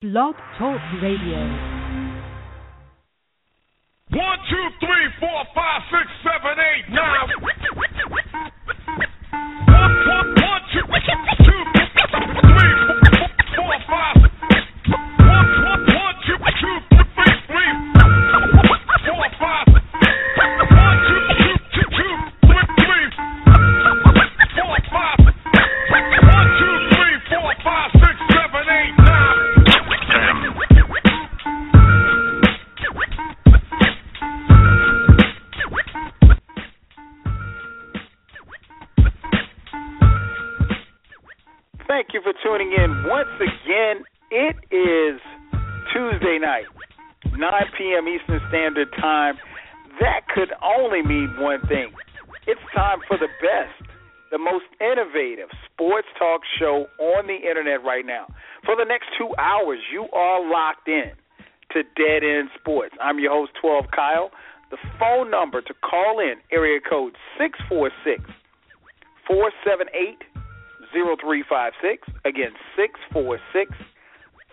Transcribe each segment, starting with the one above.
Blog Talk Radio. One, two, three, four, five, six, seven, eight, nine. Hours, you are locked in to Dead End Sports. I'm your host, 12 Kyle. The phone number to call in, area code 646 478 0356. Again, 646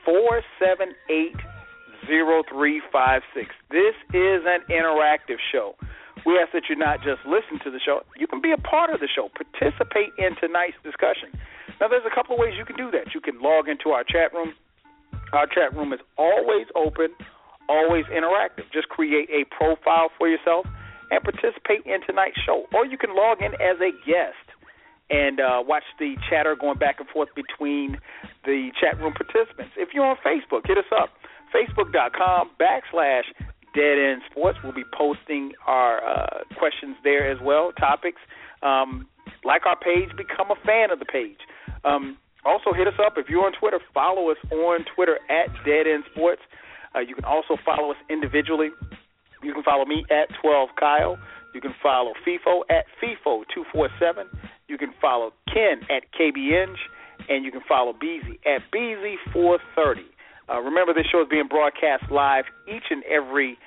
478 0356. This is an interactive show. We ask that you not just listen to the show, you can be a part of the show, participate in tonight's discussion. Now, there's a couple of ways you can do that. You can log into our chat room. Our chat room is always open, always interactive. Just create a profile for yourself and participate in tonight's show. Or you can log in as a guest and uh, watch the chatter going back and forth between the chat room participants. If you're on Facebook, hit us up. Facebook.com backslash Dead End Sports. We'll be posting our uh, questions there as well, topics. Um, like our page, become a fan of the page. Um, also, hit us up if you're on Twitter. Follow us on Twitter at Dead End Sports. Uh, you can also follow us individually. You can follow me at 12 Kyle. You can follow Feefo at Feefo247. You can follow Ken at kbinge. And you can follow Beezy at Beezy430. Uh, remember, this show is being broadcast live each and every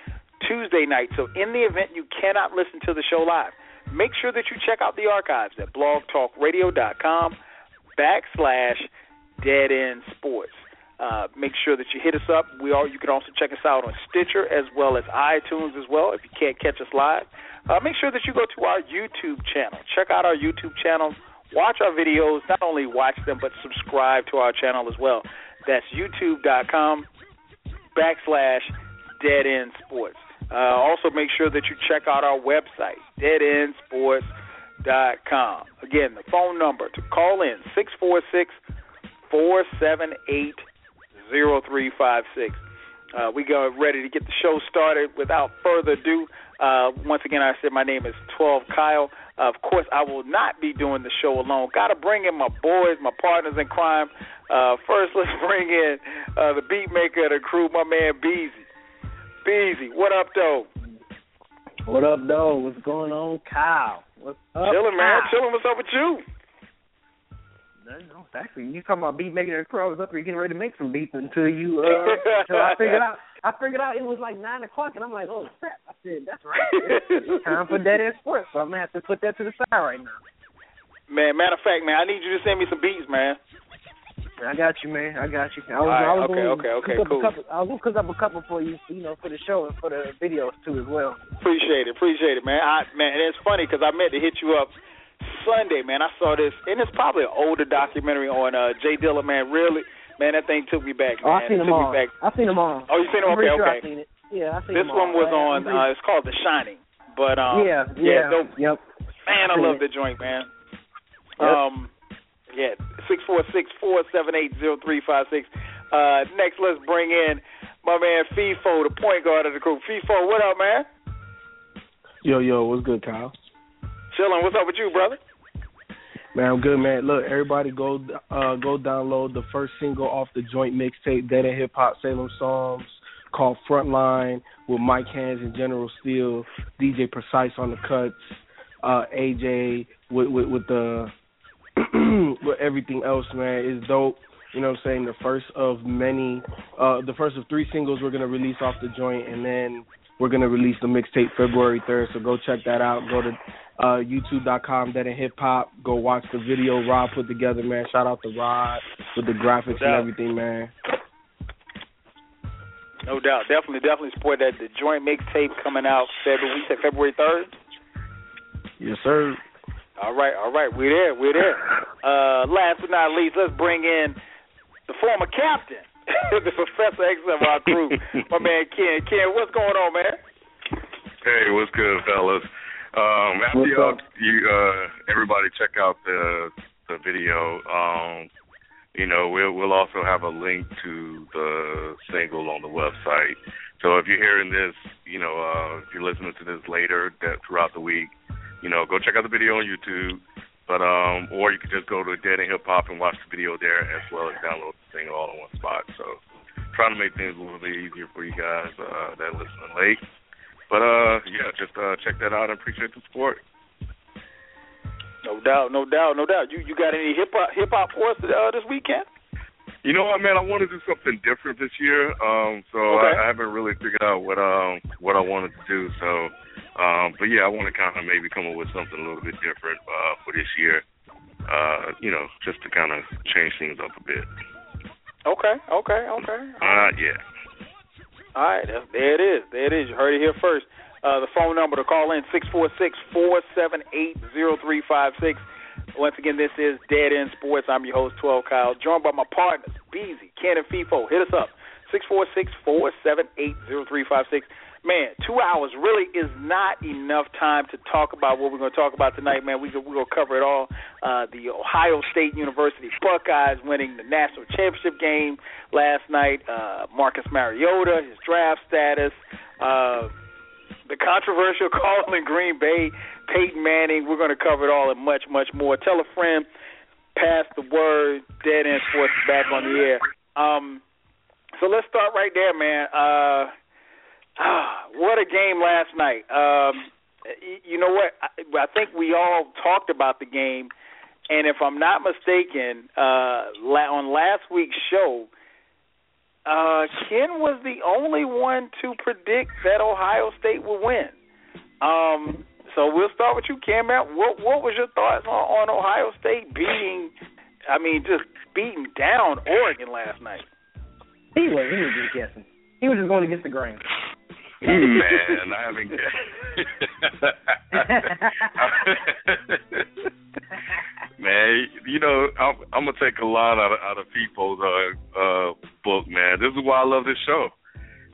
Tuesday night. So, in the event you cannot listen to the show live, make sure that you check out the archives at blogtalkradio.com backslash Dead End Sports. Uh, make sure that you hit us up. We are. You can also check us out on Stitcher as well as iTunes as well. If you can't catch us live, uh, make sure that you go to our YouTube channel. Check out our YouTube channel. Watch our videos. Not only watch them, but subscribe to our channel as well. That's youtube.com backslash Dead End Sports. Uh, also, make sure that you check out our website, deadendsports.com. Again, the phone number to call in, 646 478 0356. Uh, we go ready to get the show started. Without further ado, uh, once again, I said my name is 12 Kyle. Uh, of course, I will not be doing the show alone. Got to bring in my boys, my partners in crime. Uh, first, let's bring in uh, the beat maker of the crew, my man Beezy. Beezy, what up, though? What up, though? What's going on, Kyle? What's up? Chilling, man. Kyle? Chilling. What's up with you? No, no. actually, you talking about beat making? I was up here getting ready to make some beats until you. Uh, until I figured out. I figured out it was like nine o'clock, and I'm like, oh crap! I said that's right. It's, it's time for Dead End Sports, so I'm gonna have to put that to the side right now. Man, matter of fact, man, I need you to send me some beats, man. I got you, man. I got you. I was, right, I was okay, okay, okay, cook cool. Couple, I was gonna cook up a couple for you, you know, for the show and for the videos too as well. Appreciate it, appreciate it, man. I man, and it's funny because I meant to hit you up Sunday, man. I saw this, and it's probably an older documentary on uh J Dilla, man. Really, man, that thing took me back, man. Oh, I seen it them took all. me back. I seen them all. Oh, you seen them? I'm Okay, sure okay. I seen it. Yeah, I seen This them one all. was on. Uh, it's called The Shining. But um, yeah, yeah, yeah, dope. yep. man, I love it. the joint, man. Yep. Um, yeah, six four six four seven eight zero three five six. Uh, next, let's bring in my man Feefo, the point guard of the crew. Feefo, what up, man? Yo, yo, what's good, Kyle? Chilling. What's up with you, brother? Man, I'm good, man. Look, everybody go uh go download the first single off the joint mixtape, Dead End Hip Hop Salem Songs, called Frontline with Mike Hands and General Steel, DJ Precise on the cuts, uh AJ with with, with the with everything else, man. is dope. You know what I'm saying? The first of many uh the first of three singles we're gonna release off the joint and then we're gonna release the mixtape February third, so go check that out. Go to uh youtube.com dead and hip hop. Go watch the video Rob put together, man. Shout out to Rod with the graphics and everything, man. No doubt, definitely, definitely support that. The joint mixtape coming out February. We said February third. Yes, sir. All right, all right, we're there, we're there. Uh, last but not least, let's bring in the former captain, the Professor X of our crew, my man Ken. Ken, what's going on, man? Hey, what's good, fellas? Um, after What's y'all, up? you, uh, everybody check out the the video. Um, you know, we'll we'll also have a link to the single on the website. So if you're hearing this, you know, uh, if you're listening to this later that throughout the week, you know, go check out the video on YouTube. But um, or you could just go to Dead End Hip Hop and watch the video there, as well as download the thing all in one spot. So, trying to make things a little bit easier for you guys uh, that are listening late. But uh, yeah, just uh, check that out and appreciate the support. No doubt, no doubt, no doubt. You you got any hip hop hip hop for us uh, this weekend? You know what, man? I want to do something different this year. Um, so Okay. I, I haven't really figured out what um what I wanted to do. So, um, but yeah, I want to kind of maybe come up with something a little bit different uh, for this year. Uh, you know, just to kind of change things up a bit. Okay, okay, okay. Uh, yeah. All right, there it is. There it is. You heard it here first. Uh, the phone number to call in six four six four seven eight zero three five six. Once again, this is Dead End Sports. I'm your host, 12 Kyle, joined by my partners, Beezy, Ken, and Feefo. Hit us up, six four six four seven eight zero three five six. Man, two hours really is not enough time to talk about what we're going to talk about tonight, man. We, we're going to cover it all. Uh, the Ohio State University Buckeyes winning the national championship game last night. Uh, Marcus Mariota, his draft status. Uh, the controversial call in Green Bay, Peyton Manning. We're going to cover it all and much, much more. Tell a friend, pass the word. Dead End Sports back on the air. Um, so let's start right there, man. Uh, what a game last night. Um, you know what? I, I think we all talked about the game, and if I'm not mistaken, uh, on last week's show, uh, Ken was the only one to predict that Ohio State would win. Um, so we'll start with you, Ken. What what was your thoughts on, on Ohio State beating? I mean, just beating down Oregon last night. He was he was just guessing. He was just going against the grain. Man, I haven't. man, you know, I'm, I'm gonna take a lot out of, out of people's uh, uh, book, man. This is why I love this show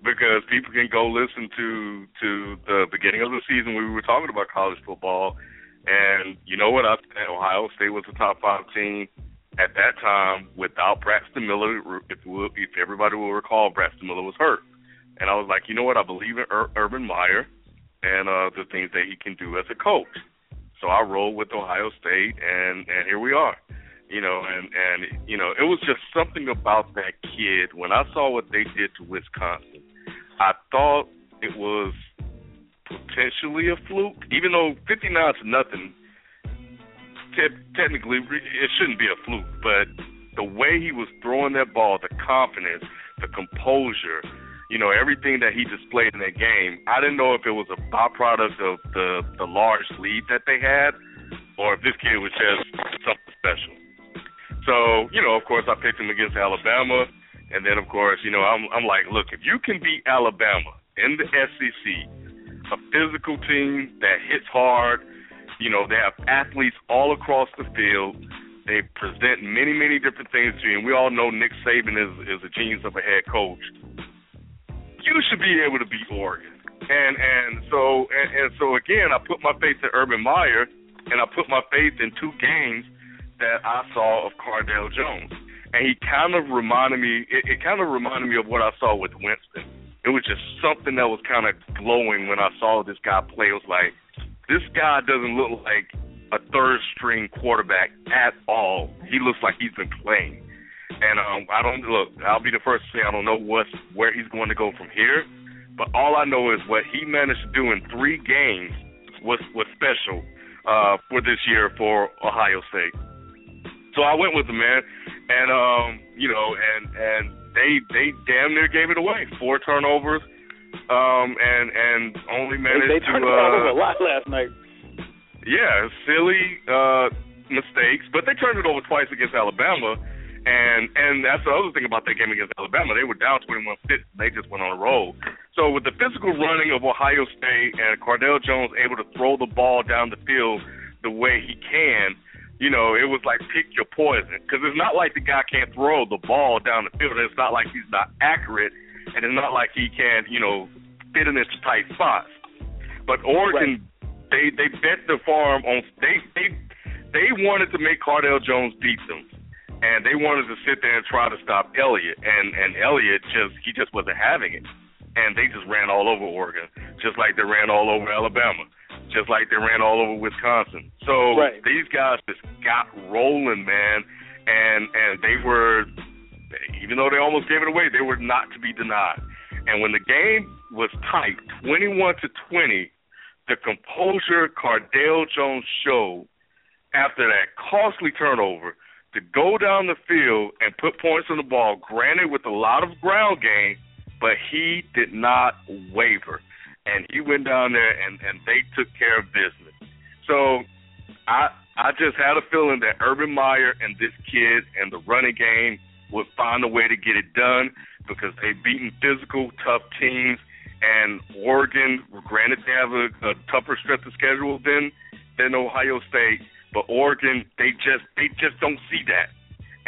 because people can go listen to to the beginning of the season when we were talking about college football, and you know what? I, Ohio State was the top five team at that time without Braxton Miller. If, if everybody will recall, Braxton Miller was hurt. And I was like, you know what? I believe in Ur- Urban Meyer and uh, the things that he can do as a coach. So I rolled with Ohio State, and and here we are. You know, and and you know, it was just something about that kid. When I saw what they did to Wisconsin, I thought it was potentially a fluke, even though 59 to nothing. Te- technically, it shouldn't be a fluke, but the way he was throwing that ball, the confidence, the composure, you know, everything that he displayed in that game, I didn't know if it was a byproduct of the the large lead that they had, or if this kid was just something special. So, you know, of course, I picked him against Alabama, and then of course, you know, I'm I'm like, look, if you can beat Alabama in the SEC, a physical team that hits hard, you know, they have athletes all across the field. They present many, many different things to you, and we all know Nick Saban is is a genius of a head coach you should be able to beat Oregon. And and so and, and so again, I put my faith in Urban Meyer, and I put my faith in two games that I saw of Cardale Jones, and he kind of reminded me. It, it kind of reminded me of what I saw with Winston. It was just something that was kind of glowing when I saw this guy play. It was like this guy doesn't look like a third string quarterback at all. He looks like he's been playing. And um, I don't look. I'll be the first to say I don't know what's where he's going to go from here, but all I know is what he managed to do in three games was was special uh, for this year for Ohio State. So I went with the man, and um, you know, and and they they damn near gave it away. Four turnovers, um, and and only They, managed they to turned the ball uh, over a lot last night. yeah, silly uh mistakes, but they turned it over twice against Alabama. And and that's the other thing about that game against Alabama. They were down 21-6. They just went on a roll. So with the physical running of Ohio State and Cardale Jones able to throw the ball down the field the way he can, you know, it was like pick your poison. Because it's not like the guy can't throw the ball down the field. It's not like he's not accurate, and it's not like he can't, you know, fit in his tight spots. But Oregon, right. they they bet the farm on they they they wanted to make Cardale Jones beat them and they wanted to sit there and try to stop Elliott, and and Elliott just he just wasn't having it, and they just ran all over Oregon, just like they ran all over Alabama, just like they ran all over Wisconsin. So right. these guys just got rolling, man, and and they were, even though they almost gave it away, they were not to be denied. And when the game was tight, 21 to 20, the composure Cardale Jones showed after that costly turnover to go down the field and put points on the ball, granted with a lot of ground game, but he did not waver. And he went down there and, and they took care of business. So I I just had a feeling that Urban Meyer and this kid and the running game would find a way to get it done because they've beaten physical, tough teams. And Oregon, granted, they have a, a tougher strength of schedule than than Ohio State but Oregon, they just they just don't see that.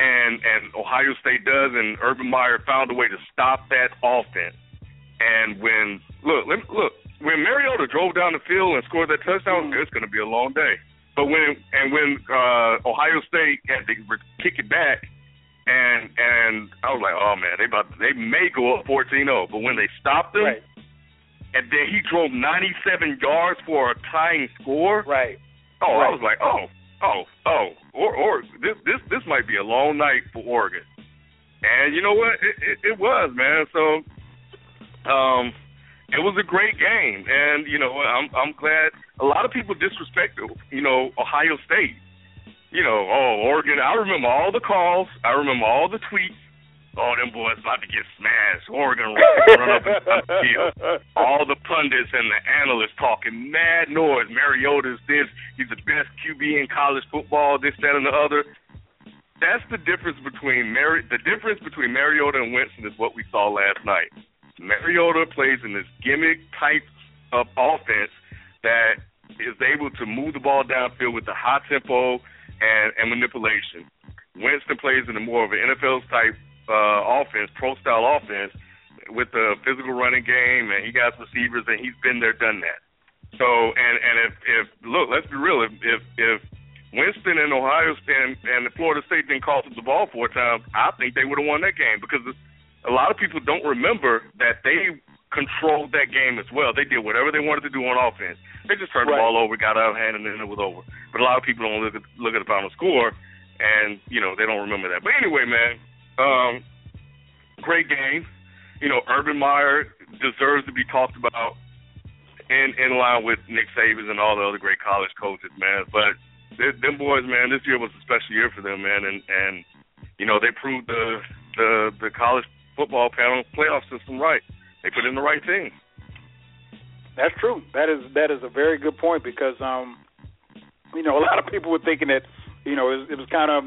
And and Ohio State does, and Urban Meyer found a way to stop that offense. And when look, let, look, when Mariota drove down the field and scored that touchdown, it's going to be a long day. But when and when uh, Ohio State had to kick it back, and and I was like, oh man, they about they may go up 14-0. But when they stopped him, right. and then he drove 97 yards for a tying score, right? Oh, right. I was like, oh, oh, oh, or or this this this might be a long night for Oregon. And you know what? It, it, it was, man. So, um, it was a great game, and you know, I'm I'm glad. A lot of people disrespect, you know, Ohio State. You know, oh, Oregon. I remember all the calls. I remember all the tweets oh, them boys about to get smashed. Oregon run up and the field. All the pundits and the analysts talking mad noise. Mariota's this. He's the best QB in college football. This, that, and the other. That's the difference between Mari- the difference between Mariota and Winston is what we saw last night. Mariota plays in this gimmick type of offense that is able to move the ball downfield with the high tempo and, and manipulation. Winston plays in a more of an NFL type uh, offense, pro style offense, with the physical running game, and he got receivers, and he's been there, done that. So, and and if if look, let's be real, if if, if Winston and Ohio State and, and Florida State didn't cost the ball four times, I think they would have won that game because a lot of people don't remember that they controlled that game as well. They did whatever they wanted to do on offense. They just turned right. the ball over, got out of hand, and then it was over. But a lot of people don't look at look at the final score, and you know they don't remember that. But anyway, man, um, great game. You know, Urban Meyer deserves to be talked about in in line with Nick Saban and all the other great college coaches, man. But they, them boys, man, this year was a special year for them, man, and and you know they proved the the the college football panel playoff system right. They put in the right team. That's true. That is that is a very good point because um, you know, a lot of people were thinking that you know it, it was kind of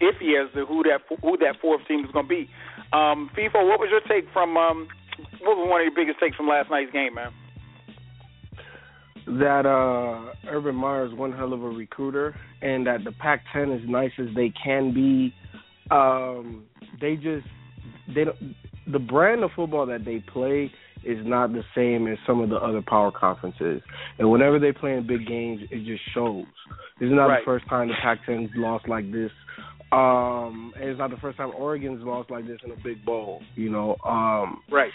iffy as to who that who that fourth team is going to be. Um, Feefo, what was your take from um, what was one of your biggest takes from last night's game, man? That uh, Urban Meyer is one hell of a recruiter, and that the Pac-10, as nice as they can be, um, they just they don't. The brand of football that they play is not the same as some of the other power conferences. And whenever they play in big games, it just shows. This is not right. the first time the Pac-10's lost like this um, and it's not the first time Oregon's lost like this in a big bowl, you know. Um, right.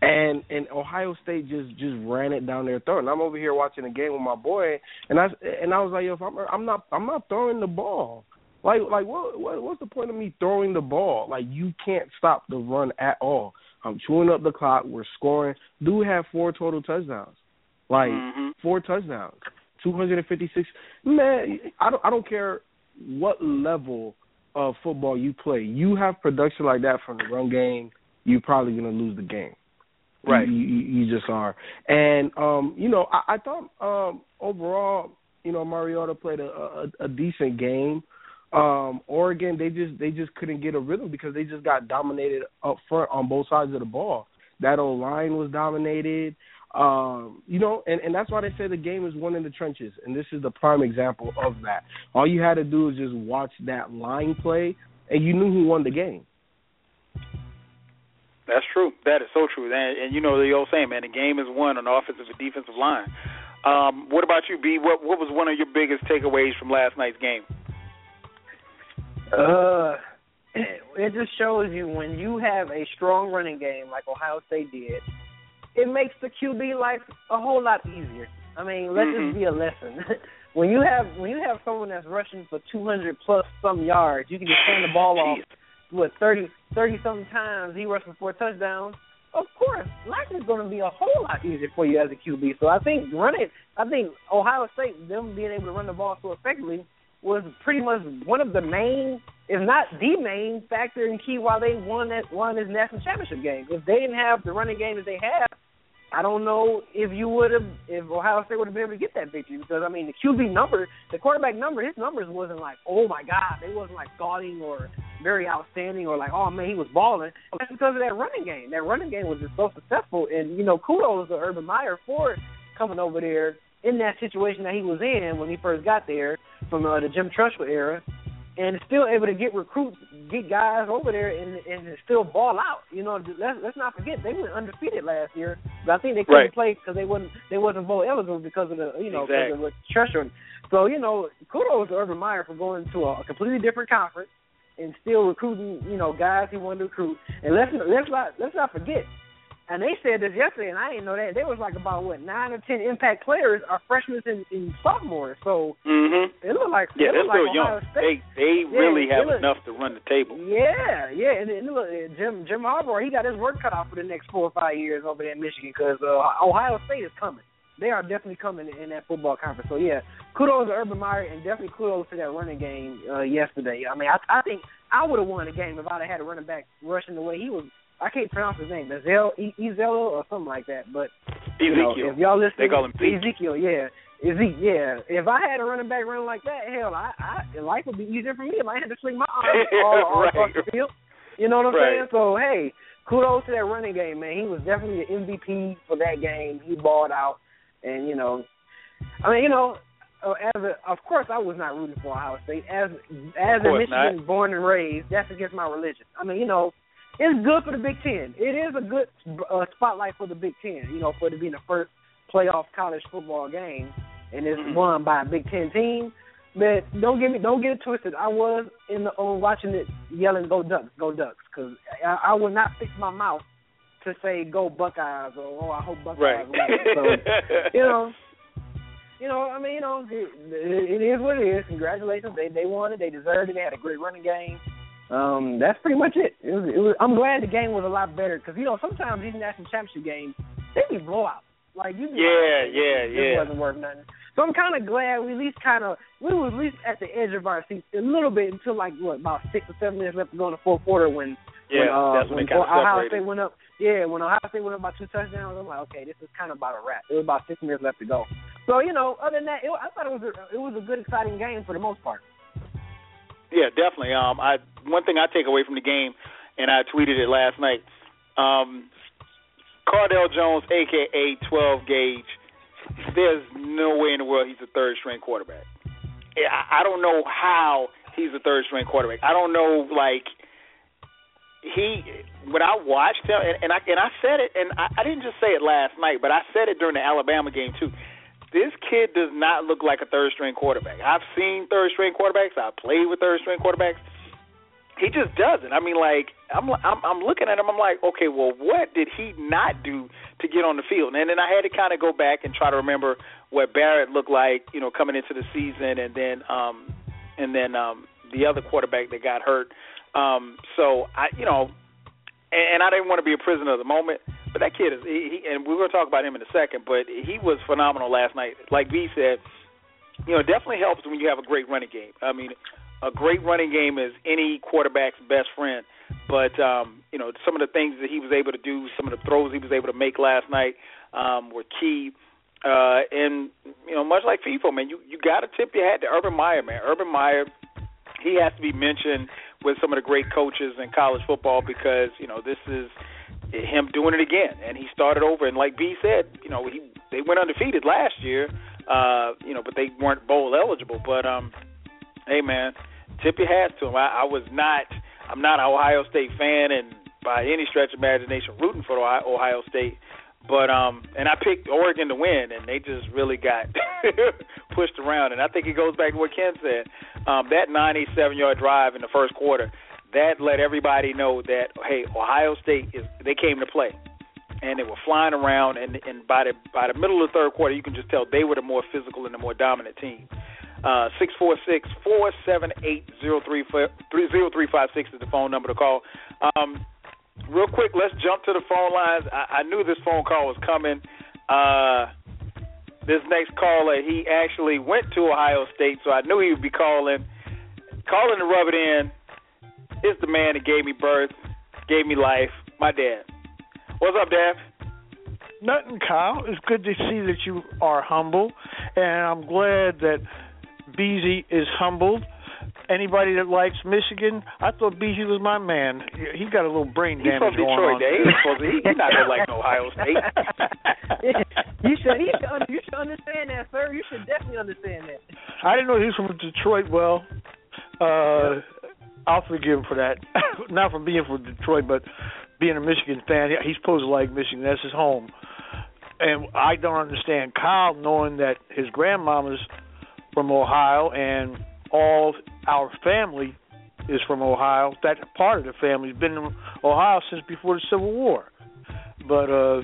And and Ohio State just just ran it down their throat. And I'm over here watching the game with my boy, and I and I was like, yo, if I'm I'm not I'm not throwing the ball. Like like what, what what's the point of me throwing the ball? Like you can't stop the run at all. I'm chewing up the clock. We're scoring. Do have four total touchdowns. Like mm-hmm. four touchdowns. 256. Man, I don't I don't care what level of football you play, you have production like that from the run game, you're probably going to lose the game. Right. You, you, you just are. And um, you know, I, I thought um overall, you know, Mariota played a, a, a decent game. Um, Oregon, they just they just couldn't get a rhythm because they just got dominated up front on both sides of the ball. That old line was dominated. Um, you know, and, and that's why they say the game is won in the trenches, and this is the prime example of that. All you had to do was just watch that line play, and you knew who won the game. That's true. That is so true. And, and you know the old saying, man, the game is won on the offensive and defensive line. Um, what about you, B? What what was one of your biggest takeaways from last night's game? Uh, it just shows you when you have a strong running game like Ohio State did, it makes the QB life a whole lot easier. I mean, let Mhm. this be a lesson. when you have when you have someone that's rushing for 200 plus some yards, you can just hand the ball off. Jeez. What 30 30 something times he rushed for four touchdowns. Of course, life is going to be a whole lot easier for you as a QB. So I think running, I think Ohio State them being able to run the ball so effectively was pretty much one of the main, if not the main factor and key why they won that won this national championship game. If they didn't have the running game that they have, I don't know if you would have if Ohio State would have been able to get that victory because I mean the QB number, the quarterback number, his numbers wasn't like oh my god, they wasn't like scalding or very outstanding or like oh man he was balling. That's because of that running game. That running game was just so successful and you know kudos to Urban Meyer for coming over there in that situation that he was in when he first got there from uh, the Jim Tressel era, and still able to get recruits, get guys over there, and and still ball out. You know, let's let's not forget they went undefeated last year, but I think they couldn't Right. play because they wasn't they wasn't bowl eligible because of the you know because Exactly. of the Trustful. So you know, kudos to Urban Meyer for going to a, a completely different conference and still recruiting you know guys he wanted to recruit. And let's let's not let's not forget and they said this yesterday, and I didn't know that. There was like about what nine or ten impact players are freshmen and, and sophomores. So Mhm. it looked like Yeah, they're looked like still young. State. They they Yeah, really have look- enough to run the table. Yeah, yeah, and, and look, Jim Jim Harbaugh, he got his work cut out for the next four or five years over there in Michigan because uh, Ohio State is coming. They are definitely coming in that football conference. So yeah, kudos to Urban Meyer and definitely kudos to that running game uh, yesterday. I mean, I, I think I would have won the game if I'd have had a running back rushing the way he was. I can't pronounce his name, Ezel, E- or something like that. But you know, if y'all listen, They call him Zeke. Ezekiel, yeah. Ezekiel, yeah. If I had a running back running like that, hell, I, I life would be easier for me if I had to swing my arms all, all Right. across the field. You know what I'm Right. saying? So hey, kudos to that running game, man. He was definitely the MVP for that game. He balled out, and you know, I mean, you know, uh, as a, of course, I was not rooting for Ohio State. As as a Michigan born and raised, that's against my religion. I mean, you know, it's good for the Big Ten. It is a good uh, spotlight for the Big Ten. You know, for it to be the first playoff college football game, and it's Mhm. won by a Big Ten team. But don't get me, don't get it twisted. I was in the on watching it, yelling "Go Ducks, Go Ducks," because I, I would not fix my mouth to say "Go Buckeyes" or "Oh, I hope Buckeyes Right. win." So you know, you know, I mean, you know, it, it is what it is. Congratulations, they they won it. They deserved it. They had a great running game. Um, that's pretty much it. It was, it was. I'm glad the game was a lot better because you know sometimes these national championship games they be blowouts. Like you, be Yeah, like, yeah, this yeah. wasn't worth nothing. So I'm kind of glad we at least kind of we were at least at the edge of our seats a little bit until like what about six or seven minutes left to go in the fourth quarter when yeah, when, uh, that's when, of Ohio separated. State went up. Yeah, when Ohio State went up by two touchdowns, I'm like, okay, this is kind of about a wrap. It was about six minutes left to go. So you know, other than that, it, I thought it was a, it was a good, exciting game for the most part. Yeah, definitely. Um, I one thing I take away from the game, and I tweeted it last night. Um, Cardale Jones, aka 12 Gauge, there's no way in the world he's a third string quarterback. I, don't know how he's a third string quarterback. I don't know, like he when I watched him, and, and I and I said it, and I, I didn't just say it last night, but I said it during the Alabama game too. This kid does not look like a third string quarterback. I've seen third string quarterbacks. I've played with third string quarterbacks. He just doesn't. I mean, like I'm, I'm, I'm looking at him. I'm like, okay, well, what did he not do to get on the field? And then I had to kind of go back and try to remember what Barrett looked like, you know, coming into the season, and then, um, and then um, the other quarterback that got hurt. Um, so I, you know, and, and I didn't want to be a prisoner of the moment. But that kid is, he, he, and we're going to talk about him in a second. But he was phenomenal last night. Like V said, you know, it definitely helps when you have a great running game. I mean, a great running game is any quarterback's best friend. But um, you know, some of the things that he was able to do, some of the throws he was able to make last night um, were key. Uh, and you know, much like Feefo, man, you you got to tip your hat to Urban Meyer, man. Urban Meyer he has to be mentioned with some of the great coaches in college football because you know this is him doing it again, and he started over. And like B said, you know he they went undefeated last year, uh, you know, but they weren't bowl eligible. But um, hey man, tip your hats to him. I, I was not, I'm not an Ohio State fan, and by any stretch of imagination rooting for Ohio, State. But um, and I picked Oregon to win, and they just really got pushed around. And I think it goes back to what Ken said. Um, that 97-yard drive in the first quarter, that let everybody know that hey, Ohio State is they came to play, and they were flying around. And and by the by the middle of the third quarter, you can just tell they were the more physical and the more dominant team. Uh, six four six four seven eight zero three zero three five six is the phone number to call. Um, real quick, let's jump to the phone lines. I, I knew this phone call was coming. Uh, this next caller, he actually went to Ohio State, so I knew he would be calling. Calling to rub it in is the man that gave me birth, gave me life, my dad. What's up, Dad? Nothing, Kyle. It's good to see that you are humble, and I'm glad that Beezy is humbled. Anybody that likes Michigan, I thought Beezy was my man. He got a little brain He's damage from going Detroit, on. He's supposed to. He, he's not gonna like Ohio State. you should, you should, you should understand that, sir. You should definitely understand that. I didn't know he was from Detroit. Well, uh, I'll forgive him for that. Not from being from Detroit, but being a Michigan fan. He's supposed to like Michigan. That's his home. And I don't understand Kyle knowing that his grandmama's from Ohio and all our family is from Ohio. That part of the family's been in Ohio since before the Civil War. But uh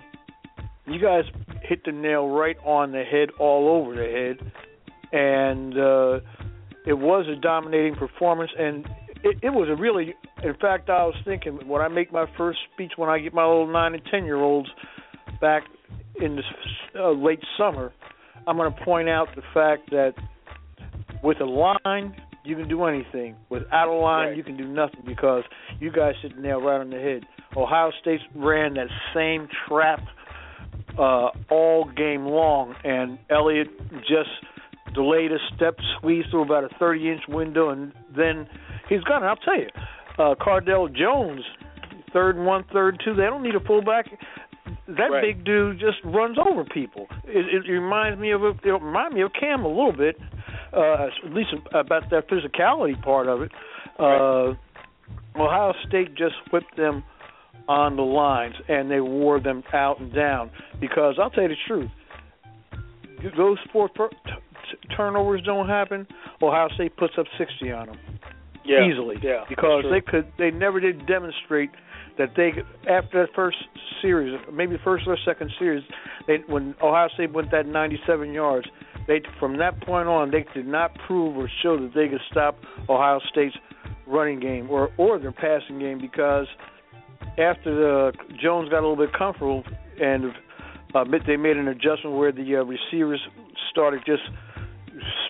you guys hit the nail right on the head, all over the head, and uh it was a dominating performance, and it, it was a really. In fact, I was thinking when I make my first speech, when I get my little nine and ten year olds back in the uh, late summer, I'm going to point out the fact that with a line you can do anything. Without a line, Right. you can do nothing because you guys hit the nail right on the head. Ohio State ran that same trap uh, all game long, and Elliott just delayed a step, squeeze through about a 30 inch window, and then he's gone. And I'll tell you, uh, Cardale Jones, third and one, third two. They don't need a fullback. That Right. big dude just runs over people. It, it reminds me of a, it remind me of Cam a little bit, uh, at least about that physicality part of it. Uh, Ohio State just whipped them on the lines, and they wore them out and down. Because I'll tell you the truth, those four per- t- t- turnovers don't happen. Ohio State puts up sixty on them Yeah. easily Yeah. because they could they never did demonstrate that they after that first series maybe first or second series they when Ohio State went that 97 yards they from that point on they did not prove or show that they could stop Ohio State's running game or or their passing game because after the Jones got a little bit comfortable and uh, they made an adjustment where the uh, receivers started just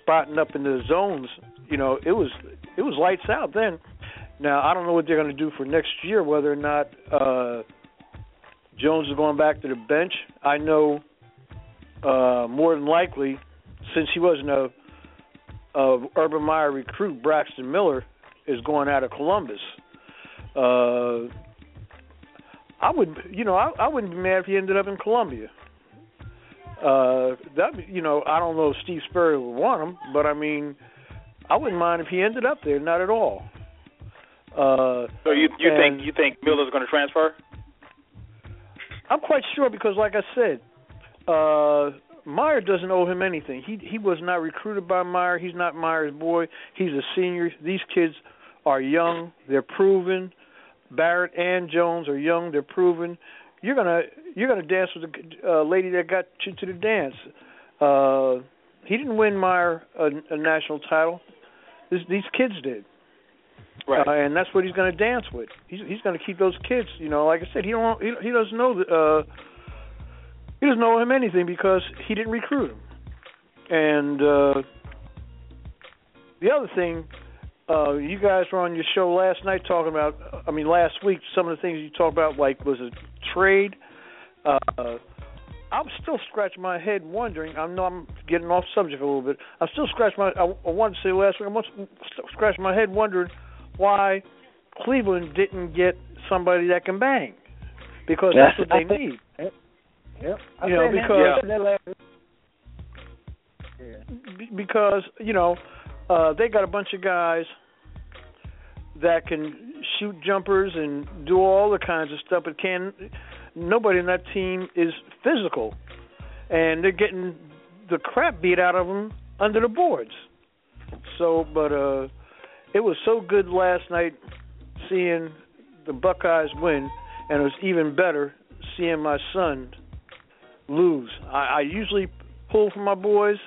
spotting up in the zones you know it was it was lights out then now I don't know what they're going to do for next year, whether or not uh, Jones is going back to the bench. I know uh, more than likely, since he wasn't a, a Urban Meyer recruit, Braxton Miller is going out of Columbus. Uh, I would, you know, I, I wouldn't be mad if he ended up in Columbia. Uh, that, you know, I don't know if Steve Spurrier would want him, but I mean, I wouldn't mind if he ended up there. Not at all. Uh, So you you and- think you think Miller's going to transfer? I'm quite sure because, like I said, uh, Meyer doesn't owe him anything. He he was not recruited by Meyer. He's not Meyer's boy. He's a senior. These kids are young. They're proven. Barrett and Jones are young. They're proven. You're gonna you're gonna dance with the uh, lady that got you to the dance. Uh, he didn't win Meyer a, a national title. This, these kids did. Right. Uh, and that's what he's going to dance with. He's he's going to keep those kids. You know, like I said, he don't he, he doesn't know that, uh, he doesn't know him anything because he didn't recruit him. And uh, the other thing, uh, you guys were on your show last night talking about. I mean, last week, some of the things you talked about, like was a trade. Uh, I'm still scratching my head wondering. I know I'm getting off subject a little bit. I'm still scratching my. I, I wanted to say last week. I'm still scratching my head wondering why Cleveland didn't get somebody that can bang because that's, what they need. Yep. I You know, because- yeah. Be- because you know uh they got a bunch of guys that can shoot jumpers and do all the kinds of stuff but can nobody in that team is physical. And they're getting the crap beat out of them under the boards. So but uh it was so good last night seeing the buckeyes win and it was even better seeing my son lose. I i usually pull for my boys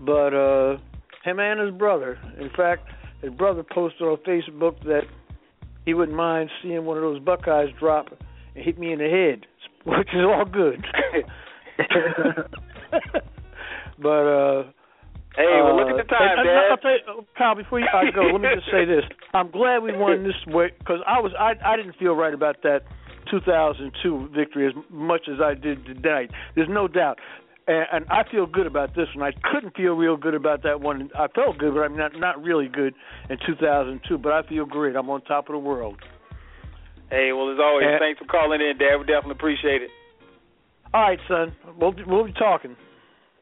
but uh him and his brother. In fact, his brother posted on Facebook that he wouldn't mind seeing one of those Buckeyes drop and hit me in the head, which is all good. but uh Hey, well, look uh, at the time, and, and Dad. I'll tell you, Kyle, before you I go, let me just say this: I'm glad we won this way because I was I I didn't feel right about that 2002 victory as much as I did tonight. There's no doubt. And, and I feel good about this one. I couldn't feel real good about that one. I felt good, but I'm not not really good in 2002. But I feel great. I'm on top of the world. Hey, well, as always, Uh, thanks for calling in, Dad. We definitely appreciate it. All right, son. We'll we'll be talking.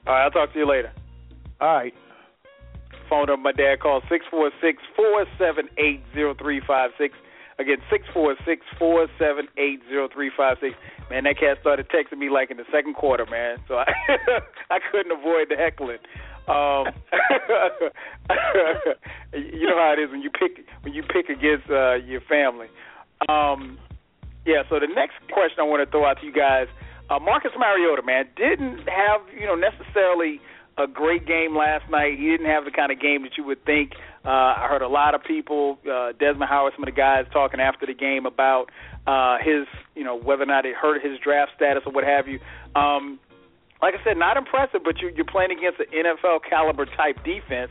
All right, I'll talk to you later. All right. Phone number my dad called six four six four seven eight zero three five six. Again, six four six four seven eight zero three five six. Man, that cat started texting me like in the second quarter, man. So I I couldn't avoid the heckling. Um, you know how it is when you pick when you pick against uh, your family. Um, yeah. So the next question I want to throw out to you guys, uh, Marcus Mariota, man, didn't have you know necessarily a great game last night. He didn't have the kind of game that you would think. Uh, I heard a lot of people, uh, Desmond Howard, some of the guys talking after the game about uh, his, you know, whether or not it hurt his draft status or what have you. Um, like I said, not impressive, but you, you're playing against an NFL caliber type defense.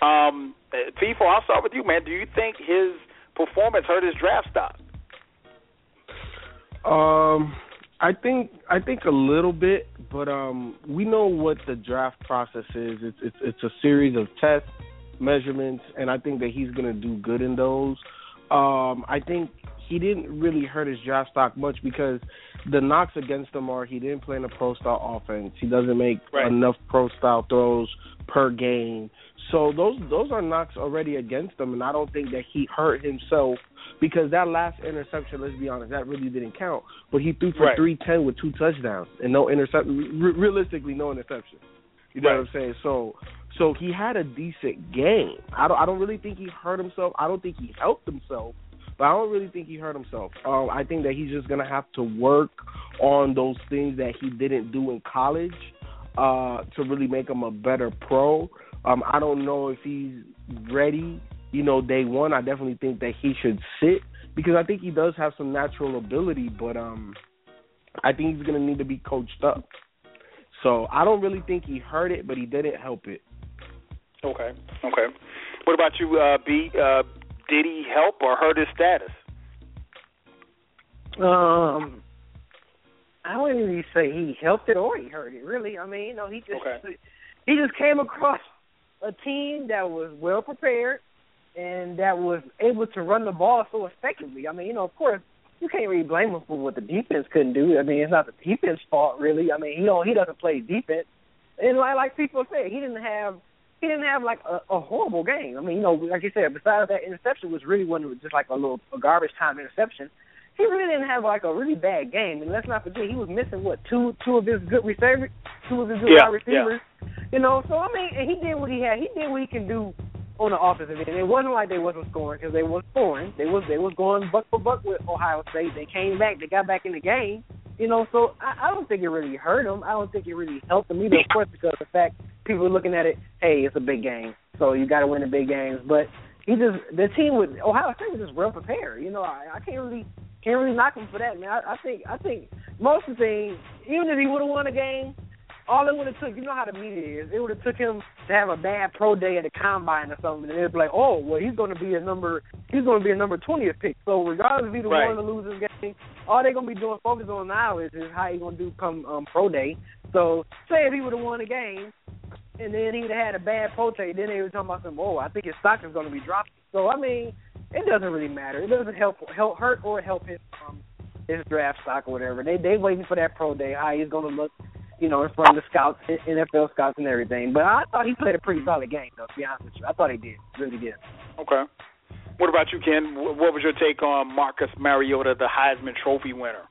Um, uh, I'll start with you, man. Do you think his performance hurt his draft stock? Um, I think I think a little bit, but um, we know what the draft process is. It's it's it's a series of tests, measurements, and I think that he's going to do good in those. Um, I think he didn't really hurt his draft stock much because the knocks against him are he didn't play in a pro style offense. He doesn't make Right. enough pro style throws per game. So those those are knocks already against him, and I don't think that he hurt himself because that last interception, let's be honest, that really didn't count. But he threw for Right. three ten with two touchdowns and no interception. Re- realistically, no interception. You know Right. what I'm saying? So so he had a decent game. I don't I don't really think he hurt himself. I don't think he helped himself. But I don't really think he hurt himself. Um, I think that he's just gonna have to work on those things that he didn't do in college uh, to really make him a better pro. Um, I don't know if he's ready. You know, day one, I definitely think that he should sit because I think he does have some natural ability, but um, I think he's gonna need to be coached up. So I don't really think he hurt it, but he didn't help it. Okay. Okay. What about you, uh, B? Uh, did he help or hurt his status? Um, I wouldn't even say he helped it or he hurt it. Really, I mean, you know, he just Okay. he just came across a team that was well prepared and that was able to run the ball so effectively. I mean, you know, of course, you can't really blame him for what the defense couldn't do. I mean, it's not the defense fault really. I mean, you know, he doesn't play defense, and like like people say, he didn't have he didn't have like a, a horrible game. I mean, you know, like you said, besides that interception, was really one that just like a little a garbage time interception. He really didn't have like a really bad game, and let's not forget he was missing what two two of his good receivers, two of his good Yeah, receivers. You know, so I mean, and he did what he had. He did what he can do on the offensive end. It wasn't like they wasn't scoring because they was scoring. They was they was going buck for buck with Ohio State. They came back. They got back in the game. You know, so I, I don't think it really hurt him. I don't think it really helped him either. Of course, because of the fact people are looking at it. Hey, it's a big game, so you got to win the big games. But he just the team with Ohio State was just well prepared. You know, I, I can't really can't really knock him for that, man. I, I think I think most of the things, even if he would have won a game, all it would have took, you know how the media is. It would have took him to have a bad pro day at the combine or something, and it'd be like, oh, well, he's going to be a number, he's going to be a number twentieth pick. So regardless if he's the Right. one to lose this game, all they're going to be doing focus on now is, is how he's going to do come um, pro day. So say if he would have won the game, and then he'd have had a bad pro day, then they were talking about some, oh, I think his stock is going to be dropping. So I mean, it doesn't really matter. It doesn't help, help hurt or help his um, his draft stock or whatever. They they waiting for that pro day, how he's going to look you know, in front of the scouts, NFL scouts, and everything. But I thought he played a pretty solid game, though. To be honest with you, I thought he did, really did. Okay. What about you, Ken? What was your take on Marcus Mariota, the Heisman Trophy winner?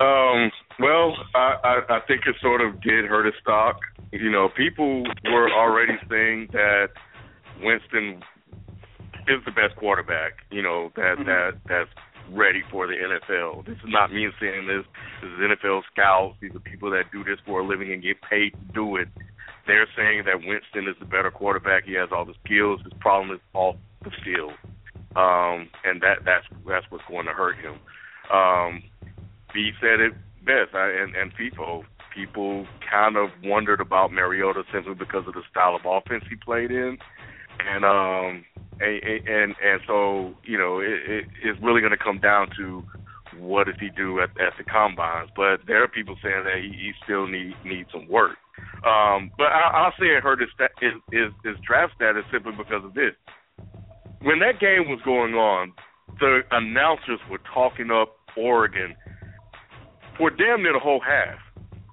Um, well, I, I, I think it sort of did hurt his stock. You know, people were already saying that Winston is the best quarterback. You know that Mhm. that that's ready for the NFL. This is not me saying this. This is NFL scouts. These are people that do this for a living and get paid to do it. They're saying that Winston is the better quarterback. He has all the skills. His problem is off the field, um, and that that's that's what's going to hurt him. Um, B said it best, I, and and people people kind of wondered about Mariota simply because of the style of offense he played in, and um and and, and so you know it, it, it's really going to come down to what does he do at at the combines. But there are people saying that he, he still need needs some work. Um, but I, I'll say it hurt his, his his his draft status simply because of this. When that game was going on, the announcers were talking up Oregon for damn near the whole half.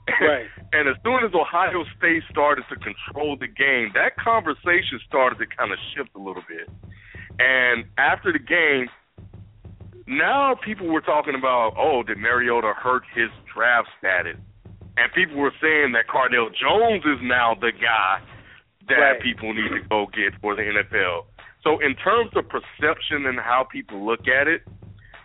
Right. and as soon as Ohio State started to control the game, that conversation started to kind of shift a little bit. And after the game, now people were talking about, oh, did Mariota hurt his draft status? And people were saying that Cardale Jones is now the guy that Right. people need to go get for the NFL. So in terms of perception and how people look at it,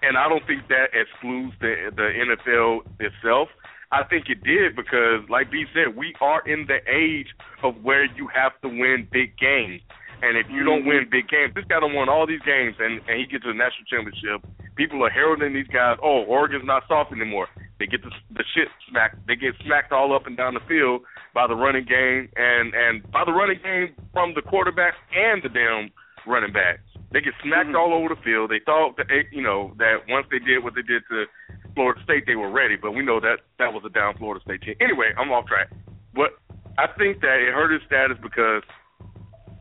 and I don't think that excludes the the NFL itself. I think it did because, like B said, we are in the age of where you have to win big games. And if you don't mm-hmm. win big games, this guy done won all these games, and and he gets to the national championship. People are heralding these guys. Oh, Oregon's not soft anymore. They get the the shit smacked. They get smacked all up and down the field by the running game, and and by the running game from the quarterback and the damn running back. They get smacked mm-hmm. all over the field. They thought that you know that once they did what they did to Florida State, they were ready. But we know that that was a down Florida State team. Anyway, I'm off track. But I think that it hurt his status because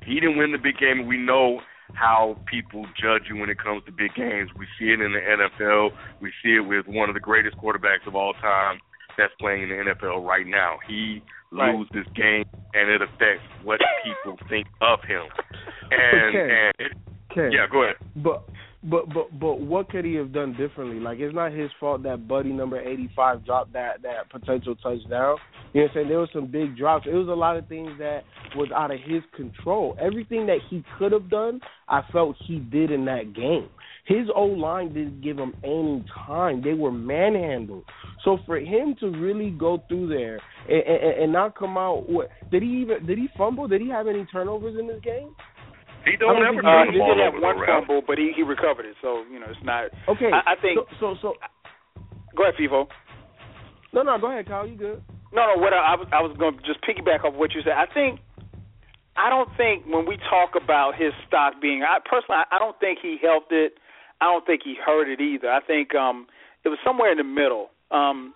he didn't win the big game. We know how people judge you when it comes to big games. We see it in the NFL. We see it with one of the greatest quarterbacks of all time that's playing in the NFL right now. He Right. loses game, and it affects what people think of him. And Okay. and it, Okay. yeah, go ahead. But but but but what could he have done differently? Like it's not his fault that Buddy number eighty five dropped that that potential touchdown. You know what I'm saying? There was some big drops. It was a lot of things that was out of his control. Everything that he could have done, I felt he did in that game. His O line didn't give him any time. They were manhandled. So for him to really go through there and, and, and not come out, what did he even? Did he fumble? Did he have any turnovers in this game? He don't don't ever turn he the ball did have one fumble, but he he recovered it. So you know it's not. Okay, I, I think. so. so, so Go ahead, Feefo. No, no, go ahead, Kyle. You good? No, no. What I, I was I was going to just piggyback off what you said. I think I don't think when we talk about his stock being, I personally, I, I don't think he helped it. I don't think he hurt it either. I think um it was somewhere in the middle. Um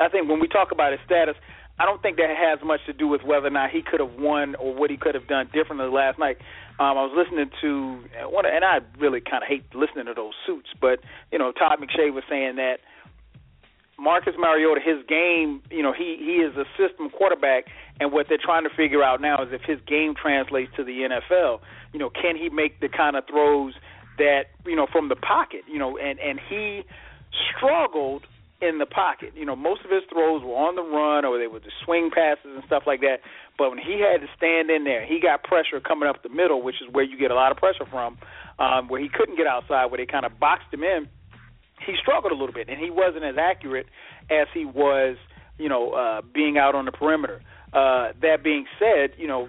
I think when we talk about his status, I don't think that has much to do with whether or not he could have won or what he could have done differently last night. Um, I was listening to one, and I really kind of hate listening to those suits, but you know, Todd McShay was saying that Marcus Mariota, his game, you know, he he is a system quarterback, and what they're trying to figure out now is if his game translates to the NFL. You know, can he make the kind of throws that you know from the pocket? You know, and and he struggled in the pocket. You know, most of his throws were on the run or they were the swing passes and stuff like that. But when he had to stand in there, he got pressure coming up the middle, which is where you get a lot of pressure from, um, where he couldn't get outside, where they kind of boxed him in. He struggled a little bit, and he wasn't as accurate as he was, you know, uh, being out on the perimeter. Uh, that being said, you know,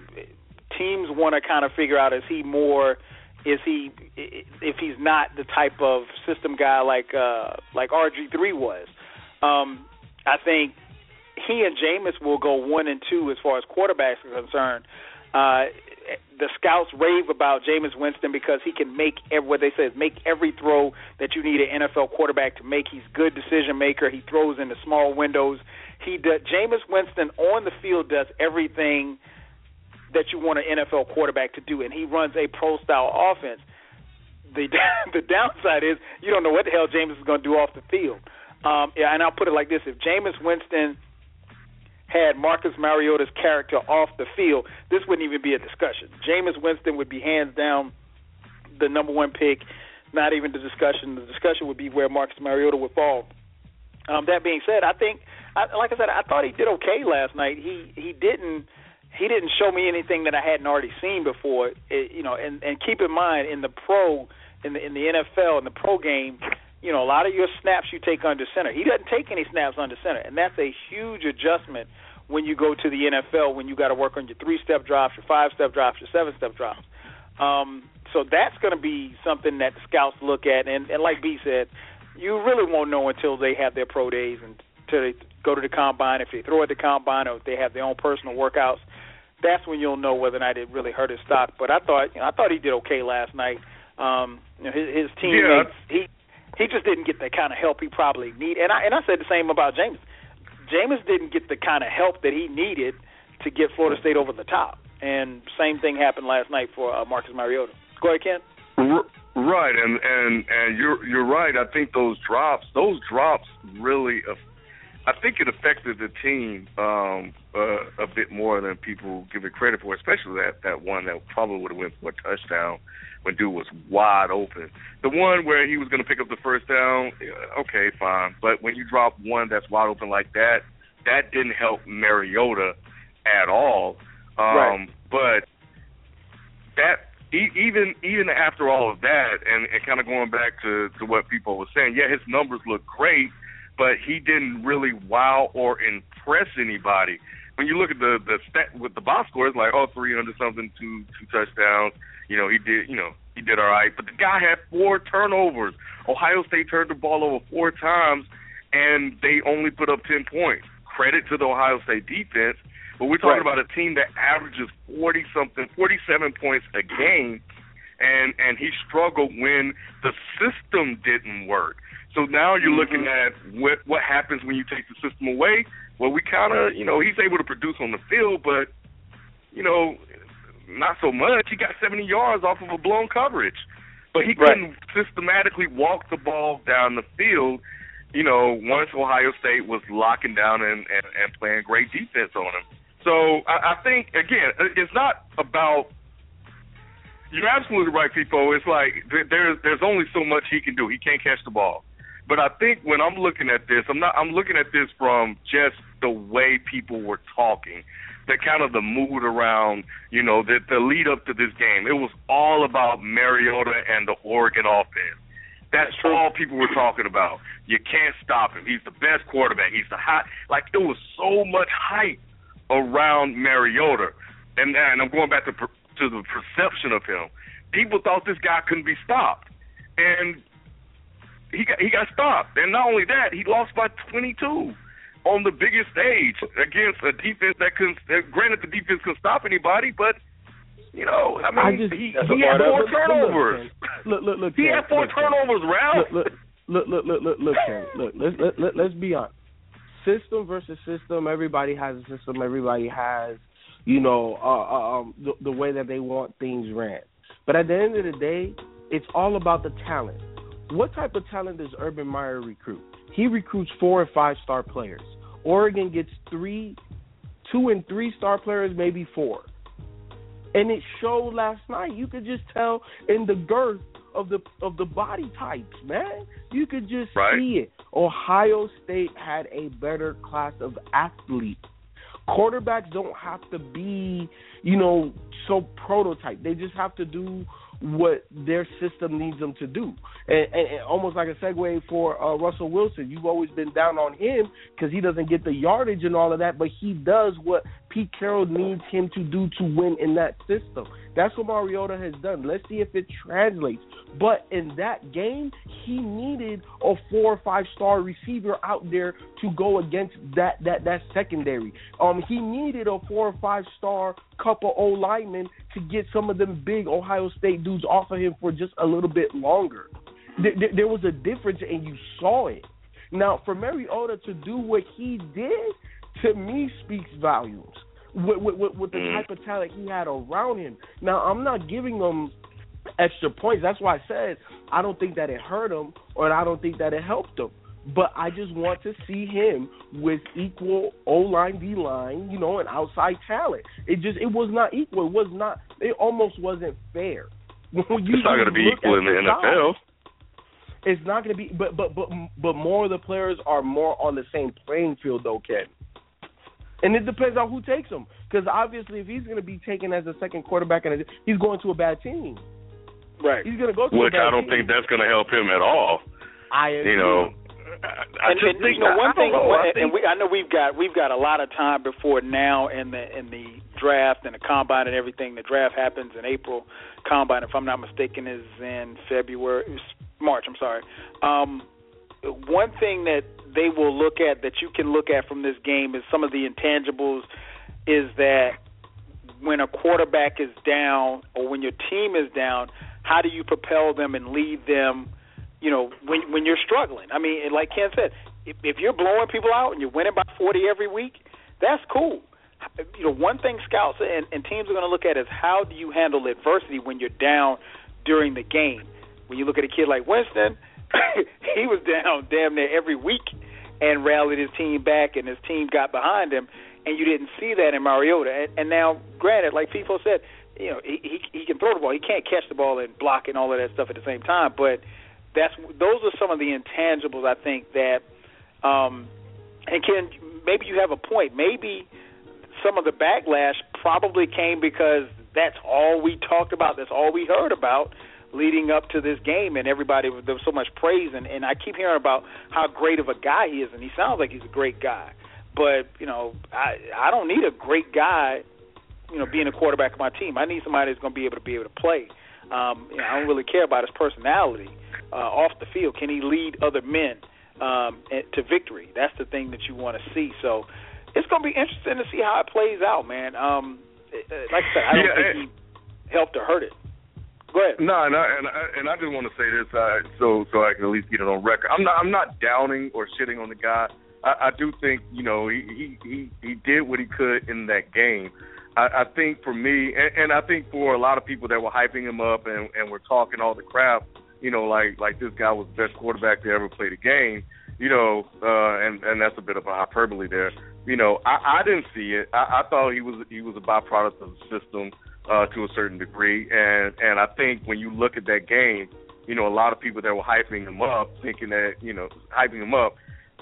teams want to kind of figure out is he more is he if he's not the type of system guy like uh like RG3 was. Um I think he and Jameis will go one and two as far as quarterbacks are concerned. Uh, the scouts rave about Jameis Winston because he can make every, what they say is make every throw that you need an NFL quarterback to make. He's good decision maker. He throws in the small windows. He Jameis Winston on the field does everything that you want an NFL quarterback to do, and he runs a pro style offense. The the downside is you don't know what the hell Jameis is going to do off the field. Um, yeah, and I'll put it like this: if Jameis Winston had Marcus Mariota's character off the field, this wouldn't even be a discussion. Jameis Winston would be hands down the number one pick. Not even the discussion. The discussion would be where Marcus Mariota would fall. Um, that being said, I think, I, like I said, I thought he did okay last night. He he didn't he didn't show me anything that I hadn't already seen before. It, you know, and and keep in mind in the pro in the in the NFL in the pro game, you know, a lot of your snaps you take under center. He doesn't take any snaps under center, and that's a huge adjustment when you go to the NFL when you got to work on your three step drops, your five step drops, your seven step drops. Um, so that's going to be something that the scouts look at, and, and like B said, you really won't know until they have their pro days and until they go to the combine. If they throw at the combine or if they have their own personal workouts, that's when you'll know whether or not it really hurt his stock. But I thought, you know, I thought he did okay last night. Um, you know, his, his teammates, Yeah. he he just didn't get the kind of help he probably need. And I and I said the same about Jameis. Jameis didn't get the kind of help that he needed to get Florida State over the top. And same thing happened last night for uh, Marcus Mariota. Go ahead, Ken. Right, and and and you're you're right. I think those drops, those drops really, I think it affected the team um, uh, a bit more than people give it credit for. Especially that that one that probably would have went for a touchdown when dude was wide open. The one where he was going to pick up the first down, okay, fine. But when you drop one that's wide open like that, that didn't help Mariota at all. Um, Right. But that even even after all of that, and, and kind of going back to to what people were saying, yeah, his numbers look great, but he didn't really wow or impress anybody. When you look at the the stat with the box score, it's like oh three hundred something, two two touchdowns. You know he did you know he did all right, but the guy had four turnovers. Ohio State turned the ball over four times, and they only put up ten points. Credit to the Ohio State defense. But we're talking Right. about a team that averages forty something, forty seven points a game, and and he struggled when the system didn't work. So now you're mm-hmm. looking at what what happens when you take the system away. Well, we kind of you know he's able to produce on the field, but you know not so much. He got 70 yards off of a blown coverage, but he couldn't systematically walk the ball down the field. You know, once Ohio State was locking down and and, and playing great defense on him. So I, I think again, it's not about. You're absolutely right, people. It's like there's there's only so much he can do. He can't catch the ball. But I think when I'm looking at this, I'm not. I'm looking at this from just the way people were talking, the kind of the mood around, you know, the the lead up to this game. It was all about Mariota and the Oregon offense. That's all people were talking about. You can't stop him. He's the best quarterback. He's the hot. Like it was so much hype around Mariota, and and I'm going back to to the perception of him. People thought this guy couldn't be stopped, and he got he got stopped. And not only that, he lost by 22 on the biggest stage against a defense that couldn't. That, granted, the defense couldn't stop anybody, but you know, I mean, I just- he, he had four. Turnovers. Look, look, look. He had four turnovers, Ralph. Look, look, look, look, look, look, Ken. Look, let's let, let, let's be honest. System versus system. Everybody has a system. Everybody has, you know, uh, uh, um, the, the way that they want things ran. But at the end of the day, it's all about the talent. What type of talent does Urban Meyer recruit? He recruits four and five star players. Oregon gets three, two and three star players, maybe four. And it showed last night. You could just tell in the girth of the of the body types, man. You could just Right. see it. Ohio State had a better class of athletes. Quarterbacks don't have to be, you know, so prototype. They just have to do what their system needs them to do. And, and, and almost like a segue for uh, Russell Wilson, you've always been down on him because he doesn't get the yardage and all of that, but he does what Pete Carroll needs him to do to win in that system. That's what Mariota has done. Let's see if it translates. But in that game, he needed a four or five star receiver out there to go against that that that secondary. Um, he needed a four or five star couple O linemen to get some of them big Ohio State dudes off of him for just a little bit longer. There, there, there was a difference, and you saw it. Now, for Mariota to do what he did, to me, speaks volumes with, with, with the Mm. type of talent he had around him. Now, I'm not giving him extra points. That's why I said I don't think that it hurt him or I don't think that it helped him. But I just want to see him with equal O line, D line, you know, and outside talent. It just it was not equal. It was not. It almost wasn't fair. When you It's not going to be equal in the NFL. it's not going to be, but but but but more of the players are more on the same playing field, though, Ken. And it depends on who takes him, because obviously, if he's going to be taken as a second quarterback, and he's going to a bad team, Right. he's going to go to Which a bad I don't team. think that's going to help him at all. I agree. You know, I, I and, just and think you know one I thing, know, I and, and we, I know we've got we've got a lot of time before now in the in the draft and the combine and everything. The draft happens in April. Combine, if I'm not mistaken, is in February, March. I'm sorry. Um, one thing that they will look at that you can look at from this game is some of the intangibles. Is that when a quarterback is down or when your team is down, how do you propel them and lead them? You know, when when you're struggling. I mean, like Ken said, if, if you're blowing people out and you're winning by 40 every week, that's cool. You know, one thing scouts and, and teams are going to look at is how do you handle adversity when you're down during the game. When you look at a kid like Winston, he was down damn near every week and rallied his team back, and his team got behind him, and you didn't see that in Mariota. And, and now, granted, like Feefo said, you know, he, he he can throw the ball, he can't catch the ball and block and all of that stuff at the same time, but that's those are some of the intangibles I think that um and Ken maybe you have a point. Maybe some of the backlash probably came because that's all we talked about, that's all we heard about leading up to this game and everybody there was so much praise and, and I keep hearing about how great of a guy he is and he sounds like he's a great guy. But, you know, I I don't need a great guy, you know, being a quarterback of my team. I need somebody that's gonna be able to be able to play. Um, you know, I don't really care about his personality uh, off the field. Can he lead other men um, eh, to victory? That's the thing that you want to see. So it's going to be interesting to see how it plays out, man. Um, eh, eh, like I said, I don't Yeah, think he helped or hurt it. Go ahead. No, and I, and I, and I just want to say this, uh, so so I can at least get it on record. I'm not I'm not downing or shitting on the guy. I, I do think you know he, he he he did what he could in that game. I, I think for me, and, and I think for a lot of people that were hyping him up and and were talking all the crap, you know, like like this guy was the best quarterback to ever play the game. You know, uh, and and that's a bit of a hyperbole there. You know, I, I didn't see it. I, I thought he was he was a byproduct of the system uh, to a certain degree, and and I think when you look at that game, you know, a lot of people that were hyping him up, thinking that you know, hyping him up,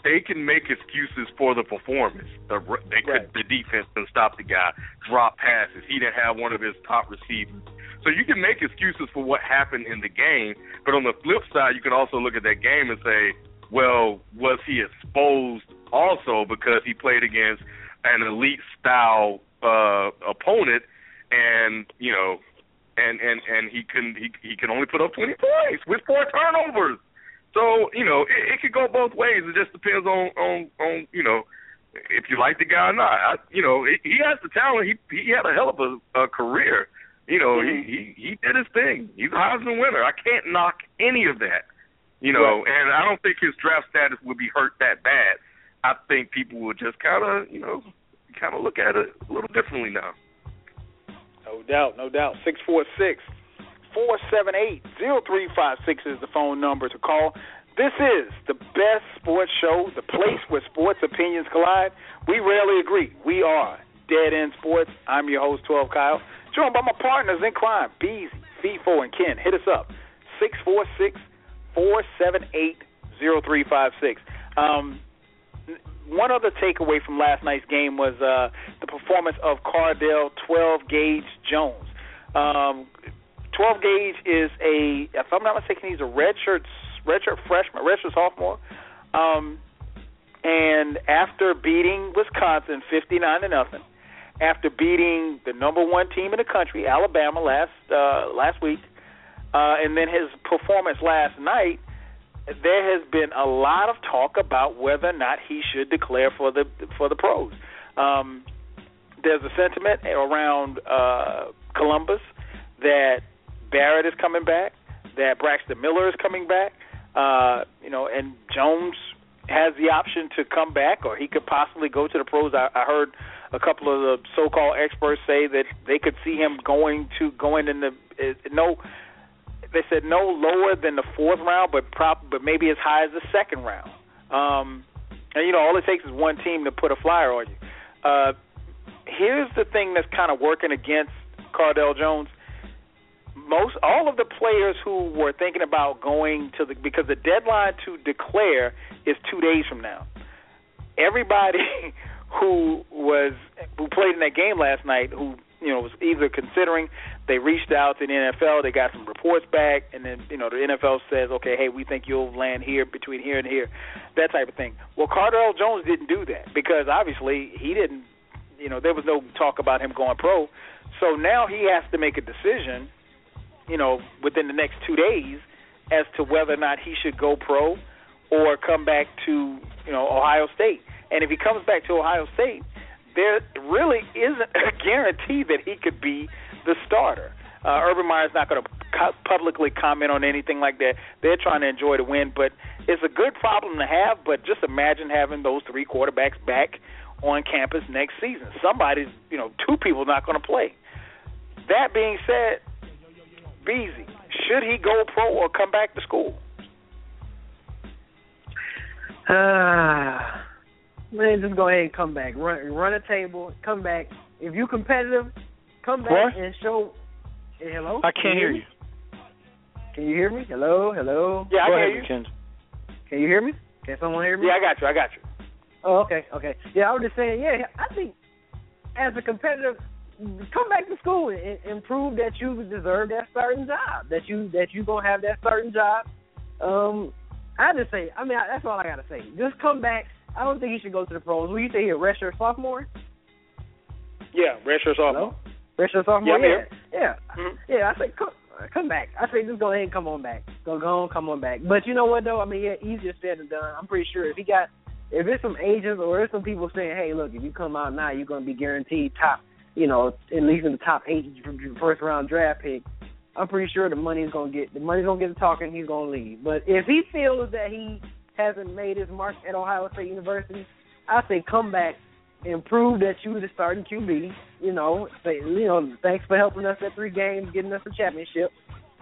they can make excuses for the performance. The they could Right. the defense can stop the guy, drop passes. He didn't have one of his top receivers. So you can make excuses for what happened in the game, but on the flip side, you can also look at that game and say, well, was he exposed also because he played against an elite style uh opponent and you know and and and he can he he can only put up 20 points with four turnovers. So you know it, it could go both ways. It just depends on on on you know if you like the guy or not. I, you know he, he has the talent. He he had a hell of a, a career. You know he mm-hmm. he he did his thing. He's a Heisman winner. I can't knock any of that. You know, and I don't think his draft status would be hurt that bad. I think people would just kind of you know kind of look at it a little differently now. No doubt, no doubt. Six four six four seven eight zero three five six is the phone number to call. This is the best sports show, the place where sports opinions collide. We rarely agree. We are Dead End Sports. I'm your host, 12 Kyle. Joined by my partners in crime, Beezy, Feefo, and Ken. Hit us up, six four six four seven eight zero three five six. Um, one other takeaway from last night's game was uh, the performance of Cardale 12 Gauge Jones. Um, 12 Gauge is a, if I'm not mistaken, he's a redshirt redshirt freshman, redshirt sophomore. Um, and after beating Wisconsin 59 to nothing, after beating the number one team in the country, Alabama, last uh, last week, uh, and then his performance last night. There has been a lot of talk about whether or not he should declare for the for the pros. Um, there's a sentiment around uh, Columbus that Barrett is coming back, that Braxton Miller is coming back, uh, you know, and Jones has the option to come back, or he could possibly go to the pros. I, I heard a couple of the so-called experts say that they could see him going to going in the uh, no. They said no lower than the fourth round, but prop, but maybe as high as the second round. Um, and you know, all it takes is one team to put a flyer on you. Uh, here's the thing that's kind of working against Cardale Jones most all of the players who were thinking about going to the because the deadline to declare is two days from now. Everybody who was who played in that game last night, who you know was either considering, they reached out to the NFL, they got some reports back, and then you know the NFL says, okay, hey, we think you'll land here between here and here, that type of thing. Well, Cardale Jones didn't do that because obviously he didn't, you know, there was no talk about him going pro. So now he has to make a decision you know, within the next two days as to whether or not he should go pro or come back to, you know, Ohio State. And if he comes back to Ohio State, there really isn't a guarantee that he could be the starter. Uh, Urban Meyer's not going to co- publicly comment on anything like that. They're trying to enjoy the win, but it's a good problem to have. But just imagine having those three quarterbacks back on campus next season. Somebody's, you know, two people not going to play. That being said, Beezy, should he go pro or come back to school? Ah, man, just go ahead and come back. Run, run a table. Come back. If you're competitive, come back What? and show. Hey, hello. I can't hear you. Can you hear me? Hello, hello. Yeah, I Go hear you. Mackenzie. Can you hear me? Can someone hear me? Yeah, I got you. I got you. Oh, okay, okay. Yeah, I was just saying. Yeah, I think as a competitor, come back to school and, and prove that you deserve that starting job. That you that you gonna have that starting job. Um, I just say. I mean, I, that's all I gotta say. Just come back. I don't think you should go to the pros. Will you say here, redshirt sophomore? Yeah, redshirt sophomore. Hello? Sophomore. Yeah, yeah, Mhm. yeah. I say come. Come back. I say just go ahead and come on back. Go go on, come on back. But you know what though? I mean, yeah, easier said than done. I'm pretty sure if he got, if there's some agents or there's some people saying, hey, look, if you come out now, you're gonna be guaranteed top, you know, at least in the top eight first round draft pick. I'm pretty sure the money's gonna get the money's gonna get to talking. He's gonna leave. But if he feels that he hasn't made his mark at Ohio State University, I say come back and prove that you the starting QB. You know, say you know, thanks for helping us at three games, getting us a championship.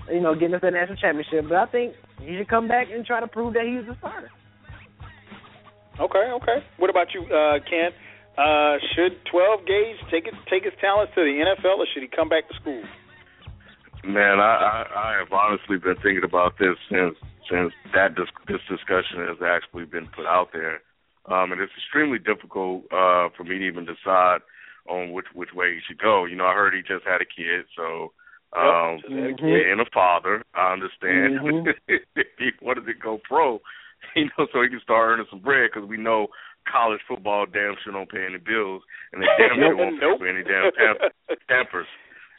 You know, getting us a national championship. But I think he should come back and try to prove that he's the starter. Okay, okay. What about you, uh, Ken? Uh, should 12 gauge take it take his talents to the NFL, or should he come back to school? Man, I, I I have honestly been thinking about this since since that dis- this discussion has actually been put out there, um, and it's extremely difficult uh, for me to even decide on which which way he should go. You know, I heard he just had a kid, so um, Just had a and a father. I understand Mhm. if he wanted to go pro, you know, so he can start earning some bread because we know college football damn sure don't pay any bills, and they damn sure won't Nope. pay any damn tam- Pampers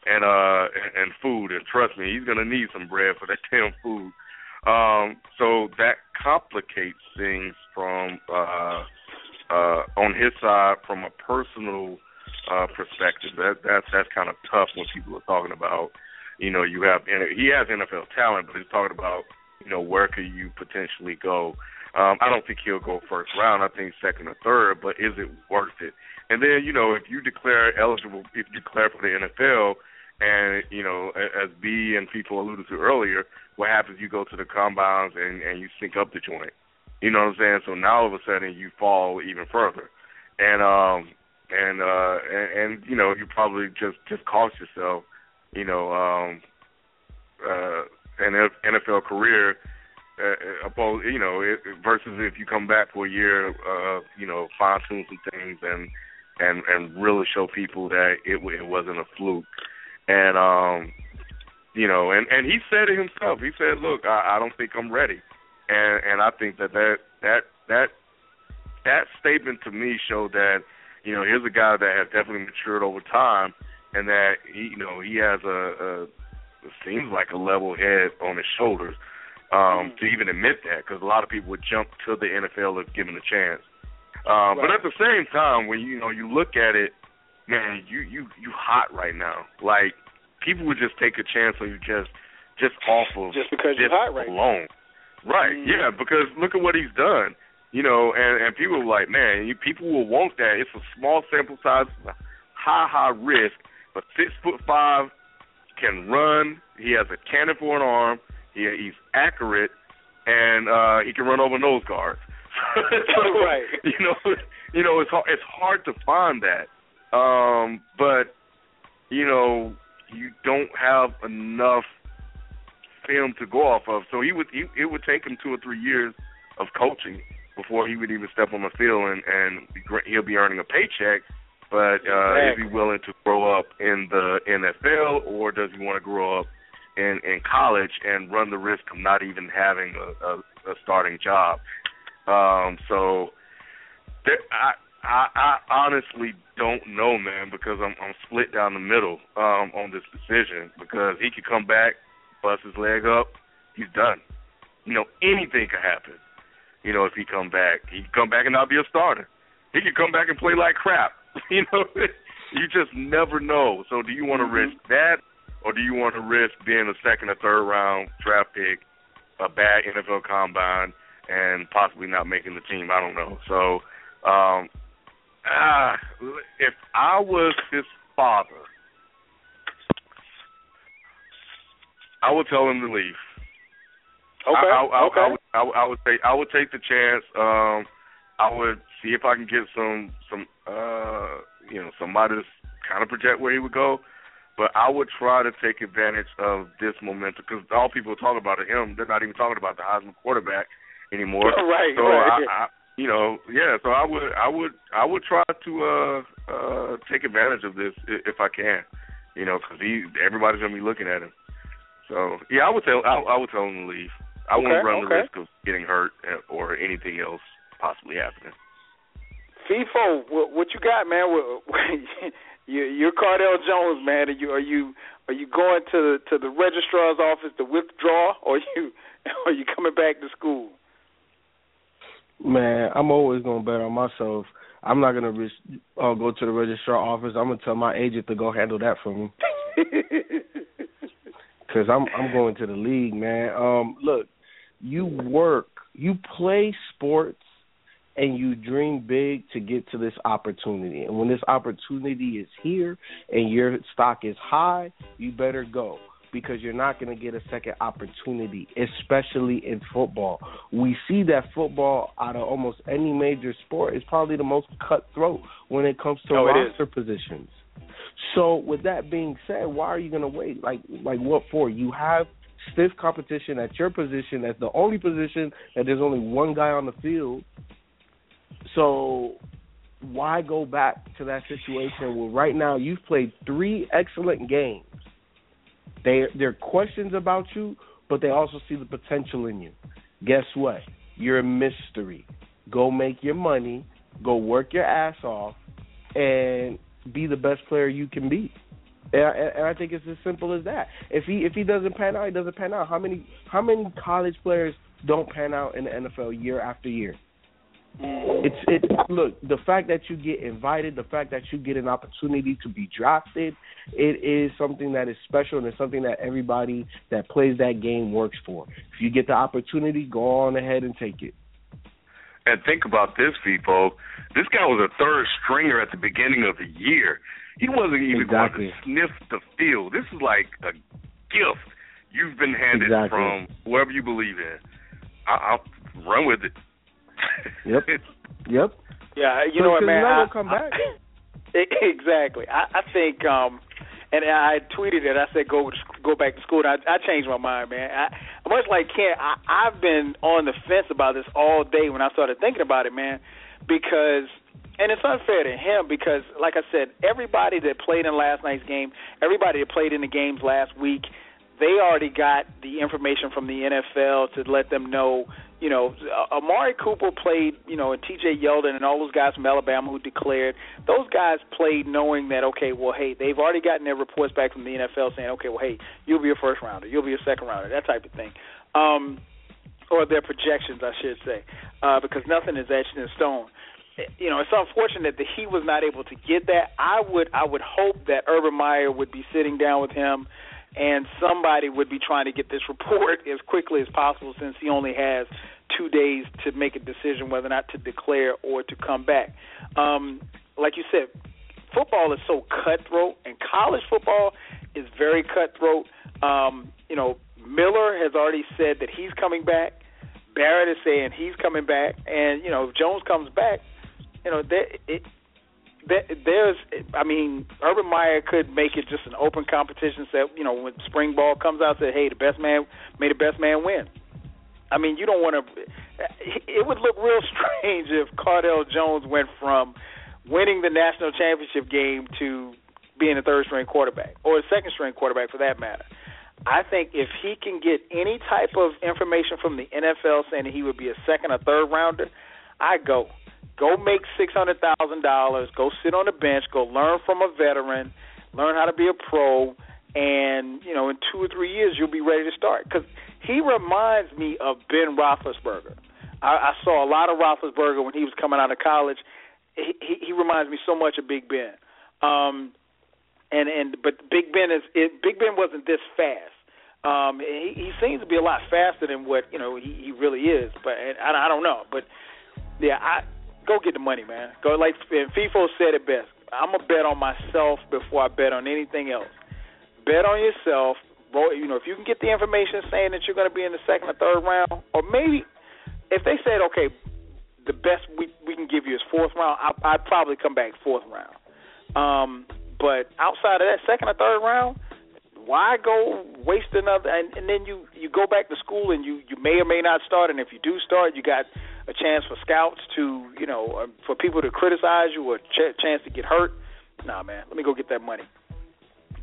and uh and, and food. And trust me, he's gonna need some bread for that damn food. Um, so that complicates things from uh uh on his side from a personal uh perspective. That that's that's kind of tough when people are talking about, you know, you have he has NFL talent, but he's talking about, you know, where could you potentially go. Um, I don't think he'll go first round. I think second or third, but is it worth it? And then, you know, if you declare eligible, if you declare for the NFL, and you know, as B and people alluded to earlier, what happens? You go to the combines and and you sync up the joint. You know what I'm saying? So now all of a sudden you fall even further, and um and uh and, and you know you probably just just cost yourself, you know, um uh an NFL career. Uh, opposed, you know, it, versus if you come back for a year, uh, you know, fine tune some things and and and really show people that it it wasn't a fluke. And um, you know, and and he said it himself. He said, "Look, I, I don't think I'm ready," and and I think that that that that that statement to me showed that you know, here's a guy that has definitely matured over time, and that he, you know, he has a, a it seems like a level head on his shoulders um, to even admit that, because a lot of people would jump to the NFL if given a chance. Um, But at the same time, when you know you look at it, man, you you you hot right now. Like people would just take a chance on you just just off of Just because you're hot right now. alone. Right? Mhm. Yeah, because look at what he's done. You know, and and people are like, man, you, people will want that. It's a small sample size, high high risk, but six foot five can run. He has a cannon for an arm. He he's accurate, and uh he can run over nose guards. so, Right. You know, you know, it's hard, it's hard to find that. Um, but you know, you don't have enough film to go off of. So he would he, it would take him two or three years of coaching before he would even step on the field and and he'll be earning a paycheck. But uh, is he willing to grow up in the NFL, or does he want to grow up in in college and run the risk of not even having a, a, a starting job? Um, so there, I, I I honestly don't know, man, because I'm I'm split down the middle um, on this decision because he could come back, bust his leg up, he's done. You know, anything could happen. You know, if he come back, he could come back and not be a starter. He could come back and play like crap. You know, you just never know. So, do you want to Mhm. risk that, or do you want to risk being a second or third round draft pick, a bad NFL combine, and possibly not making the team? I don't know. So, um, ah, if I was his father, I would tell him to leave. Okay. I, I, I, okay. I, would, I, would, I would take I would take the chance. Um, I would see if I can get some some uh you know somebody to kind of project where he would go. But I would try to take advantage of this momentum because all people talk about him. They're not even talking about the Heisman quarterback anymore. right. So right. I, I, you know, yeah. So I would, I would, I would try to uh uh take advantage of this if I can. You know, because he, everybody's gonna be looking at him. So yeah, I would tell, I, I would tell him to leave. I Okay, wouldn't run the risk of getting hurt uh, or anything else possibly happening. Feefo, what, what you got, man? What, you, you're Cardale Jones, man. Are you are you are you going to to the registrar's office to withdraw, or you are you coming back to school? Man, I'm always gonna bet on myself. I'm not gonna risk, uh, go to the registrar office. I'm gonna tell my agent to go handle that for me. Cause I'm I'm going to the league, man. Um, look, you work, you play sports, and you dream big to get to this opportunity. And when this opportunity is here and your stock is high, you better go because you're not going to get a second opportunity, especially in football. We see that football out of almost any major sport is probably the most cutthroat when it comes to Oh, roster positions. So with that being said, why are you going to wait? Like like what for? You have stiff competition at your position. That's the only position that there's only one guy on the field. So why go back to that situation where right now you've played three excellent games. They there are questions about you, but they also see the potential in you. Guess what? You're a mystery. Go make your money, go work your ass off, and be the best player you can be. And and I think it's as simple as that. If he if he doesn't pan out, he doesn't pan out. How many how many college players don't pan out in the NFL year after year? It's it. Look, the fact that you get invited, the fact that you get an opportunity to be drafted, it is something that is special and it's something that everybody that plays that game works for. If you get the opportunity, go on ahead and take it. And think about this, people. This guy was a third stringer at the beginning of the year. He wasn't even Exactly. going to sniff the field. This is like a gift you've been handed Exactly. from whoever you believe in. I, I'll run with it. Yep. Yep. Yeah, you know what, man? I- come I- back. exactly. I, I think, um, and I tweeted it. I said go go back to school. And I, I changed my mind, man. I, much like Ken, I, I've been on the fence about this all day when I started thinking about it, man, because. And it's unfair to him because, like I said, everybody that played in last night's game, everybody that played in the games last week, they already got the information from the NFL to let them know. You know, Amari Cooper played. You know, and T.J. Yeldon and all those guys from Alabama who declared. Those guys played knowing that okay, well, hey, they've already gotten their reports back from the NFL saying, okay, well, hey, you'll be a first rounder, you'll be a second rounder, that type of thing. Um, or their projections, I should say, uh, because nothing is etched in stone. You know, it's unfortunate that he was not able to get that. I would, I would hope that Urban Meyer would be sitting down with him, and somebody would be trying to get this report as quickly as possible, since he only has two days to make a decision whether or not to declare or to come back. Um, like you said, football is so cutthroat, and college football is very cutthroat. Um, you know, Miller has already said that he's coming back. Barrett is saying he's coming back, and you know if Jones comes back, you know there it, there's I mean Urban Meyer could make it just an open competition. Say you know when spring ball comes out, say hey the best man may the best man win. I mean you don't want to. It would look real strange if Cardale Jones went from winning the national championship game to being a third string quarterback or a second string quarterback for that matter. I think if he can get any type of information from the NFL saying that he would be a second or third rounder, I go. Go make six hundred thousand dollars. Go sit on the bench. Go learn from a veteran. Learn how to be a pro. And you know, in two or three years, you'll be ready to start. Because he reminds me of Ben Roethlisberger. I, I saw a lot of Roethlisberger when he was coming out of college. He, he, he reminds me so much of Big Ben. Um, and and but Big Ben is it, Big Ben wasn't this fast. Um, he, he seems to be a lot faster than what you know he, he really is. But and I, I don't know. But yeah, I go get the money, man. Go like and Feefo said it best. I'm gonna bet on myself before I bet on anything else. Bet on yourself. You know, if you can get the information saying that you're going to be in the second or third round, or maybe if they said, okay, the best we we can give you is fourth round, I, I'd probably come back fourth round. Um, but outside of that second or third round, why go waste another? And, and then you you go back to school and you you may or may not start. And if you do start, you got a chance for scouts to you know uh, for people to criticize you or a ch- chance to get hurt. Nah, man, let me go get that money.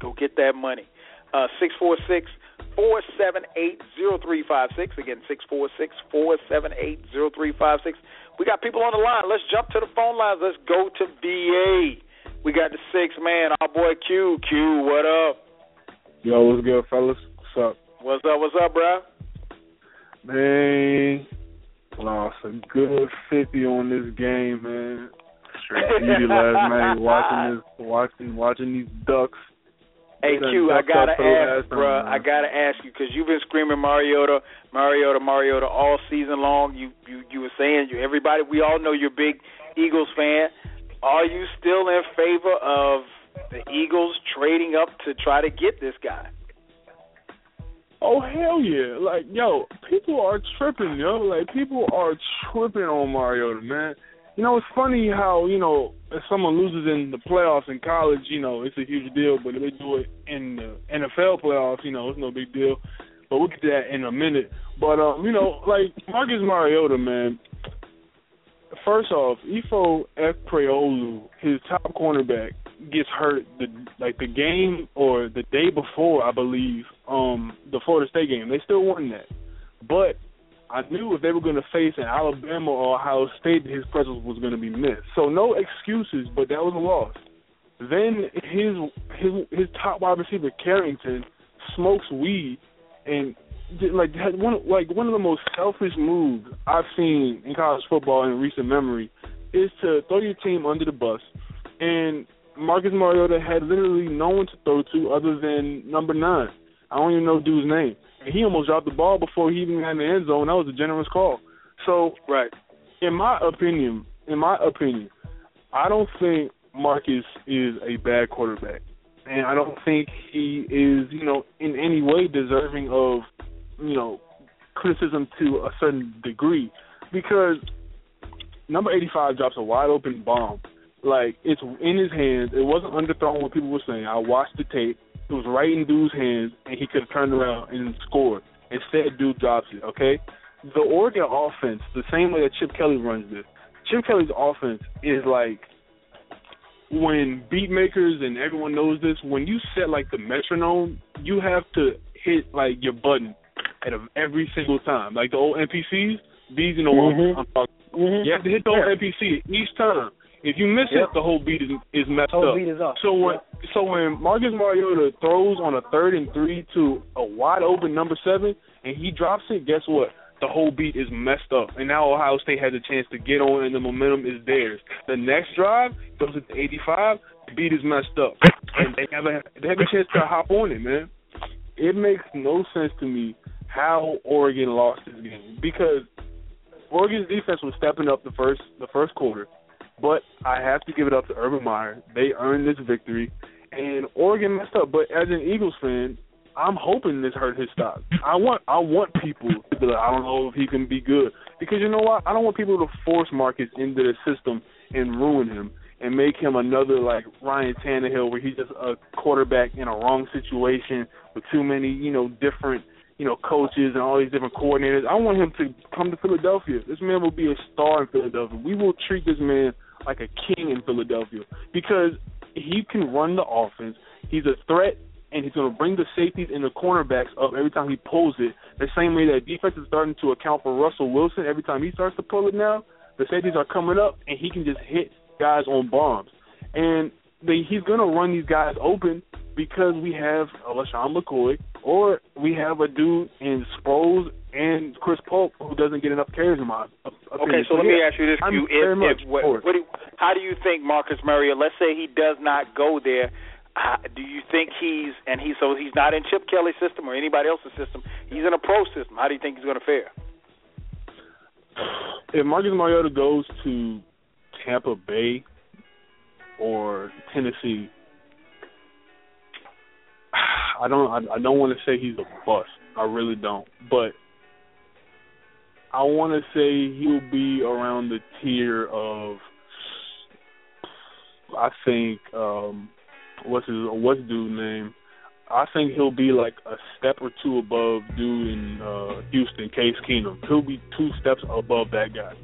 Go get that money. Uh, six four six four seven eight zero three five six. Again, six four six four seven eight zero three five six. We got people on the line. Let's jump to the phone lines. Let's go to VA. We got the six man, our boy Q. Q, what up? Yo, what's good, fellas? What's up? What's up? What's up, bro? Man, lost a good fifty on this game, man. Straight last night. Watching this, watching, watching these ducks. Hey Q, I gotta up for the ask, bro. I gotta ask you because you've been screaming Mariota, Mariota, Mariota all season long. You you you were saying you everybody. We all know you're a big Eagles fan. Are you still in favor of the Eagles trading up to try to get this guy? Oh hell yeah! Like yo, people are tripping, yo. Like people are tripping on Mariota, man. You know, it's funny how you know if someone loses in the playoffs in college, you know, it's a huge deal. But if they do it in the NFL playoffs, you know, it's no big deal. But we'll get to that in a minute. But um, you know, like Marcus Mariota, man. First off, Ifo Ekpre-Olomu, his top cornerback, gets hurt the like the game or the day before, I believe, um, the Florida State game. They still won that, but I knew if they were going to face an Alabama or Ohio State, his presence was going to be missed. So no excuses, but that was a loss. Then his his his top wide receiver Carrington smokes weed and like had one like one of the most selfish moves I've seen in college football in recent memory is to throw your team under the bus. And Marcus Mariota had literally no one to throw to other than number nine. I don't even know dude's name. And he almost dropped the ball before he even got in the end zone. That was a generous call. So, right. In my opinion, in my opinion, I don't think Marcus is a bad quarterback, and I don't think he is, you know, in any way deserving of, you know, criticism to a certain degree, because number eighty-five drops a wide open bomb. Like it's in his hands. It wasn't underthrown what people were saying. I watched the tape. It was right in dude's hands, and he could have turned around and scored. Instead, dude drops it. Okay, the Oregon offense, the same way that Chip Kelly runs this. Chip Kelly's offense is like when beat makers and everyone knows this. When you set like the metronome, you have to hit like your button at a, every single time. Like the old MPCs, these and what I'm- Mhm. I'm talking. Mm-hmm. You have to hit the old MPC each time. If you miss Yep. it, the whole beat is is messed Whole up. beat is. So when so when Marcus Mariota throws on a third and three to a wide open number seven and he drops it, guess what? The whole beat is messed up, and now Ohio State has a chance to get on, and the momentum is theirs. The next drive goes at 85, the beat is messed up, and they have a they have a chance to hop on it, man. It makes no sense to me how Oregon lost this game because Oregon's defense was stepping up the first the first quarter, but I have to give it up to Urban Meyer. They earned this victory, and Oregon messed up. But as an Eagles fan, I'm hoping this hurt his stock. I want I want people to be like, I don't know if he can be good because you know what? I don't want people to force Marcus into the system and ruin him and make him another like Ryan Tannehill where he's just a quarterback in a wrong situation with too many you know different you know coaches and all these different coordinators. I want him to come to Philadelphia. This man will be a star in Philadelphia. We will treat this man like a king in Philadelphia because he can run the offense. He's a threat and he's going to bring the safeties and the cornerbacks up every time he pulls it. The same way that defense is starting to account for Russell Wilson every time he starts to pull it now. The safeties are coming up and he can just hit guys on bombs. And they, he's going to run these guys open because we have a LeSean McCoy or we have a dude in Sproles and Chris Polk who doesn't get enough carries in my opinion. Okay, so let me ask you this: I'm you, if, if what, what do, how do you think Marcus Mariota? Let's say he does not go there. Uh, do you think he's and he so he's not in Chip Kelly's system or anybody else's system? He's in a pro system. How do you think he's going to fare? if Marcus Mariota goes to Tampa Bay or Tennessee, I don't I, I don't want to say he's a bust. I really don't. But I want to say he'll be around the tier of I think um what's his what's dude name? I think he'll be like a step or two above dude in uh Houston, Case Keenum. He'll be two steps above that guy.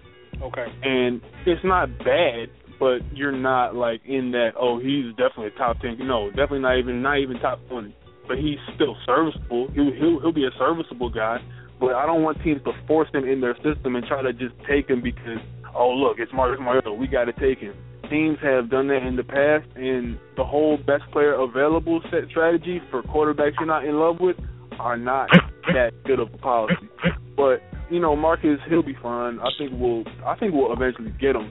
Okay. And it's not bad, but you're not like in that, oh, he's definitely a top ten no, definitely not even not even top twenty. But he's still serviceable. He'll he'll he'll be a serviceable guy. But I don't want teams to force him in their system and try to just take him because oh look, it's Marcus Mariota, we gotta take him. Teams have done that in the past and the whole best player available set strategy for quarterbacks you're not in love with are not that good of a policy. But, you know, Marcus he'll be fine. I think we'll I think we'll eventually get him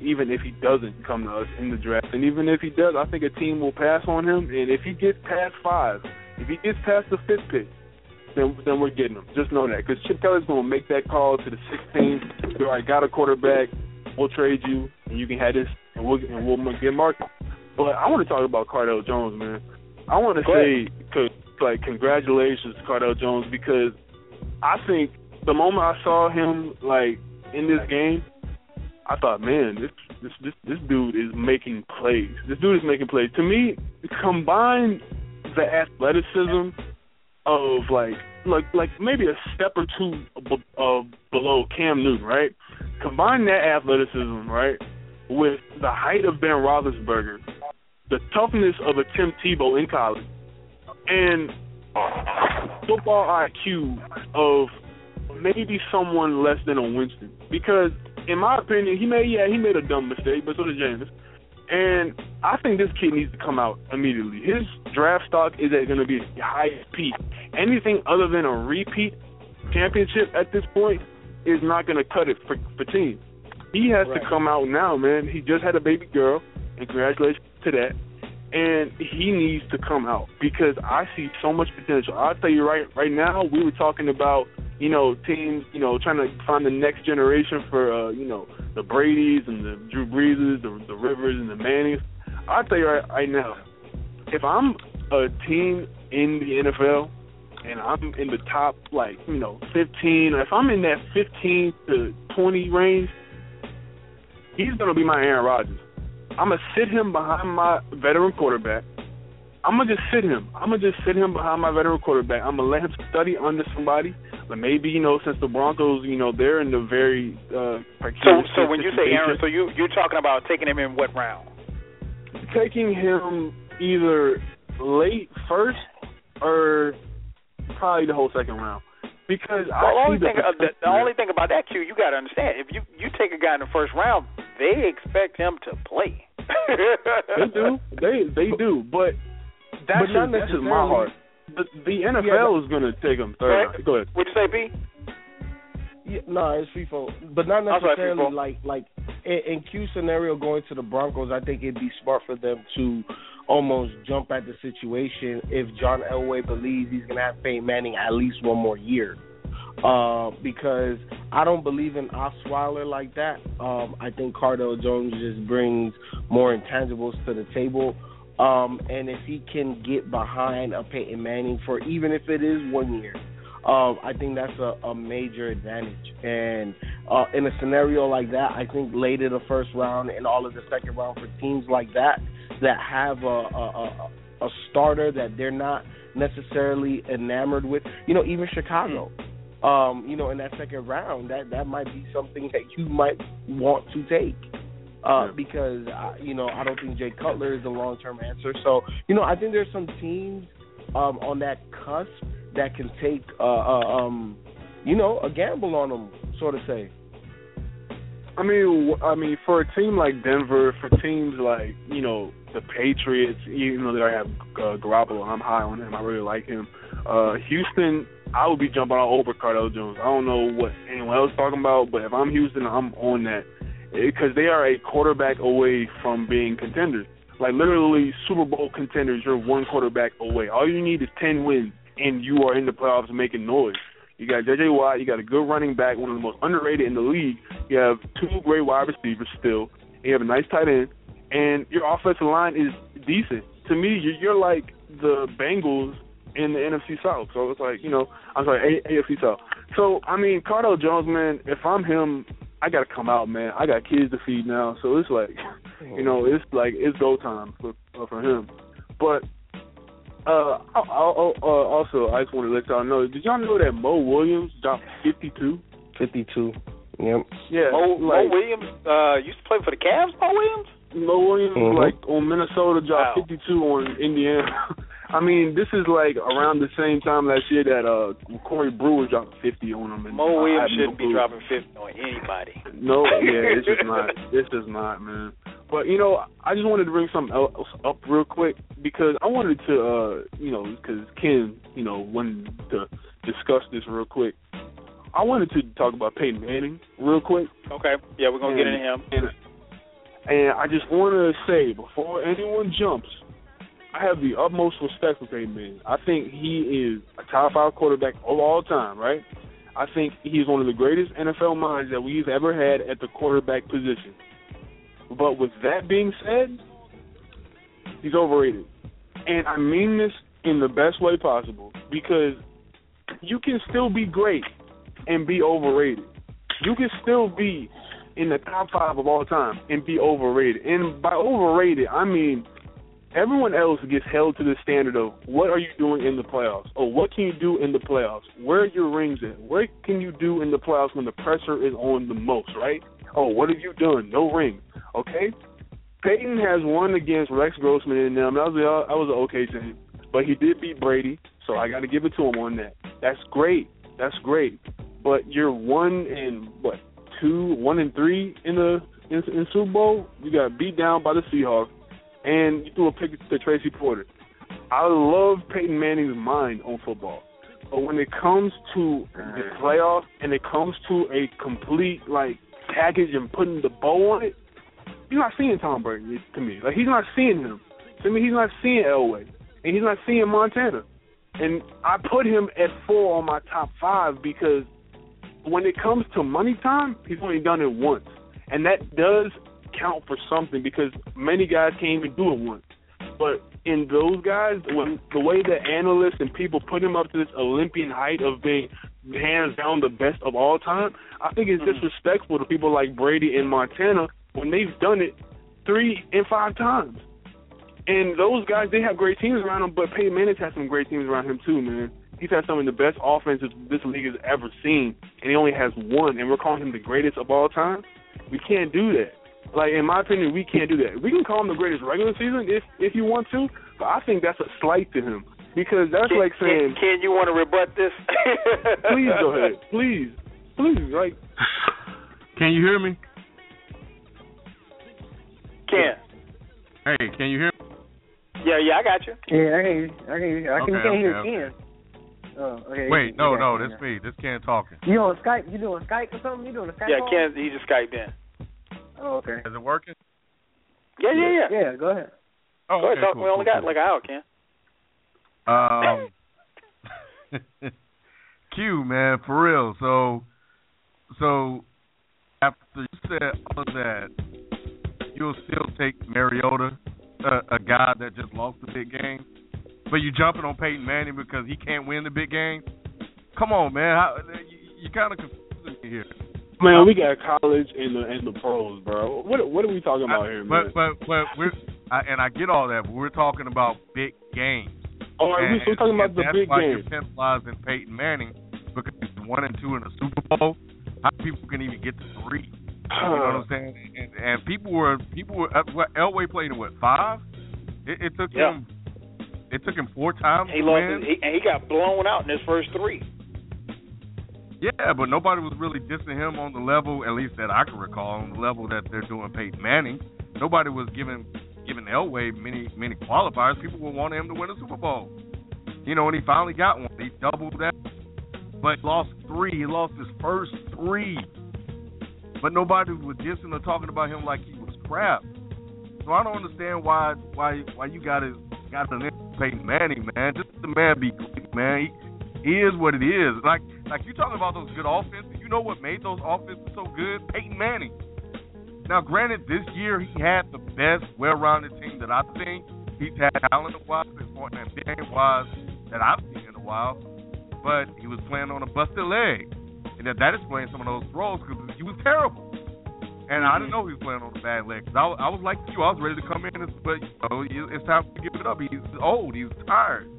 even if he doesn't come to us in the draft. And even if he does, I think a team will pass on him. And if he gets past five, if he gets past the fifth pick, then then we're getting him. Just know that because Chip Kelly's going to make that call to the 16. All right, got a quarterback. We'll trade you, and you can have this, and we'll and we'll get Mark. But I want to talk about Cardale Jones, man. I want to say, like, congratulations, to Cardale Jones, because I think the moment I saw him like in this game, I thought, man, this this this this dude is making plays. This dude is making plays. To me, combine the athleticism of like like like maybe a step or two below Cam Newton, right? Combine that athleticism, right, with the height of Ben Roethlisberger, the toughness of a Tim Tebow in college, and football IQ of maybe someone less than a Winston. Because in my opinion, he made yeah he made a dumb mistake, but so did Jameis. And I think this kid needs to come out immediately. His draft stock is going to be the highest peak. Anything other than a repeat championship at this point is not going to cut it for for teams. He has Right. to come out now, man. He just had a baby girl, and congratulations to that. And he needs to come out because I see so much potential. I'll tell you right right now, we were talking about you know teams, you know, trying to find the next generation for uh, you know the Brady's and the Drew Breeses, the, the Rivers and the Mannings. I'll tell you right, right now, if I'm a team in the NFL and I'm in the top like you know 15, if I'm in that 15 to 20 range, he's gonna be my Aaron Rodgers. I'm gonna sit him behind my veteran quarterback. I'm gonna just sit him. I'm gonna just sit him behind my veteran quarterback. I'm gonna let him study under somebody. But maybe you know, since the Broncos, you know, they're in the very uh, So so when you say Aaron, so you you're talking about taking him in what round? taking him either late first or probably the whole second round because Well, I the only thing uh, the, the only thing about that, Q, you got to understand. If you you take a guy in the first round, they expect him to play. they do, they they do, but that's But not just, that's just my heart. The, the NFL is going to take him third. Right. Go ahead. What'd you say, B? Yeah, no, it's Feefo, but not necessarily FIFO. like like in, in Q scenario going to the Broncos. I think it'd be smart for them to almost jump at the situation if John Elway believes he's gonna have Peyton Manning at least one more year. Uh, because I don't believe in Osweiler like that. Um, I think Cardale Jones just brings more intangibles to the table. Um, and if he can get behind a Peyton Manning for even if it is one year, um, I think that's a, a major advantage. And uh, in a scenario like that, I think late in the first round and all of the second round for teams like that that have a, a, a, a starter that they're not necessarily enamored with, you know, even Chicago. Um, you know, in that second round, that that might be something that you might want to take. Uh, Yeah. because uh, you know I don't think Jay Cutler is the long term answer. So you know I think there's some teams um, on that cusp that can take uh, uh, um, you know a gamble on them, sort of say. I mean, I mean, for a team like Denver, for teams like you know the Patriots, even though they have uh, Garoppolo, I'm high on him. I really like him. Uh, Houston, I would be jumping all over Cardale Jones. I don't know what anyone else is talking about, but if I'm Houston, I'm on that because they are a quarterback away from being contenders. Like literally Super Bowl contenders, you're one quarterback away. All you need is ten wins, and you are in the playoffs making noise. You got J.J. Watt. You got a good running back, one of the most underrated in the league. You have two great wide receivers still. You have a nice tight end, and your offensive line is decent. To me, you're, like the Bengals in the NFC South. So it's like you know, I'm sorry, AFC South. So I mean, Cardale Jones, man. If I'm him, I gotta come out, man. I got kids to feed now, so it's like, you know, it's like it's go time for for him. But uh, I, I, uh, also, I just want to let y'all know. Did y'all know that Mo Williams dropped 52? 52. Yep. Yeah, Mo, Mo Williams uh, used to play for the Cavs. Mo Williams. Mo Williams, Mhm. like on Minnesota, dropped Wow. 52 on Indiana. I mean, this is like around the same time last year that uh Corey Brewer dropped 50 on him. And Mo Williams shouldn't be dropping fifty on anybody. No, yeah, it's just not. It's just not, man. But you know, I just wanted to bring something else up real quick because I wanted to, uh, you know, because Ken, you know, wanted to discuss this real quick. I wanted to talk about Peyton Manning real quick, Okay. Yeah, we're gonna get into him. and and I just want to say before anyone jumps, I have the utmost respect for Peyton Manning. I think he is a top five quarterback of all time, right? I think he's one of the greatest NFL minds that we've ever had at the quarterback position. But with that being said, he's overrated. And I mean this in the best way possible because you can still be great and be overrated. You can still be in the top five of all time and be overrated. And by overrated, I mean everyone else gets held to the standard of what are you doing in the playoffs? Oh, what can you do in the playoffs? Where are your rings at? What can you do in the playoffs when the pressure is on the most, right? Oh, what have you done? No ring. Okay? Peyton has won against Rex Grossman and them. That was a, was an okay team. But he did beat Brady, so I got to give it to him on that. That's great. That's great. But you're one and what two, one and three in the in, in Super Bowl. You got beat down by the Seahawks, and you threw a pick to Tracy Porter. I love Peyton Manning's mind on football, but when it comes to the playoffs and it comes to a complete like package and putting the bow on it, you're not seeing Tom Brady to me. Like he's not seeing him. To me, he's not seeing Elway, and he's not seeing Montana. And I put him at four on my top five because when it comes to money time, he's only done it once, and that does count for something because many guys can't even do it once. But in those guys, when the way that analysts and people put him up to this Olympian height of being hands down the best of all time, I think it's mm. disrespectful to people like Brady and Montana when they've done it three and five times. And those guys, they have great teams around them, but Peyton Manning's had some great teams around him too, man. He's had some of the best offenses this league has ever seen, and he only has one, and we're calling him the greatest of all time. We can't do that. Like in my opinion, we can't do that. We can call him the greatest regular season if if you want to, but I think that's a slight to him. because that's Ken, like saying, Can, Ken, you want to rebut this? please go ahead, please, please, like, Can you hear me? Can. Hey, can you hear me? Yeah, yeah, I got you. Yeah, I can. I can. I can. Okay, can't hear okay, Ken. Oh, okay. Wait, no, no, Ken that's me. This Ken talking. You on Skype? You doing Skype or something? You doing a Skype? Yeah, call? Ken, he just Skyped in. Oh, okay. Is it working? Yeah, yeah, yeah. Yeah, go ahead. Oh, Go ahead, talk. cool, we only cool, got cool. like an hour, Ken. Um, Q man, for real. So, so after you said all of that, you'll still take Mariota, a, a guy that just lost the big game, but you jumping on Peyton Manning because he can't win the big game. Come on, man. How, you, you kind of confusing me here. Man, we got college and the and the pros, bro. What what are we talking about I- here, man? but but but we're I, and I get all that, but we're talking about big games. All right, And- we- we're talking and about the big games. that's why. You're penalizing Peyton Manning because he's one and two in the Super Bowl. How people can even get to three? You know what I'm saying? And, and people were people were uh, what Elway played in what five? It, it took Yeah. him. It took him four times He to lost, win. his, he, and he got blown out in his first three. Yeah, but nobody was really dissing him on the level, at least that I can recall, on the level that they're doing Peyton Manning. Nobody was giving giving Elway many many qualifiers. People were wanting him to win a Super Bowl. You know, and he finally got one. He doubled that, but lost three. He lost his first three. But nobody was dissing or talking about him like he was crap. So I don't understand why why why you got to got to Peyton Manning, man. Just the man be great, man. He is what it is. Like like you talking about those good offenses. You know what made those offenses so good? Peyton Manning. Now, granted, this year he had the best, well-rounded team that I've seen. He's had talent-wise and game-wise that I've seen in a while. But he was playing on a busted leg, and that, that explains some of those throws because he was terrible. And I didn't mm-hmm. know he was playing on a bad leg. 'cause I, was- I was like you, I was ready to come in, and, but you know, you- it's time to give it up. He's old, he's tired.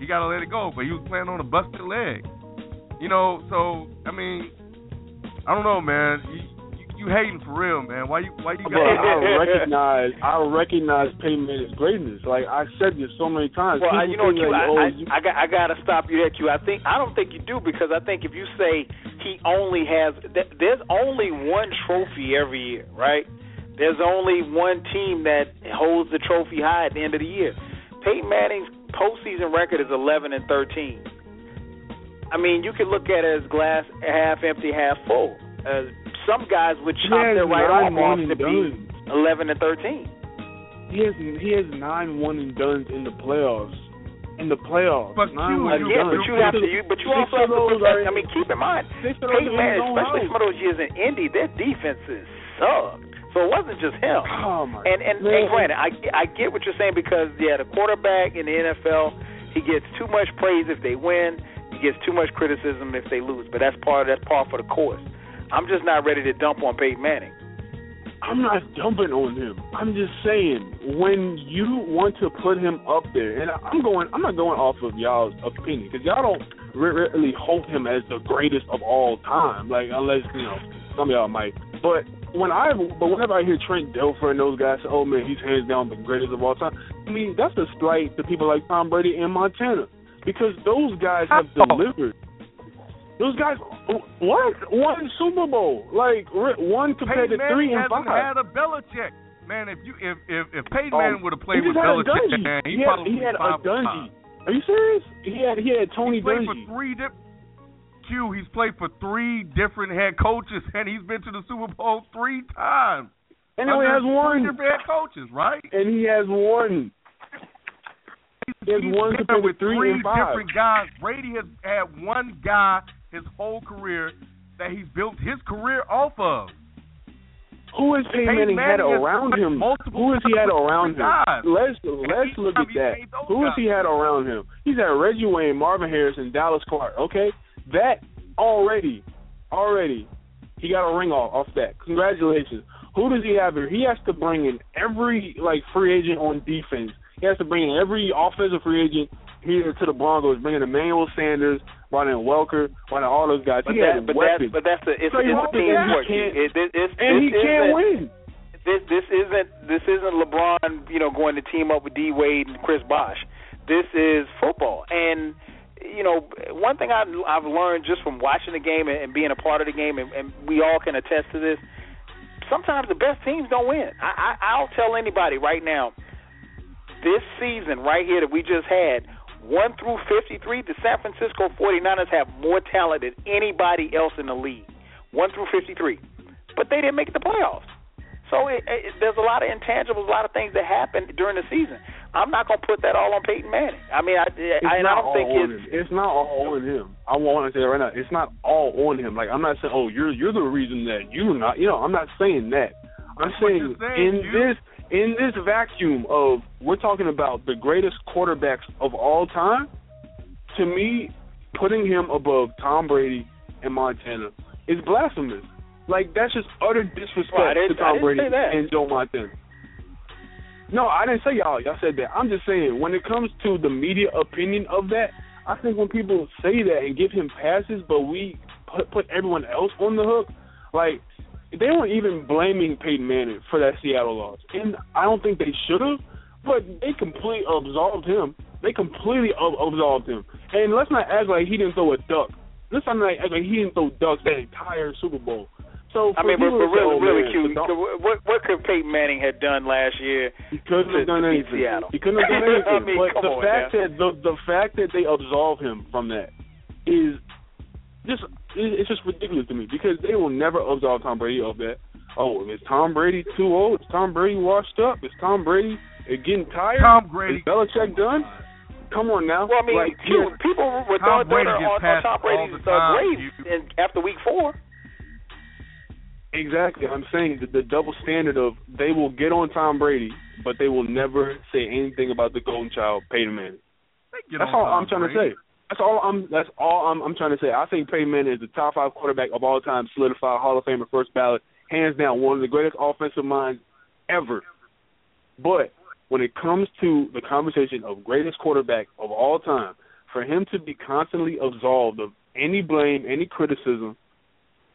You got to let it go. But he was playing on a busted leg. You know, so I mean, I don't know, man. You, you, you hating for real, man? Why you why you But got? I recognize I recognize Peyton Manning's greatness. Like I said this so many times. Well, I, People you know what, think Q, like, I, oh, I, you, I got I got to stop you there, Q. I think I don't think you do because I think if you say he only has, th- there's only one trophy every year, right? There's only one team that holds the trophy high at the end of the year. Peyton Manning's postseason record is 11 and 13. I mean, you could look at it as glass half empty, half full. Uh, some guys would he chop their right arm off to and be 11 and 13. He has he has nine one and done in the playoffs. In the playoffs, But nine Q, one Again, but you have to, you, but you also have to those put that. I mean, keep in mind, Six of Peyton Manning, especially some of those years in Indy, their defenses sucked. So it wasn't just him. Oh my And and, man. and granted, I I get what you're saying because yeah, the quarterback in the NFL, he gets too much praise if they win, he gets too much criticism if they lose. But that's part of that's par for the course. I'm just not ready to dump on Peyton Manning. I'm not dumping on him. I'm just saying when you want to put him up there, and I'm going, I'm not going off of y'all's opinion because y'all don't really hold him as the greatest of all time. Like unless you know some of y'all might, but when I but whenever I hear Trent Dilfer and those guys say, "Oh man, he's hands down the greatest of all time," I mean that's a slight to people like Tom Brady and Montana because those guys have How? delivered. Those guys, what? One Super Bowl, like one compared Peyton to three and five. had a Belichick. Man, if you if if, if Peyton Um, Manning would have played with Belichick, man, he, he had, probably he had a Dungy. Are you serious? He had he had Tony He's played Dungy. for three different. Q, he's played for three different head coaches, and he's been to the Super Bowl three times. And he only has one. different head coaches, right? And he has one. He has He's one been with three three different guys. Brady has had one guy his whole career that he's built his career off of. Who has Peyton Peyton Manning had Manning has around him? Who has he had around him? guys. Let's let's look at that. Who has he had around him? He's had Reggie Wayne, Marvin Harrison, Dallas Clark. Okay, that already, already, he got a ring off off that. Congratulations. Who does he have here? He has to bring in every like free agent on defense. He has to bring in every offensive free agent here to the Broncos. Bringing Emmanuel Sanders, brought in Welker, brought in all those guys. But he that, but that's but that's the it's, So it's a team sport. It, it, it's, and he can't win. This this isn't this isn't LeBron, you know, going to team up with D Wade and Chris Bosh. This is football, and you know, one thing I've, I've learned just from watching the game and, and being a part of the game, and, and we all can attest to this. Sometimes the best teams don't win. I, I, I'll tell anybody right now, this season right here that we just had, 1 through 53, the San Francisco 49ers have more talent than anybody else in the league. 1 through 53. But they didn't make the playoffs. So it, it, there's a lot of intangibles, a lot of things that happen during the season. I'm not gonna put that all on Peyton Manning. I mean, I, It's I, not I don't think it's him. It's not all on him. I want to say that right now. It's not all on him. Like I'm not saying, oh, you're you're the reason that you're not. You know, I'm not saying that. I'm saying, saying, in you. this in this vacuum of we're talking about the greatest quarterbacks of all time. To me, putting him above Tom Brady and Montana is blasphemous. Like that's just utter disrespect Well, to Tom Brady and Joe Montana. No, I didn't say y'all. Y'all said that. I'm just saying when it comes to the media opinion of that, I think when people say that and give him passes, but we put put everyone else on the hook, like they weren't even blaming Peyton Manning for that Seattle loss, and I don't think they should have. But they completely absolved him. They completely ab- absolved him. And let's not act like he didn't throw a duck. Let's not act like he didn't throw ducks that entire Super Bowl. So I mean, but, people but really, "Oh, really man, cute. What what could Peyton Manning have done last year? He couldn't to- have done anything. Seattle. He couldn't have done anything. I mean, but the on fact now. that the the fact that they absolve him from that is just it's just ridiculous to me because they will never absolve Tom Brady of that. Oh, is Tom Brady too old? Is Tom Brady washed up? Is Tom Brady getting tired? Tom Brady. Is Belichick done? Come on now. Well, I mean, like, people, yeah, people were throwing Brady dirt on, on Tom all Brady's the uh, time, grave you- in, after week four. Exactly. I'm saying that the double standard of they will get on Tom Brady, but they will never say anything about the golden child, Peyton Manning. That's all Tom I'm trying Brady. to say. That's all I'm. That's all I'm, I'm trying to say. I think Peyton Manning is the top five quarterback of all time, solidified Hall of Famer, first ballot, hands down, one of the greatest offensive minds ever. But when it comes to the conversation of greatest quarterback of all time, for him to be constantly absolved of any blame, any criticism,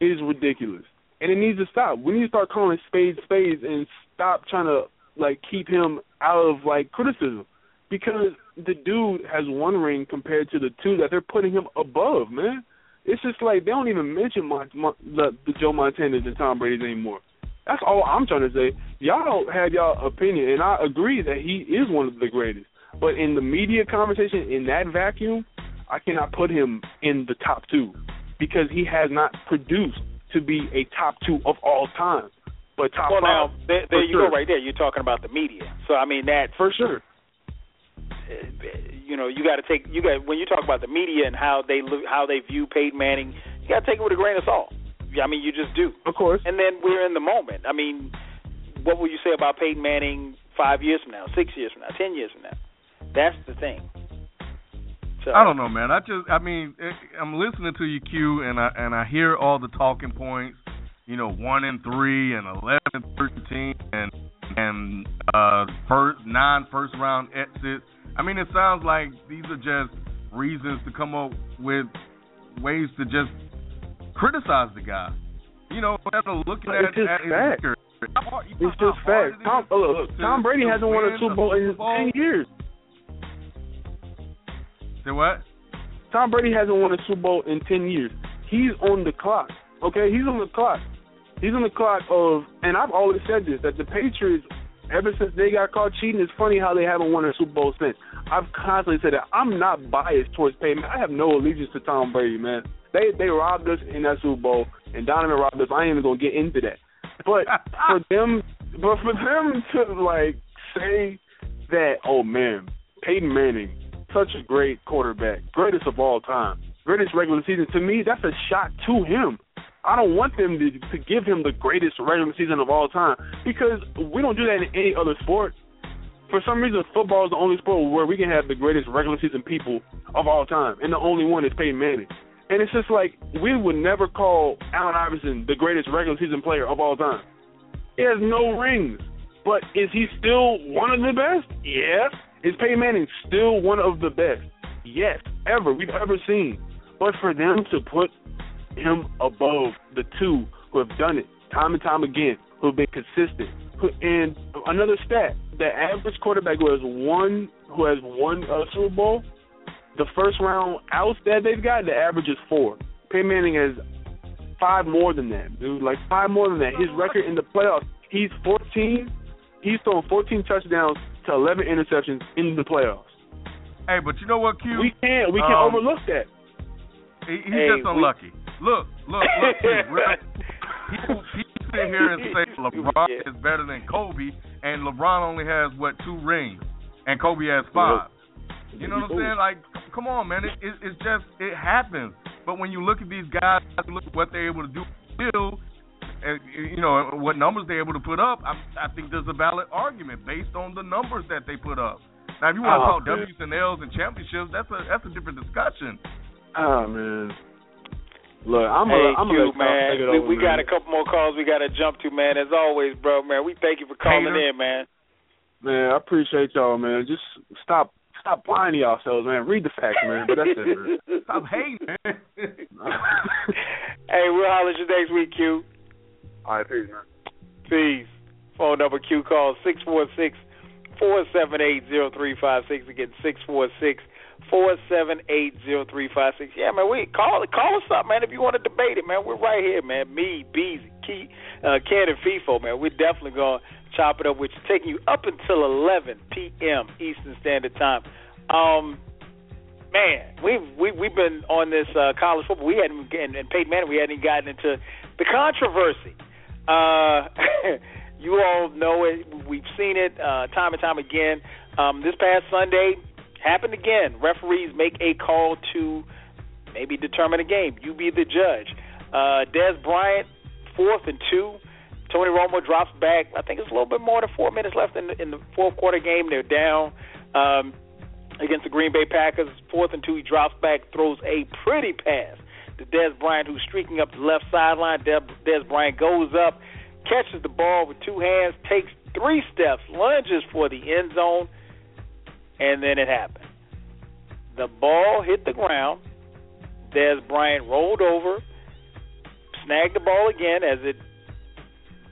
is ridiculous, and it needs to stop. We need to start calling spades spades and stop trying to like keep him out of like criticism because the dude has one ring compared to the two that they're putting him above, man. It's just like they don't even mention Mon- Mon- the, the Joe Montanas and Tom Brady's anymore. That's all I'm trying to say. Y'all have y'all opinion, and I agree that he is one of the greatest. But in the media conversation, in that vacuum, I cannot put him in the top two because he has not produced to be a top two of all time. But top Well, now five, there, there you sure. go, right there. You're talking about the media. So I mean that for sure. you know you got to take you got when you talk about the media and how they look how they view Peyton Manning, you got to take it with a grain of salt. I mean, you just do. Of course. And then we're in the moment. I mean, what will you say about Peyton Manning five years from now, six years from now, ten years from now? That's the thing. So I don't know, man. I just, I mean, I'm listening to you, Q, and I and I hear all the talking points. You know, one and three, and eleven and thirteen, and and uh, first nine first round exits. I mean, it sounds like these are just reasons to come up with ways to just criticize the guy. You know, instead of looking But at, it's just at his fact. career. How hard- you know It's just hard fact. Tom, look, look, Tom Brady hasn't won a win Super Bowl in Super Bowl. ten years. Say what? Tom Brady hasn't won a Super Bowl in ten years. He's on the clock. Okay, he's on the clock. He's on the clock of, and I've always said this that the Patriots, ever since they got caught cheating, it's funny how they haven't won a Super Bowl since. I've constantly said that I'm not biased towards Peyton. I have no allegiance to Tom Brady, man. They they robbed us in that Super Bowl, and Donovan robbed us. I ain't even gonna get into that. But for them, but for them to like say that, oh man, Peyton Manning, such a great quarterback, greatest of all time, greatest regular season. To me, that's a shot to him. I don't want them to, to give him the greatest regular season of all time because we don't do that in any other sport. For some reason, football is the only sport where we can have the greatest regular season people of all time, and the only one is Peyton Manning. And it's just like we would never call Allen Iverson the greatest regular season player of all time. He has no rings, but is he still one of the best? Yes. Is Peyton Manning still one of the best? Yes, ever we've ever seen. But for them to put him above the two who have done it time and time again, who have been consistent, and another stat: the average quarterback who has one who has won a uh, Super Bowl, the first round outs that they've got, the average is four. Peyton Manning has five more than that, dude. Like five more than that. His record in the playoffs, he's 14. He's thrown 14 touchdowns to 11 interceptions in the playoffs. Hey, but you know what, Q? We can't we can't Um, overlook that. He, he's Hey, just we- unlucky. Look, look, look. People, people sit here and say LeBron Yeah. is better than Kobe, and LeBron only has what two rings, and Kobe has five. You know what I'm saying? Like, come on, man. It, it, it's just it happens. But when you look at these guys, look at what they're able to do, still, you know what numbers they're able to put up. I, I think there's a valid argument based on the numbers that they put up. Now, if you want to Oh, talk man. W's and L's and championships, that's a that's a different discussion. Oh man. Look, I'm hey, a, I'm Q, gonna man. take it we over, we got a couple more calls we got to jump to, man. As always, bro, man. We thank you for calling Hater. in, man. Man, I appreciate y'all, man. Just stop stop lying to yourselves, man. Read the facts, man. But that's it, man. Stop hating, man. Hey, we'll holler at you next week, Q. All right, peace, man. Peace. Phone number Q call six four six four seven eight zero three five six again six four six four seven eight zero three five six. Yeah, man, we call call us up, man. If you want to debate it, man, we're right here, man. Me, Beezy, Key, uh, Ken, and Feefo, man. We're definitely gonna chop it up with you, taking you up until eleven p.m. Eastern Standard Time. Um, man, we've we, we've been on this uh, college football. We hadn't and, and Peyton Manning. We hadn't even gotten into the controversy. Uh, you all know it. We've seen it uh, time and time again. Um, this past Sunday happened again. Referees make a call to maybe determine a game. You be the judge. Uh, Dez Bryant, fourth and two. Tony Romo drops back. I think it's a little bit more than four minutes left in the, in the fourth quarter game. They're down. Um, against the Green Bay Packers. Fourth and two, he drops back, throws a pretty pass to Dez Bryant, who's streaking up the left sideline. Dez, Bryant goes up, catches the ball with two hands, takes three steps, lunges for the end zone, and then it happened. The ball hit the ground. Dez Bryant rolled over, snagged the ball again as it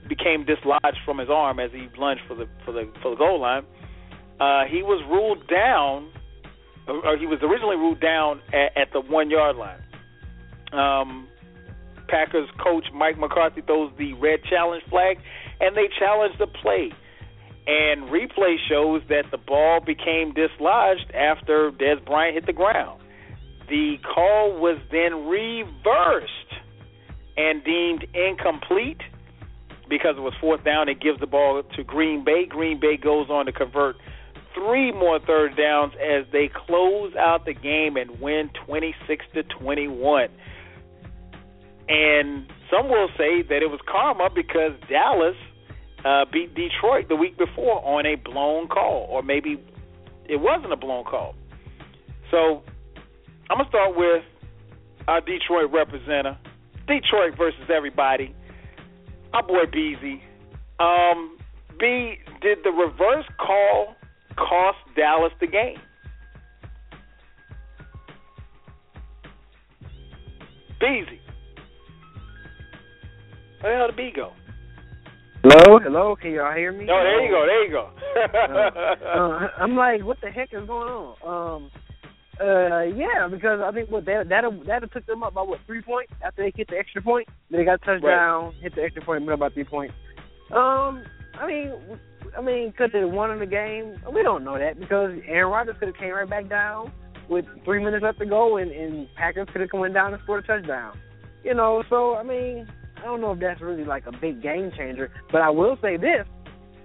became dislodged from his arm as he lunged for the for the for the goal line. Uh, he was ruled down, or or he was originally ruled down at, at the one yard line. Um, Packers coach Mike McCarthy throws the red challenge flag, and they challenge the play. And replay shows that the ball became dislodged after Dez Bryant hit the ground. The call was then reversed and deemed incomplete because it was fourth down. It gives the ball to Green Bay. Green Bay goes on to convert three more third downs as they close out the game and win 26 to 21. And some will say that it was karma because Dallas uh, beat Detroit the week before on a blown call, or maybe it wasn't a blown call. So I'm gonna start with our Detroit representative, Detroit versus everybody. Our boy Beezy. Um, B, did the reverse call cost Dallas the game? Beezy. Where the hell did B go? Hello, hello, can y'all hear me? Oh, there you go, there you go. uh, I'm like, what the heck is going on? Um, uh, yeah, because I think what that that that took them up by what three points after they hit the extra point. Then they got a touchdown, hit the extra point, made about three points. Um, I mean, I mean, could they have won in the game? We don't know that because Aaron Rodgers could have came right back down with three minutes left to go, and, and Packers could have come down and scored a touchdown. You know, so I mean, I don't know if that's really like a big game changer, but I will say this: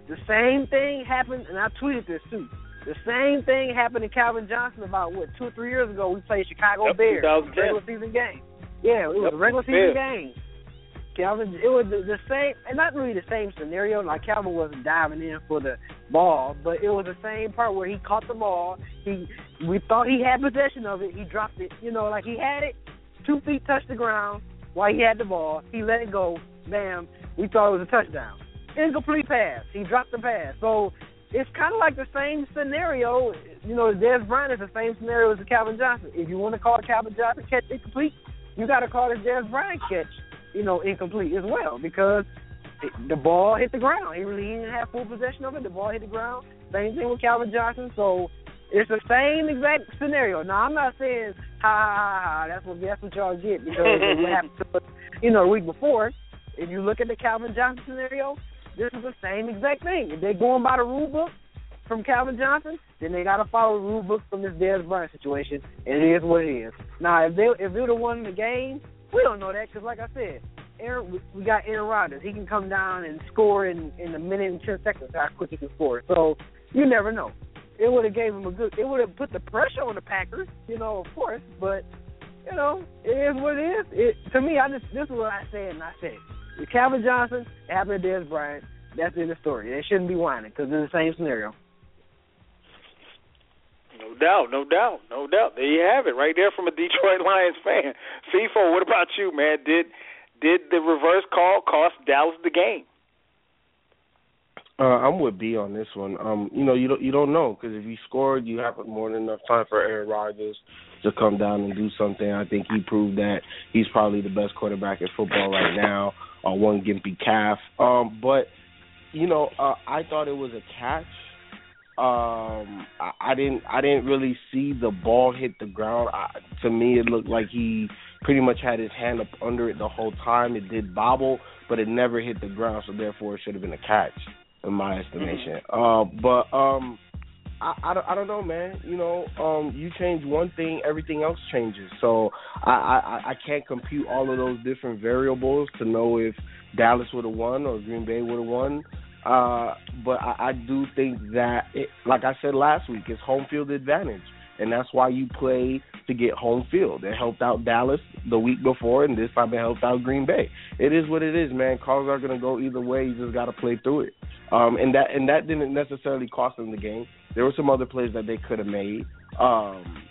the same thing happened, and I tweeted this too. The same thing happened to Calvin Johnson about what two or three years ago. We played Chicago Yep, Bears 2010. regular season game. Yeah, it was Yep, a regular season game. Calvin, it was the, the same, and not really the same scenario. Like Calvin wasn't diving in for the ball, but it was the same part where he caught the ball. He, we thought he had possession of it. He dropped it. You know, like he had it, two feet touched the ground while he had the ball. He let it go. Bam. We thought it was a touchdown. Incomplete pass. He dropped the pass. So it's kind of like the same scenario. You know, Dez Bryant is the same scenario as the Calvin Johnson. If you want to call Calvin Johnson catch incomplete, you got to call the Dez Bryant catch, you know, incomplete as well because the ball hit the ground. He really didn't have full possession of it. The ball hit the ground. Same thing with Calvin Johnson. So it's the same exact scenario. Now I'm not saying ha ha ha, ha that's what that's what y'all get because what happened to us, you know, the week before. If you look at the Calvin Johnson scenario, this is the same exact thing. If they're going by the rule book from Calvin Johnson, then they got to follow the rule book from this Dez Bryant situation, and it is what it is. Now, if they if they would have won the game, we don't know that because, like I said, Aaron, we got Aaron Rodgers. He can come down and score in in a minute and ten seconds. How quick he can score. So you never know. It would have gave him a good. It would have put the pressure on the Packers, you know, of course. But you know, it is what it is. It to me, I just this is what I said, and I said it. With Calvin Johnson, it happened to Dez Bryant. That's in the story. They shouldn't be whining because it's the same scenario. No doubt, no doubt, no doubt. There you have it, right there from a Detroit Lions fan. CFO, what about you, man? Did did the reverse call cost Dallas the game? Uh, I'm with B on this one. Um, you know, you don't you don't know because if you scored, you have more than enough time for Aaron Rodgers to come down and do something. I think he proved that he's probably the best quarterback in football right now. On uh, one gimpy calf. Um, but you know, uh, I thought it was a catch. Um, I, I didn't I didn't really see the ball hit the ground. I, to me, it looked like he pretty much had his hand up under it the whole time. It did bobble, but it never hit the ground, so therefore it should have been a catch in my estimation. Uh, but um, I, I don't I don't know, man. You know, um, you change one thing, everything else changes. So I I, I can't compute all of those different variables to know if Dallas would have won or Green Bay would have won. Uh, but I, I do think that, it, like I said last week, it's home field advantage, and that's why you play to get home field. It helped out Dallas the week before, and this time it helped out Green Bay. It is what it is, man. Calls are going to go either way. You just got to play through it. Um, and that and that didn't necessarily cost them the game. There were some other plays that they could have made. Um,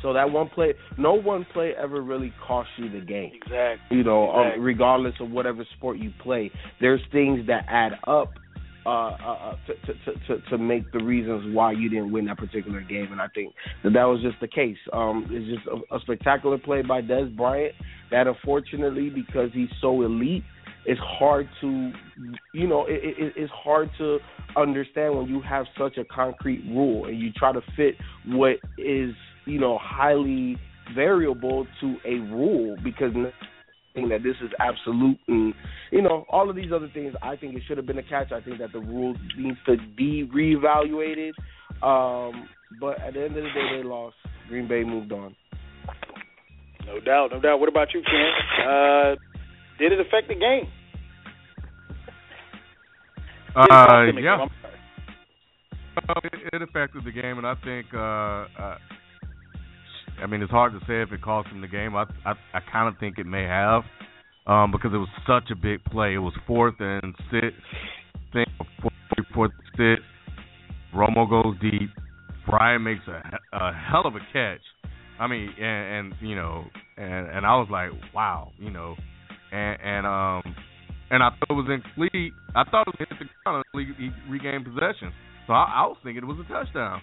so that one play, no one play ever really cost you the game. Exactly. You know, exactly. um, regardless of whatever sport you play, there's things that add up uh, uh, uh to, to, to to make the reasons why you didn't win that particular game, and I think that that was just the case. Um, it's just a, a spectacular play by Dez Bryant that, unfortunately, because he's so elite, it's hard to, you know, it, it, it's hard to understand when you have such a concrete rule and you try to fit what is you know, highly variable to a rule because nothing that this is absolute and you know all of these other things i think it should have been a catch. I think that the rules needs to be reevaluated. Um but at the end of the day they lost. Green bay moved on. No doubt no doubt. What about you ken? Uh did it affect the game? Uh yeah. It, it affected the game and i think uh, uh I mean, it's hard to say if it cost him the game. I I, I kind of think it may have, um, because it was such a big play. It was fourth and six, thing fourth, fourth six. Romo goes deep. Bryant makes a, a hell of a catch. I mean, and, and you know, and and I was like, wow, you know, and and um, and I thought it was incomplete. I thought it was hit the ground. He regained possession. So I, I was thinking it was a touchdown.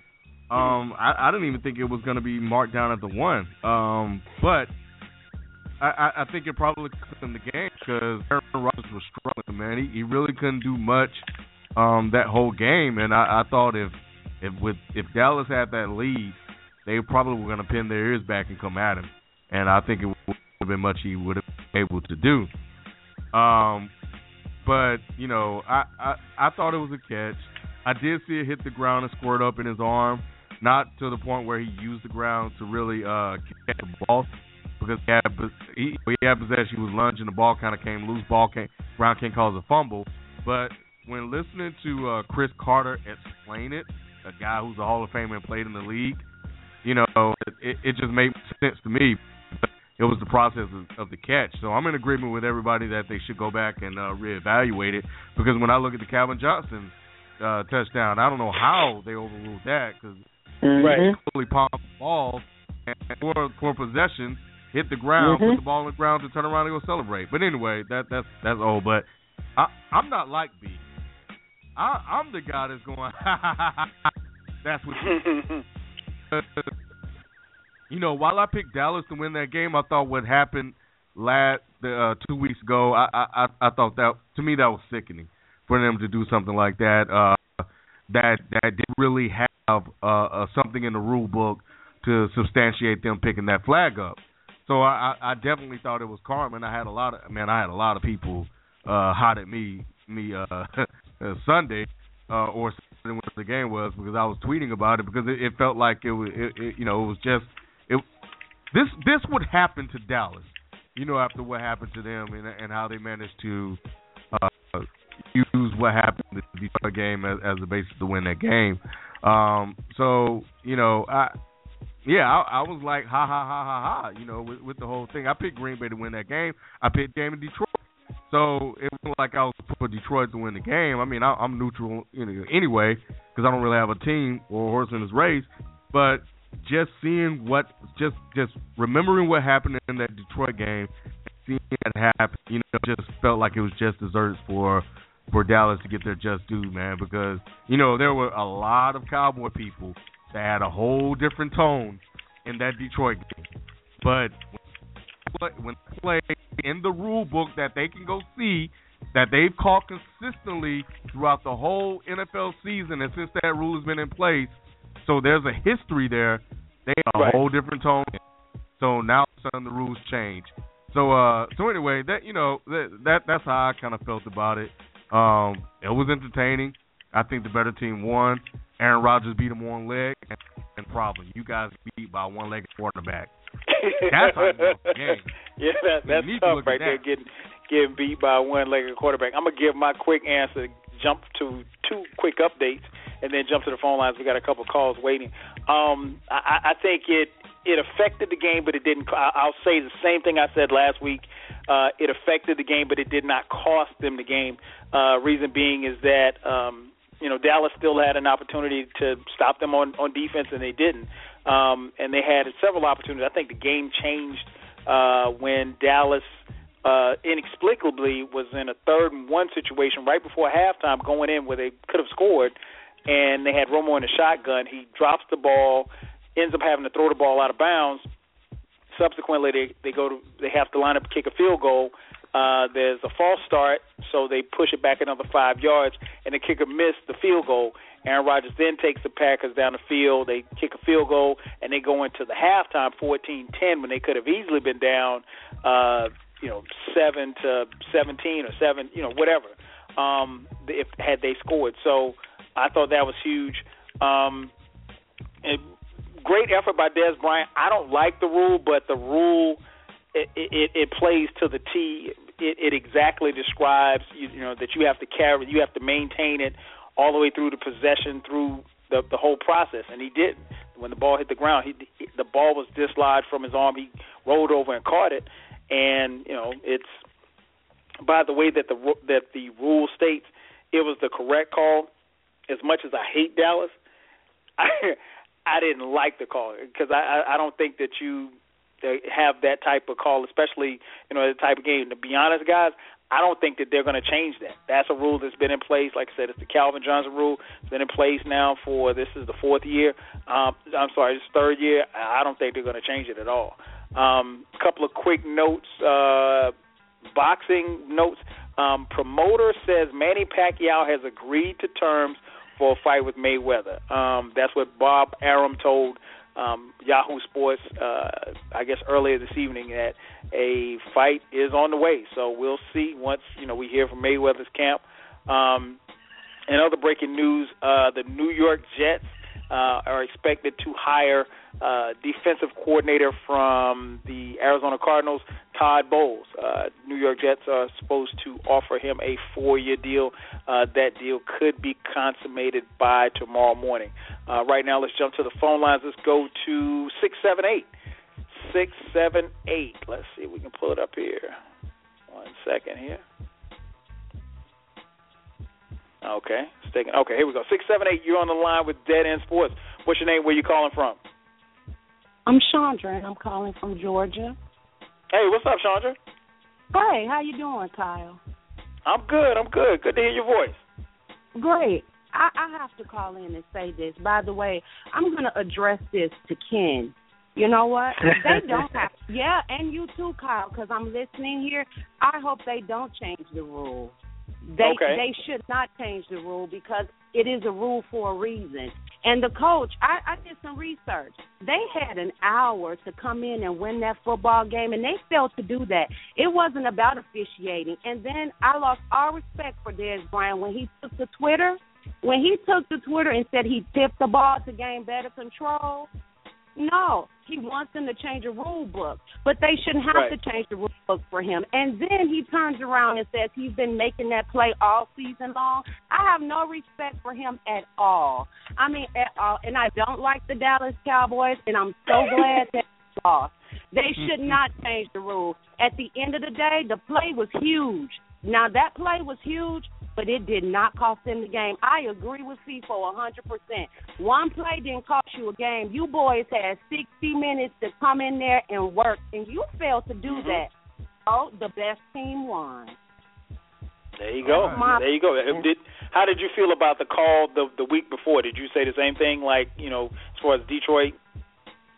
Um, I, I didn't even think it was going to be marked down at the one. Um, but I, I, I think it probably cost him the game because Aaron Rodgers was struggling, man. He, he really couldn't do much um, that whole game, and I, I thought if if with if Dallas had that lead, they probably were going to pin their ears back and come at him, and I think it would have been much he would have been able to do. Um, but you know, I, I I thought it was a catch. I did see it hit the ground and squirt up in his arm not to the point where he used the ground to really uh, catch the ball because he had he, he had possession. He was lunging, the ball kind of came loose. Ball came, ground came cause a fumble. But when listening to uh, Cris Carter explain it, a guy who's a Hall of Famer and played in the league, you know, it, it just made sense to me. It was the process of, of the catch. So I'm in agreement with everybody that they should go back and uh, reevaluate it because when I look at the Calvin Johnson uh, touchdown, I don't know how they overruled that because Mm-hmm. Right. Fully palm the ball for, for possession, hit the ground, mm-hmm. put the ball on the ground to turn around and go celebrate. But anyway, that that's that's old. But I I'm not like B. I I'm the guy that's going. that's what. you know, while I picked Dallas to win that game, I thought what happened last uh, two weeks ago, I, I I thought that to me that was sickening for them to do something like that. Uh, that that didn't really have uh, uh, something in the rule book to substantiate them picking that flag up. So I, I definitely thought it was karma, and I had a lot of man, I had a lot of people uh, hot at me me uh, Sunday uh, or when the game was because I was tweeting about it because it, it felt like it was it, it, you know it was just it this this would happen to Dallas, you know, after what happened to them and and how they managed to uh, what happened in the Detroit game as, as a basis to win that game. Um, so you know, I yeah, I, I was like ha ha ha ha ha, you know, with, with the whole thing. I picked Green Bay to win that game. I picked game in Detroit. So it wasn't like I was for Detroit to win the game. I mean, I, I'm neutral you know, anyway because I don't really have a team or horse in this race. But just seeing what, just just remembering what happened in that Detroit game, seeing that happen, you know, just felt like it was just deserved for for Dallas to get their just due, man. Because you know there were a lot of Cowboy people that had a whole different tone in that Detroit game, but when they play in the rule book that they can go see that they've called consistently throughout the whole NFL season and since that rule has been in place. So there's a history there. They have a Right. whole different tone. So now all of a sudden the rules change. So uh so anyway, that you know, that, that that's how I kind of felt about it. Um it was entertaining. I think the better team won. Aaron Rodgers beat him one leg and, and problem. You guys beat by one leg quarterback. That's how you won the game. Yeah, that, that's tough right there. that. Getting getting beat by a one-legged quarterback. I'm gonna give my quick answer. Jump to two quick updates, and then jump to the phone lines. We got a couple calls waiting. Um, I, I think it it affected the game, but it didn't. I'll say the same thing I said last week. Uh, it affected the game, but it did not cost them the game. Uh, reason being is that um, you know Dallas still had an opportunity to stop them on on defense, and they didn't. Um, and they had several opportunities. I think the game changed uh, when Dallas uh, inexplicably was in a third and one situation right before halftime, going in where they could have scored, and they had Romo in the shotgun. He drops the ball, ends up having to throw the ball out of bounds. Subsequently, they they go to they have to line up kick a field goal. Uh, there's a false start, so they push it back another five yards, and the kicker missed the field goal. Aaron Rodgers then takes the Packers down the field. They kick a field goal, and they go into the halftime 14-10 when they could have easily been down, uh, you know, seven to 17 or seven, you know, whatever. Um, if had they scored, so I thought that was huge. Um, and great effort by Dez Bryant. I don't like the rule, but the rule it it, it plays to the T. It, it exactly describes you, you know that you have to carry, you have to maintain it all the way through the possession, through the the whole process, and he didn't. When the ball hit the ground, he the ball was dislodged from his arm. He rolled over and caught it, and you know it's by the way that the that the rule states, it was the correct call. As much as I hate Dallas, I I didn't like the call because I, I I don't think that you have that type of call, especially you know the type of game. To be honest, guys, I don't think that they're going to change that. That's a rule that's been in place. Like I said, it's the Calvin Johnson rule. It's been in place now for this is the fourth year. Um, I'm sorry, this third year. I don't think they're going to change it at all. Um, a couple of quick notes. Uh, boxing notes. Um, promoter says Manny Pacquiao has agreed to terms for a fight with Mayweather. Um, that's what Bob Arum told um, Yahoo Sports, uh, I guess earlier this evening, that a fight is on the way. So we'll see once you know we hear from Mayweather's camp. Um, in other breaking news, uh, the New York Jets uh, are expected to hire uh, defensive coordinator from the Arizona Cardinals, Todd Bowles. Uh, New York Jets are supposed to offer him a four-year deal. Uh, that deal could be consummated by tomorrow morning. Uh, right now, let's jump to the phone lines. Let's go to six seven eight six seven eight. Let's see if we can pull it up here. One second here. Okay, it's. Okay, here we go. Six seven eight. You're on the line with Dead End Sports. What's your name? Where you calling from? I'm Chandra, and I'm calling from Georgia. Hey, what's up, Chandra? Hey, how you doing, Kyle? I'm good. I'm good. Good to hear your voice. Great. I, I have to call in and say this. By the way, I'm going to address this to Ken. You know what? They don't have. Yeah, and you too, Kyle, because I'm listening here. I hope they don't change the rule. They Okay. they should not change the rule because it is a rule for a reason. And the coach, I, I did some research. They had an hour to come in and win that football game, and they failed to do that. It wasn't about officiating. And then I lost all respect for Dez Bryant when he took to Twitter. When he took to Twitter and said he tipped the ball to gain better control, no, he wants them to change a rule book, but they shouldn't have Right. to change the rule book for him. And then he turns around and says he's been making that play all season long. I have no respect for him at all. I mean, at all. And I don't like the Dallas Cowboys, and I'm so glad that they lost. They mm-hmm. should not change the rule. At the end of the day, the play was huge. Now that play was huge, but it did not cost them the game. I agree with Feefo a hundred percent. One play didn't cost you a game. You boys had sixty minutes to come in there and work, and you failed to do mm-hmm. that. Oh, the best team won. There you go. My- There you go. Did how did you feel about the call the the week before? Did you say the same thing? Like you know, as far as Detroit?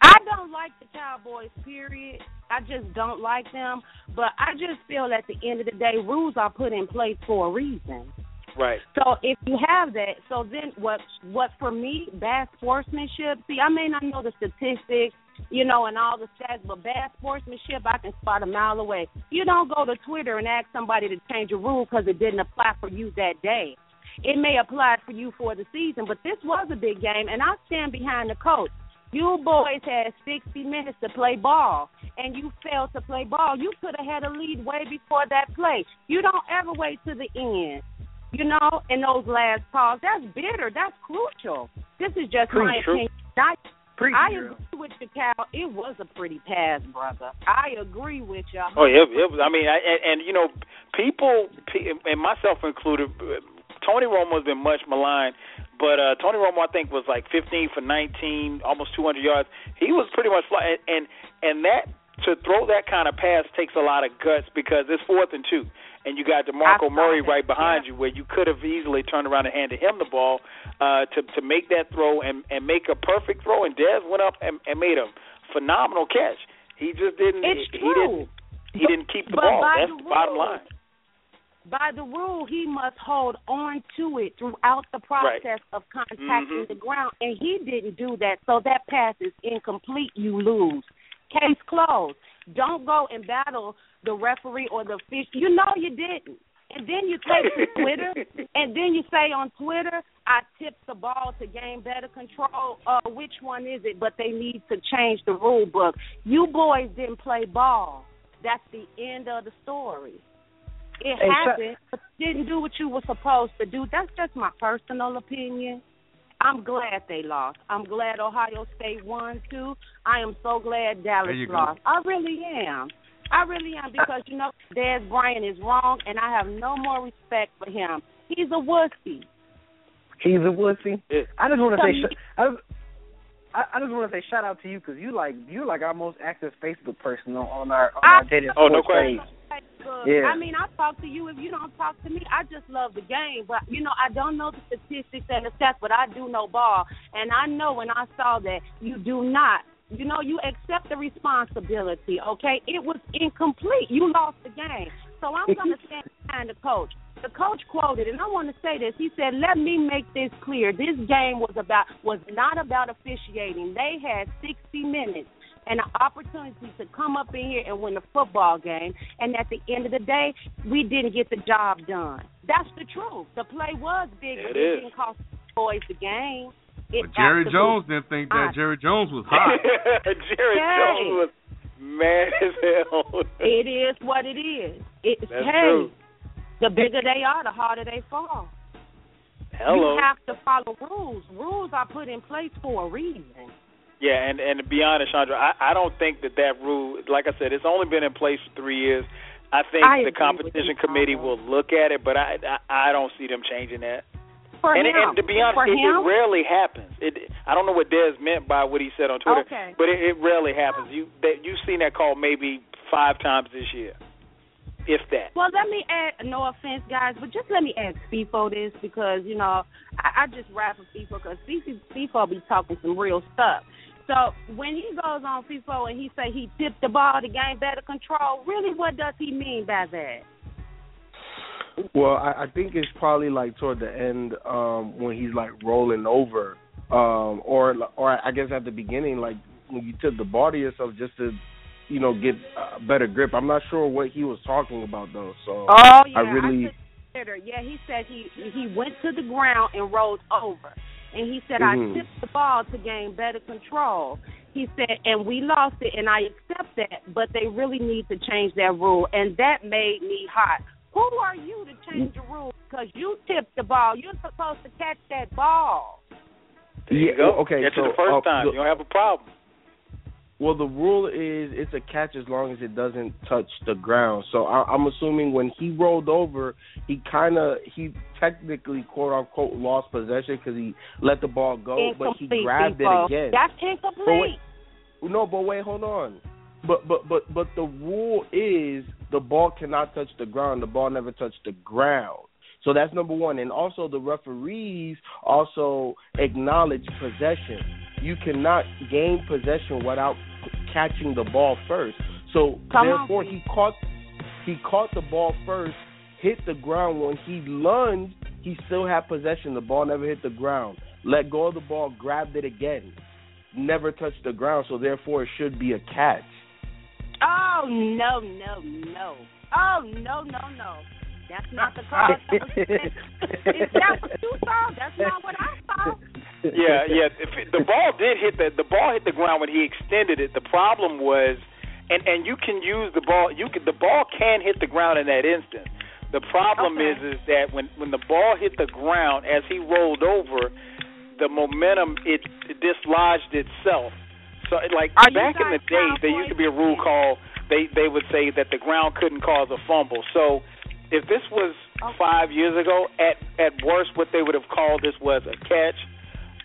I don't like the Cowboys, period. I just don't like them. But I just feel at the end of the day, rules are put in place for a reason. Right. So if you have that, so then what? What for me, bad sportsmanship. See, I may not know the statistics, you know, and all the stats, but bad sportsmanship, I can spot a mile away. You don't go to Twitter and ask somebody to change a rule because it didn't apply for you that day. It may apply for you for the season, but this was a big game, and I stand behind the coach. You boys had 60 minutes to play ball, and you failed to play ball. You could have had a lead way before that play. You don't ever wait to the end, you know, in those last calls. That's bitter. That's crucial. This is just my true. opinion. Not, Preach, I girl. agree with you, Cal. It was a pretty pass, brother. I agree with you. Oh yeah, it was. I mean, I, and, and you know, people, pe- and myself included, Tony Romo has been much maligned, but uh Tony Romo I think was like 15 for 19, almost 200 yards. He was pretty much fly, and and, and that to throw that kind of pass takes a lot of guts because it's fourth and two. And you got DeMarco Murray right behind you, where you could have easily turned around and handed him the ball uh, to to make that throw and and make a perfect throw. And Dez went up and, and made a phenomenal catch. He just didn't. It's he true. didn't. He But- didn't keep the ball. That's the the bottom line. By the rule, he must hold on to it throughout the process of contacting Mhm. the ground, and he didn't do that. So that pass is incomplete. You lose. Case closed. Don't go and battle the referee or the fish. You know you didn't. And then you take to Twitter, and then you say on Twitter, "I tipped the ball to gain better control." Uh, which one is it? But they need to change the rule book. You boys didn't play ball. That's the end of the story. It Hey, Sha- happened, but didn't do what you were supposed to do. That's just my personal opinion. I'm glad they lost. I'm glad Ohio State won too. I am so glad Dallas you go. lost. I really am. I really am because you know Dez Bryant is wrong, and I have no more respect for him. He's a wussy. He's a wussy. Yeah. I just want to say, sh- I, just- I, I just want to say shout out to you because you like you're like our most active Facebook person on, on our on our I- dated Oh, no sports question. Facebook. Yeah. I mean, I talk to you. If you don't talk to me, I just love the game. But you know, I don't know the statistics and the stats, but I do know ball, and I know when I saw that you do not. You know, you accept the responsibility. Okay, it was incomplete. You lost the game, so I'm going to stand behind the coach. The coach quoted, and I want to say this. He said, "Let me make this clear. This game was about was not about officiating. They had 60 minutes." And an opportunity to come up in here and win a football game. And at the end of the day, we didn't get the job done. That's the truth. The play was big, It but it is. didn't cost the boys the game. It But Jerry Jones didn't think that. Jerry Jones was hot. Jared Hey. Jones was mad as hell. It is what it is. It's That's hey, true. the bigger they are, the harder they fall. Hello. You have to follow rules. Rules are put in place for a reason. Yeah, and and to be honest, Chandra, I, I don't think that that rule, like I said, it's only been in place for three years. I think I the competition committee will look at it, but I, I I don't see them changing that. For and, him, and to be honest, it, it rarely happens. It I don't know what Dez meant by what he said on Twitter, Okay. but it, it rarely happens. You that you've seen that call maybe five times this year, if that. Well, let me add. No offense, guys, but just let me ask Feefo this because you know I, I just rap for Feefo because Feefo be talking some real stuff. So when he goes on Feefo and he say he tipped the ball to gain better control, really, what does he mean by that? Well, I, I think it's probably like toward the end um when he's like rolling over, um, or or I guess at the beginning, like when you tip the ball to yourself just to, you know, get a better grip. I'm not sure what he was talking about though. So Oh yeah, I really. consider. Yeah, he said he he went to the ground and rolled over, and he said Mhm. I tipped the ball to gain better control. He said, and we lost it, and I accept that, but they really need to change that rule, and that made me hot. Who are you to change the rule? Because you tipped the ball. You're supposed to catch that ball. There you Yeah, go. okay, Catch so, it the first uh, time. the- you don't have a problem. Well, the rule is it's a catch as long as it doesn't touch the ground. So I, I'm assuming when he rolled over, he kind of he technically quote unquote lost possession because he let the ball go, but he Incomplete, grabbed people. it again. That's But incomplete. wait, no, but wait, hold on. But but but but the rule is the ball cannot touch the ground. The ball never touched the ground. So that's number one. And also the referees also acknowledge possession. You cannot gain possession without catching the ball first. So Come on. therefore he caught he caught the ball first, hit the ground. When he lunged, he still had possession. The ball never hit the ground. Let go of the ball, grabbed it again. Never touched the ground, so therefore it should be a catch. Oh no, no, no. Oh no, no, no. That's not the call. Is that what you saw? That's not what I saw. yeah, yeah. The ball did hit the the ball hit the ground when he extended it. The problem was, and and you can use the ball. You can the ball can hit the ground in that instant. The problem Okay. is is that when when the ball hit the ground as he rolled over, the momentum it, it dislodged itself. So it, like Are back in the day, there used to be a rule called they they would say that the ground couldn't cause a fumble. So if this was five years ago, at at worst, what they would have called this was a catch,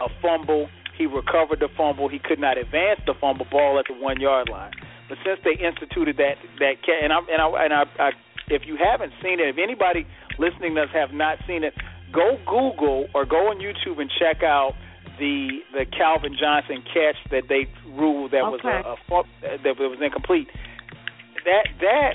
a fumble. He recovered the fumble. He could not advance the fumble ball at the one yard line. But since they instituted that that catch, and I and I and I, I if you haven't seen it, if anybody listening to us have not seen it, go Google or go on YouTube and check out the the Calvin Johnson catch that they ruled that was a, a that was incomplete. That that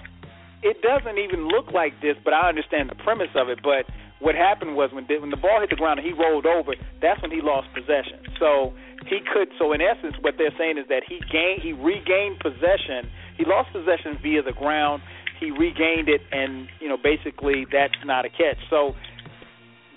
it doesn't even look like this, but I understand the premise of it. But what happened was when the, when the ball hit the ground and he rolled over, that's when he lost possession. So he could. So in essence, what they're saying is that he gained, he regained possession. He lost possession via the ground. He regained it, and you know, basically, that's not a catch. So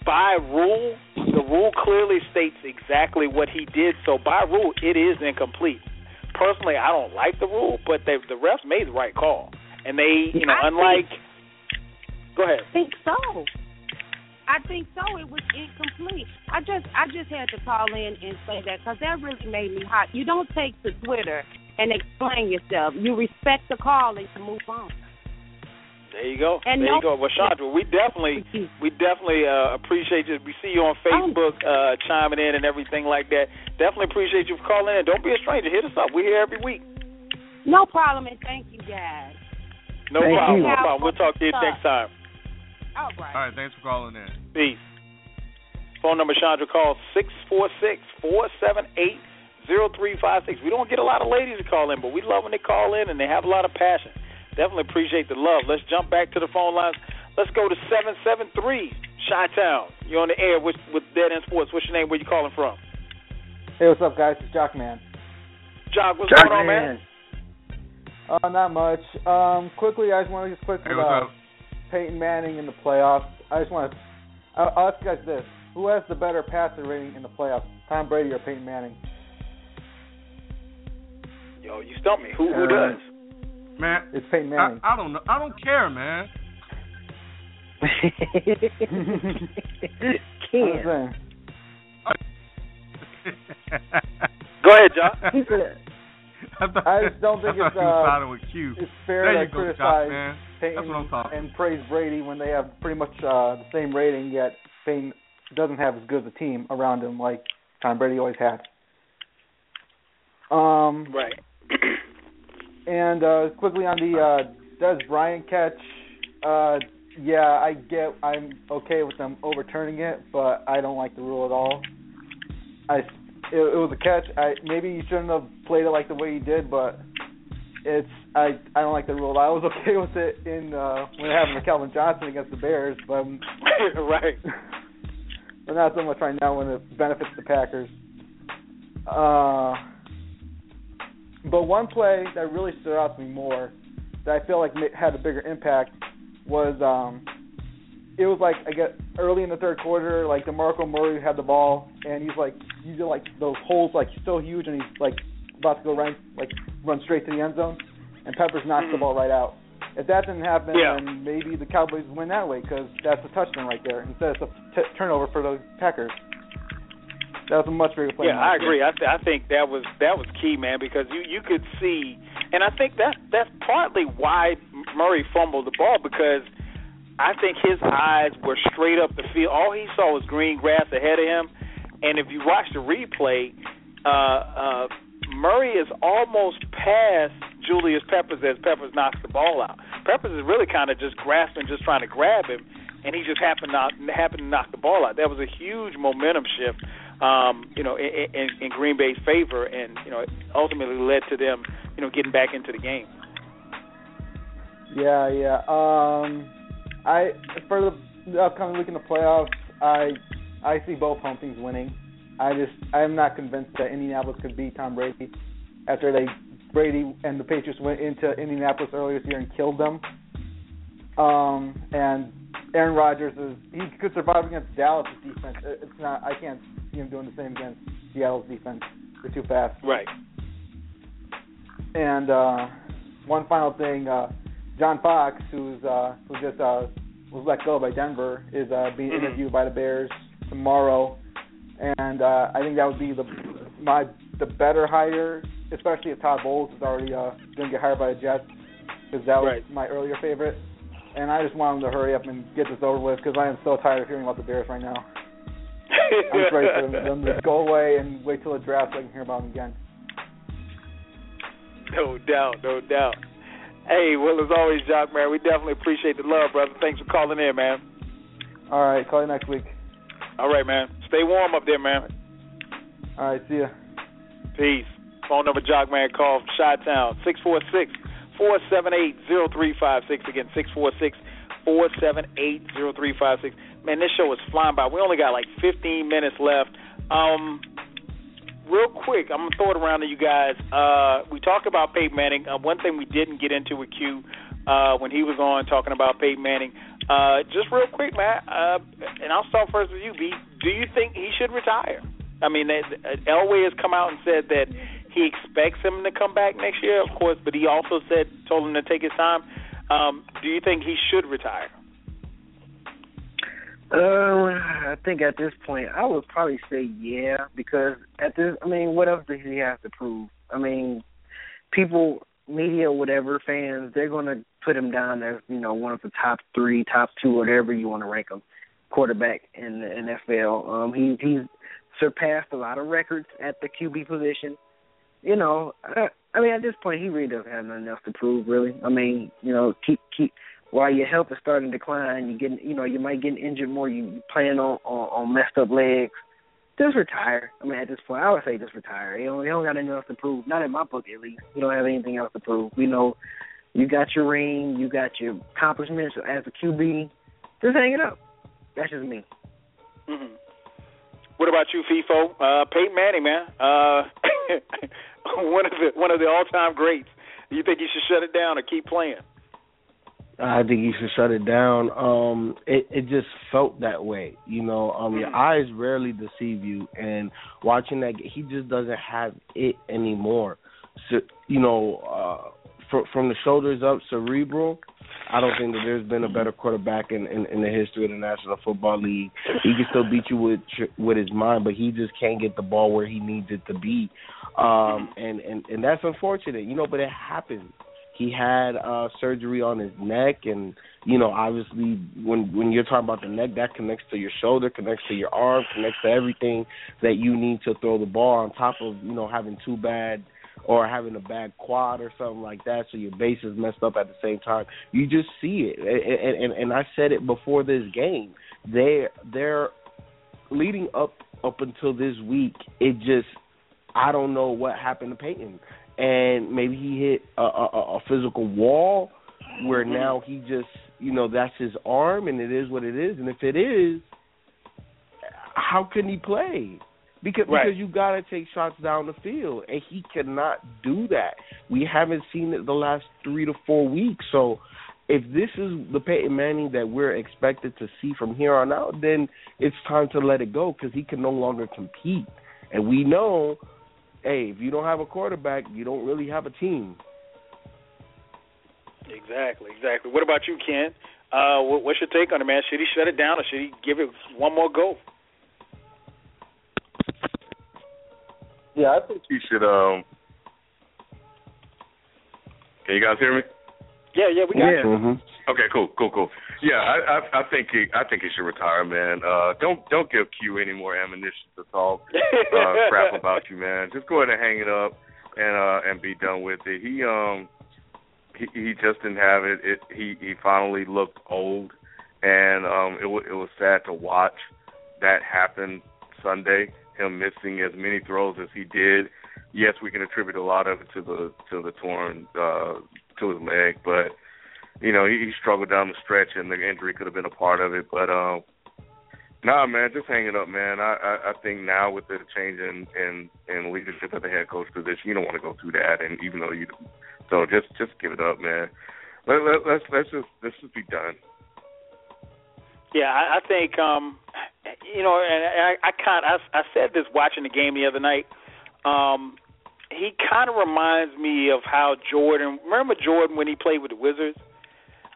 by rule, the rule clearly states exactly what he did. So by rule, it is incomplete. Personally, I don't like the rule, but they, the refs made the right call, and they, you know, I unlike. Go ahead. I think so. I think so. It was incomplete. I just I just had to call in and say that because that really made me hot. You don't take to Twitter and explain yourself. You respect the call and you move on. There you go. And there no- you go. Well, Chandra, we definitely we definitely uh, appreciate you. We see you on Facebook uh, chiming in and everything like that. Definitely appreciate you for calling in. Don't be a stranger. Hit us up. We're here every week. No problem, and thank you guys. No Thank problem. you. No problem. We'll talk to you next time. All right. All right, thanks for calling in. Peace. Phone number Chandra call six four six four seven eight zero three five six. We don't get a lot of ladies to call in, but we love when they call in and they have a lot of passion. Definitely appreciate the love. Let's jump back to the phone lines. Let's go to seven seven three Chi Town. You're on the air with with Dead End Sports. What's your name? Where you calling from? Hey, what's up, guys? It's Jockman. Jock, what's going on, man? Uh, not much. Um, quickly, I just want to just quick Hey, what's about up? Peyton Manning in the playoffs. I just want to. I'll, I'll ask you guys this: Who has the better passer rating in the playoffs, Tom Brady or Peyton Manning? Yo, you stumped me. Who who Uh, does? Man, It's Peyton Manning. I don't know. I don't care, man. I'm Ken. saying. Go ahead, Jock. I just don't think it's thought you were uh, siding with Q. it's fair There to you go, Jock, criticize man. Peyton That's what I'm talking. and praise Brady when they have pretty much uh, the same rating, yet Peyton doesn't have as good of a team around him like Tom Brady always had. Um, Right. and uh, quickly on the uh, Dez Bryant catch, uh, yeah, I get, I'm okay with them overturning it, but I don't like the rule at all. I, it, it was a catch. I maybe he shouldn't have played it like the way he did, but it's I I don't like the rule. I was okay with it in uh when it happened to Calvin Johnson against the Bears, but right. but not so much right now when it benefits the Packers. Uh, but one play that really stood out to me more, that I feel like had a bigger impact, was um, it was like I get early in the third quarter, like DeMarco Murray had the ball, and he's like he's in, like those holes like so huge, and he's like about to go right like run straight to the end zone, and Peppers knocks the mm. ball right out. If that didn't happen, Yeah. then maybe the Cowboys win that way because that's a touchdown right there instead of a t- turnover for the Packers. That was a much bigger play. Yeah, I agree. I th- I think that was that was key, man, because you you could see, and I think that that's partly why Murray fumbled the ball because I think his eyes were straight up the field. All he saw was green grass ahead of him, and if you watch the replay, uh, uh, Murray is almost past Julius Peppers as Peppers knocks the ball out. Peppers is really kind of just grasping, just trying to grab him, and he just happened not happened to knock the ball out. That was a huge momentum shift, um, you know, in, in, in Green Bay's favor, and you know, it ultimately led to them, you know, getting back into the game. Yeah, yeah. Um, I for the upcoming week in the playoffs, I I see both home teams winning. I just I'm not convinced that Indianapolis could beat Tom Brady after they Brady and the Patriots went into Indianapolis earlier this year and killed them. Um, and Aaron Rodgers is he could survive against Dallas' defense. It's not I can't see him doing the same against Seattle's defense. They're too fast. Right. And uh, one final thing, uh, John Fox, who's uh, who just uh, was let go by Denver, is uh, being Mhm. interviewed by the Bears tomorrow, and uh, I think that would be the my the better hire, especially if Todd Bowles is already uh, going to get hired by the Jets, because that was Right. my earlier favorite. And I just want him to hurry up and get this over with because I am so tired of hearing about the Bears right now. I'm just ready for them, to go away and wait till the draft so I can hear about them again. No doubt, no doubt. Hey, well, as always, Jock, man, we definitely appreciate the love, brother. Thanks for calling in, man. All right, call you next week. All right, man. Stay warm up there, man. All right, see ya. Peace. Phone number, Jock, man, call from Chi-Town, 646-478-0356. Again, 646-478-0356. Man, this show is flying by. We only got like 15 minutes left. Um, real quick, I'm gonna throw it around to you guys. Uh, we talked about Peyton Manning. Uh, one thing we didn't get into with Q uh, when he was on talking about Peyton Manning. Uh, just real quick, man, uh, and I'll start first with you, B. Do you think he should retire? I mean, uh, Elway has come out and said that he expects him to come back next year, of course, but he also said told him to take his time. Um, do you think he should retire? Uh, I think at this point, I would probably say yeah, because at this, I mean, what else does he have to prove? I mean, people, media, whatever, fans, they're going to put him down as you know one of the top three, top two, whatever you want to rank him, quarterback in the NFL. Um, he he's surpassed a lot of records at the QB position. You know, I, I mean, at this point, he really doesn't have nothing else to prove, really. I mean, you know, keep keep while your health is starting to decline, you getting, you know, you might get injured more. You playing on, on on messed up legs. Just retire. I mean, at this point, I would say just retire. You don't, you don't got anything else to prove. Not in my book, at least. You don't have anything else to prove. You know, you got your ring, you got your accomplishments as a QB. Just hang it up. That's just me. hmm What about you, Feefo? Uh, Peyton Manning, man. Uh, one of the one of the all time greats. You think he should shut it down or keep playing? I think you should shut it down. Um, it it just felt that way, you know. Um, your eyes rarely deceive you, and watching that, he just doesn't have it anymore. So, you know, uh, fr- from the shoulders up, cerebral. I don't think that there's been a better quarterback in, in in the history of the National Football League. He can still beat you with with his mind, but he just can't get the ball where he needs it to be. Um, and and and that's unfortunate, you know. But it happens he had uh surgery on his neck and you know obviously when when you're talking about the neck that connects to your shoulder connects to your arm connects to everything that you need to throw the ball on top of you know having too bad or having a bad quad or something like that so your base is messed up at the same time. You just see it. And and, and I said it before this game. They they're leading up up until this week it just I don't know what happened to Peyton, and maybe he hit a, a, a physical wall where now he just you know that's his arm and it is what it is, and if it is, how can he play? Because Right. because you got to take shots down the field, and he cannot do that. We haven't seen it the last three to four weeks. So, if this is the Peyton Manning that we're expected to see from here on out, then it's time to let it go because he can no longer compete. And we know, hey, if you don't have a quarterback, you don't really have a team. Exactly, exactly. What about you, Ken? Uh, what, what's your take on it, man? Should he shut it down or should he give it one more go? Yeah, I think he should. Um, can you guys hear me? Yeah, yeah, we got you. Mm-hmm. Okay, cool, cool, cool. Yeah, I, I, I think he, I think he should retire, man. Uh, don't, don't give Q any more ammunition to talk uh, crap about you, man. Just go ahead and hang it up and uh, and be done with it. He, um, he, he just didn't have it. It, he, he finally looked old, and um, it, w- it was sad to watch that happen Sunday. Him missing as many throws as he did. Yes, we can attribute a lot of it to the to the torn uh, to his leg, but you know, he, he struggled down the stretch, and the injury could have been a part of it. But um, nah, man, just hang it up, man. I, I I think now with the change in in in leadership at the head coach position, you don't want to go through that. And even though you, so just just give it up, man. Let, let, let's let's just let's just be done. Yeah, I, I think um you know, and I I kind I, I said this watching the game the other night. Um he kind of reminds me of how Jordan. Remember Jordan when he played with the Wizards?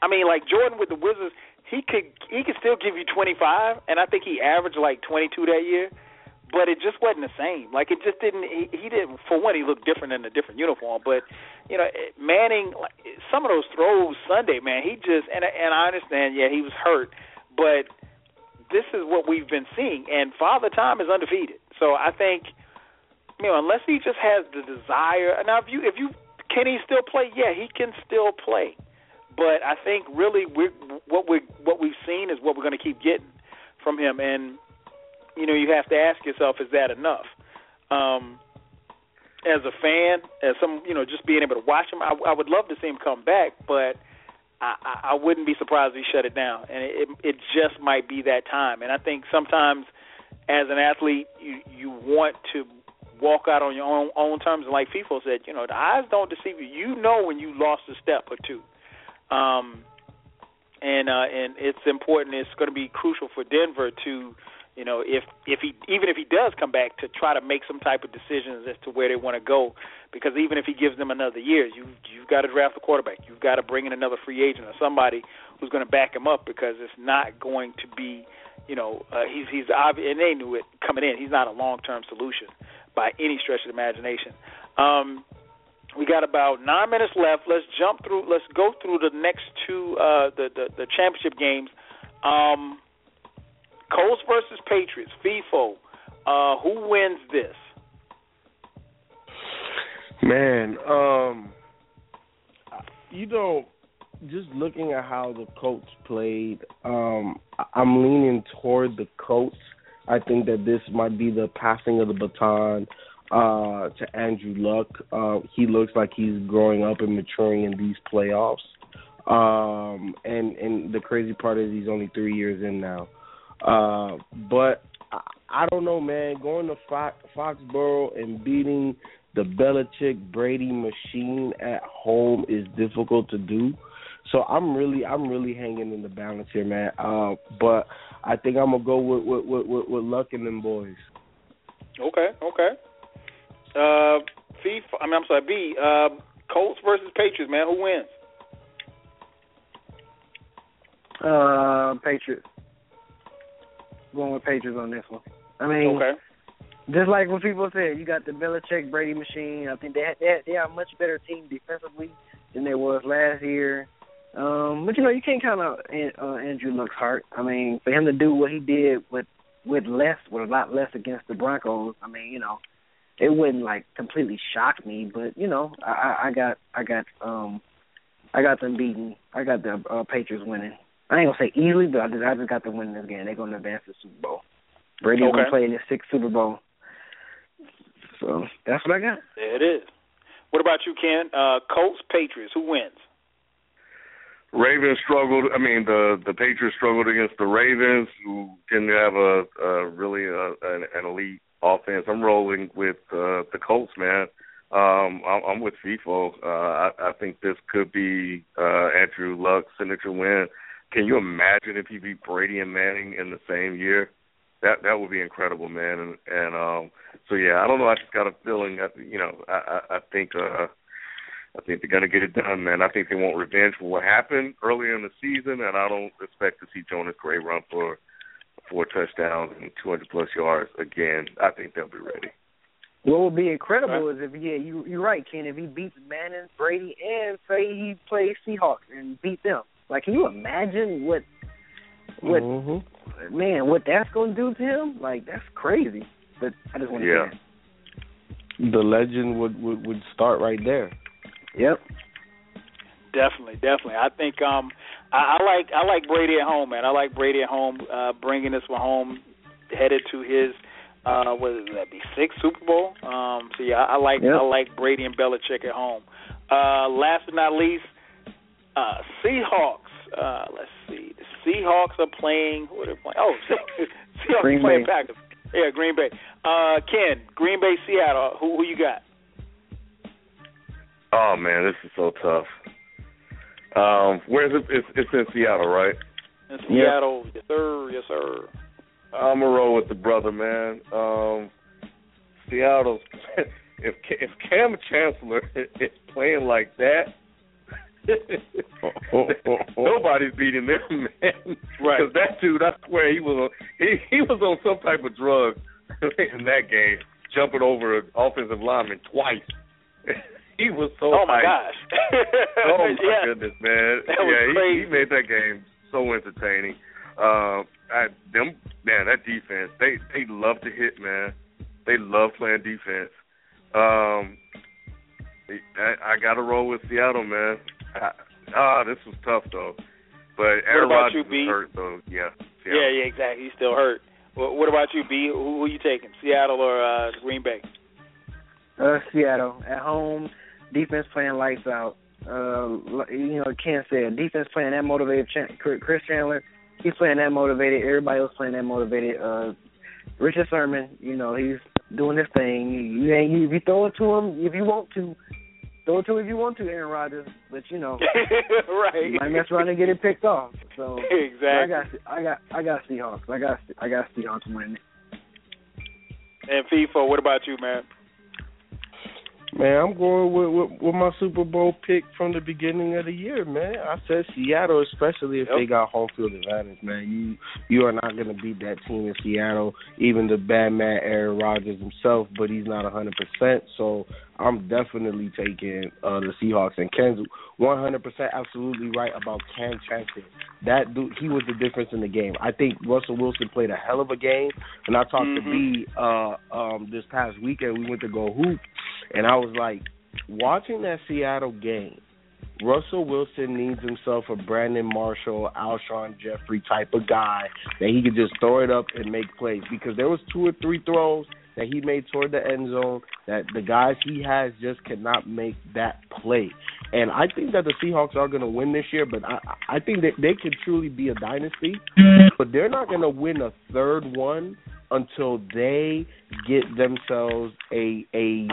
I mean, like Jordan with the Wizards, he could he could still give you 25, and I think he averaged like 22 that year. But it just wasn't the same. Like it just didn't. He, he didn't. For one, he looked different in a different uniform. But you know, eh, Manning, like, some of those throws Sunday, man, he just and and I understand. Yeah, he was hurt, but this is what we've been seeing, and Father Time is undefeated. So I think, you know, unless he just has the desire. Now, if you if you can he still play? Yeah, he can still play. But I think really we what we what we've seen is what we're going to keep getting from him, and you know you have to ask yourself, is that enough? Um, as a fan, as some you know, just being able to watch him, I, I would love to see him come back, but I, I wouldn't be surprised if he shut it down, and it it just might be that time. And I think sometimes, as an athlete, you you want to walk out on your own own terms, and like Feefo said, you know, the eyes don't deceive you. You know when you lost a step or two, um, and uh, and it's important. It's going to be crucial for Denver to. You know, if if he even if he does come back to try to make some type of decisions as to where they want to go, because even if he gives them another year, you you've got to draft a quarterback. You've got to bring in another free agent or somebody who's going to back him up because it's not going to be, you know, uh, he's he's obvious, and they knew it coming in. He's not a long term solution by any stretch of the imagination. Um, we got about nine minutes left. Let's jump through. Let's go through the next two uh, the, the the championship games. Um, Colts versus Patriots. Feefo. Uh, who wins this? Man, um, you know, just looking at how the Colts played, um, I'm leaning toward the Colts. I think that this might be the passing of the baton uh, to Andrew Luck. Uh, he looks like he's growing up and maturing in these playoffs. Um, and and the crazy part is he's only three years in now. Uh, but I, I don't know, man. Going to Fox, Foxborough and beating the Belichick Brady machine at home is difficult to do. So I'm really, I'm really hanging in the balance here, man. Uh, but I think I'm gonna go with with with, with, with Luck and them boys. Okay, okay. Uh, fee. I mean, I'm sorry. B. Uh, Colts versus Patriots. Man, who wins? Uh, Patriots. Going with Patriots on this one. I mean, Okay. just like what people said, you got the Belichick Brady machine. I think they they they are a much better team defensively than they was last year. Um, but you know, you can't count out uh, Andrew Luck's heart. I mean, for him to do what he did with with less, with a lot less against the Broncos. I mean, you know, it wouldn't like completely shock me, but you know, I, I I got I got um I got them beaten. I got the uh, Patriots winning. I ain't gonna say easily, but I just I just got them winning this game. They're gonna advance to the Super Bowl. Brady's Okay. gonna play in his sixth Super Bowl. So So that's what I got. There it is. What about you, Ken? Uh, Colts, Patriots. Who wins? Ravens struggled. I mean, the the Patriots struggled against the Ravens, who didn't have a, a really a, an, an elite offense. I'm rolling with uh, the Colts, man. Um, I'm, with Feefo. Uh, I, I think this could be uh, Andrew Luck's signature win. Can you imagine if he beat Brady and Manning in the same year? That that would be incredible, man. And and um, so yeah, I don't know. I just got a feeling that you know, I I, I think uh, I think they're gonna get it done, man. I think they want revenge for what happened earlier in the season, and I don't expect to see Jonas Gray run for four touchdowns and 200 plus yards again. I think they'll be ready. What would be incredible is if yeah, you you're right, Ken. If he beats Manning, Brady, and say he plays Seahawks and beat them, like can you imagine what what Mm-hmm. man what that's going to do to him? Like that's crazy. But I just want to Yeah. say The legend would, would would start right there. Yep. Definitely, definitely. I think um, I, I like I like Brady at home, man. I like Brady at home, uh, bringing this one home, headed to his uh, what would that be sixth Super Bowl? Um, so yeah, I, I like Yep. I like Brady and Belichick at home. Uh, last but not least, uh, Seahawks. Uh, let's see, the Seahawks are playing. Who are they playing? Oh, Seahawks Green are playing Bay. Packers. Yeah, Green Bay. Uh, Ken, Green Bay, Seattle. Who who you got? Oh man, this is so tough. Um, where's it? It's, it's in Seattle, right? In Seattle, yes sir, yes sir. I'm gonna roll with the brother, man. Um, Seattle's if if Kam Chancellor is playing like that, nobody's beating them, man. Right. Because that dude, I swear, he was on he he was on some type of drug in that game, jumping over an offensive lineman twice. He was so oh my hyped. gosh. oh my yeah. goodness, man! That yeah, he, crazy. he made that game so entertaining. Um, I, them man, that defense they they love to hit, man. They love playing defense. Um, I, I got to roll with Seattle, man. I, ah, this was tough though, but Aaron about Rodgers you, B? was hurt, so yeah. Yeah, Seattle. yeah, exactly. He's still hurt. What, what about you, B? Who, who you taking? Seattle or uh, Green Bay? Uh, Seattle at home, defense playing lights out. Uh, you know, Ken said defense playing that motivated. Chris Chandler, he's playing that motivated. Everybody else playing that motivated. Uh, Richard Sherman, you know, he's doing his thing. You, ain't you, if you throw it to him if you want to, throw it to him if you want to, Aaron Rodgers. But you know, right. you might mess around and get it picked off. So Exactly. I got I got I got Seahawks. I got I got Seahawks winning. And Feefo, what about you, man? Man, I'm going with, with with my Super Bowl pick from the beginning of the year, man. I said Seattle, especially if Yep. they got home field advantage, man. You you are not going to beat that team in Seattle. Even the bad man Aaron Rodgers himself, but he's not a hundred percent. So I'm definitely taking uh the Seahawks. And Ken's 100 percent absolutely right about Kam Chancellor. That dude, he was the difference in the game. I think Russell Wilson played a hell of a game. And I talked to Mhm. B uh um this past weekend. We went to go hoop, and I was like, watching that Seattle game. Russell Wilson needs himself a Brandon Marshall, Alshon Jeffery type of guy that he could just throw it up and make plays because there was two or three throws that he made toward the end zone that the guys he has just cannot make that play. And I think that the Seahawks are going to win this year, but I I think that they could truly be a dynasty, but they're not going to win a third one until they get themselves a a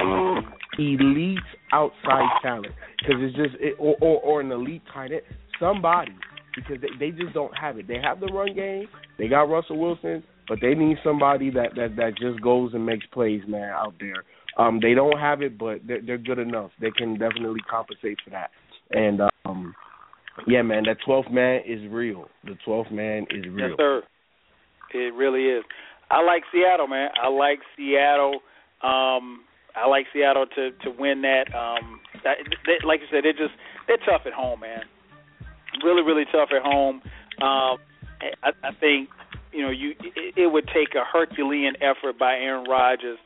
elite outside talent because it's just it, or, or or an elite tight end somebody because they they just don't have it. They have the run game. They got Russell Wilson, but they need somebody that that that just goes and makes plays, man, out there. Um, they don't have it, but they're, they're good enough. They can definitely compensate for that. And um, yeah, man, that 12th man is real. The 12th man is real. Yes, sir. It really is. I like Seattle, man. I like Seattle. Um, I like Seattle to to win that. Um, that, they, like you said, they're just they're tough at home, man. Really, really tough at home. Um, I, I think you know you it, it would take a Herculean effort by Aaron Rodgers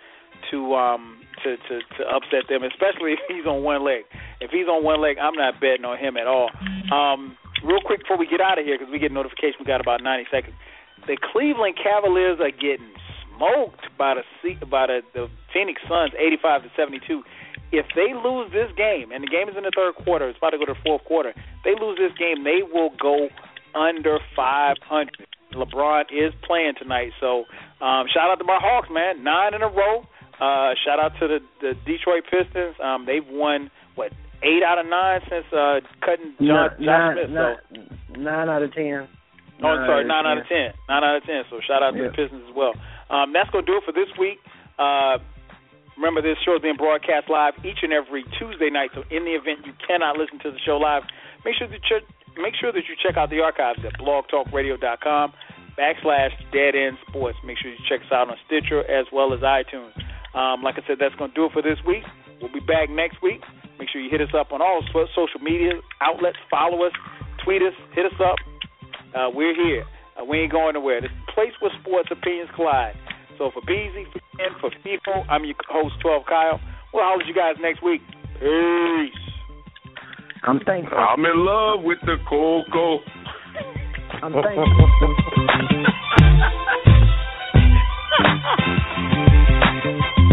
to um to to to upset them, especially if he's on one leg. If he's on one leg, I'm not betting on him at all. Um, real quick before we get out of here, because we get notification, we got about 90 seconds. The Cleveland Cavaliers are getting smoked by the by the, the Phoenix Suns, 85 to 72. If they lose this game, and the game is in the third quarter, it's about to go to the fourth quarter. They lose this game, they will go under 500. LeBron is playing tonight, so um, shout out to my Hawks, man, nine in a row. Uh, shout out to the, the Detroit Pistons. Um, they've won what eight out of nine since uh, cutting Josh, nine, Josh Smith. nine, so nine out of ten. Oh, I'm sorry, nine out of ten. Nine out of ten. So shout out to Yeah. the Pistons as well. Um, that's gonna do it for this week. Uh, remember, this show is being broadcast live each and every Tuesday night. So in the event you cannot listen to the show live, make sure that you make sure that you check out the archives at blogtalkradio.com backslash Dead End Sports. Make sure you check us out on Stitcher as well as iTunes. Um, like I said, that's going to do it for this week. We'll be back next week. Make sure you hit us up on all social media outlets. Follow us, tweet us, hit us up. Uh, we're here. Uh, we ain't going nowhere. This is the place where sports opinions collide. So for Beezy, for Ken, for Feefo, I'm your host, 12 Kyle. We'll holler at you guys next week. Peace. I'm thankful. I'm in love with the cocoa. I'm thankful. Thank you.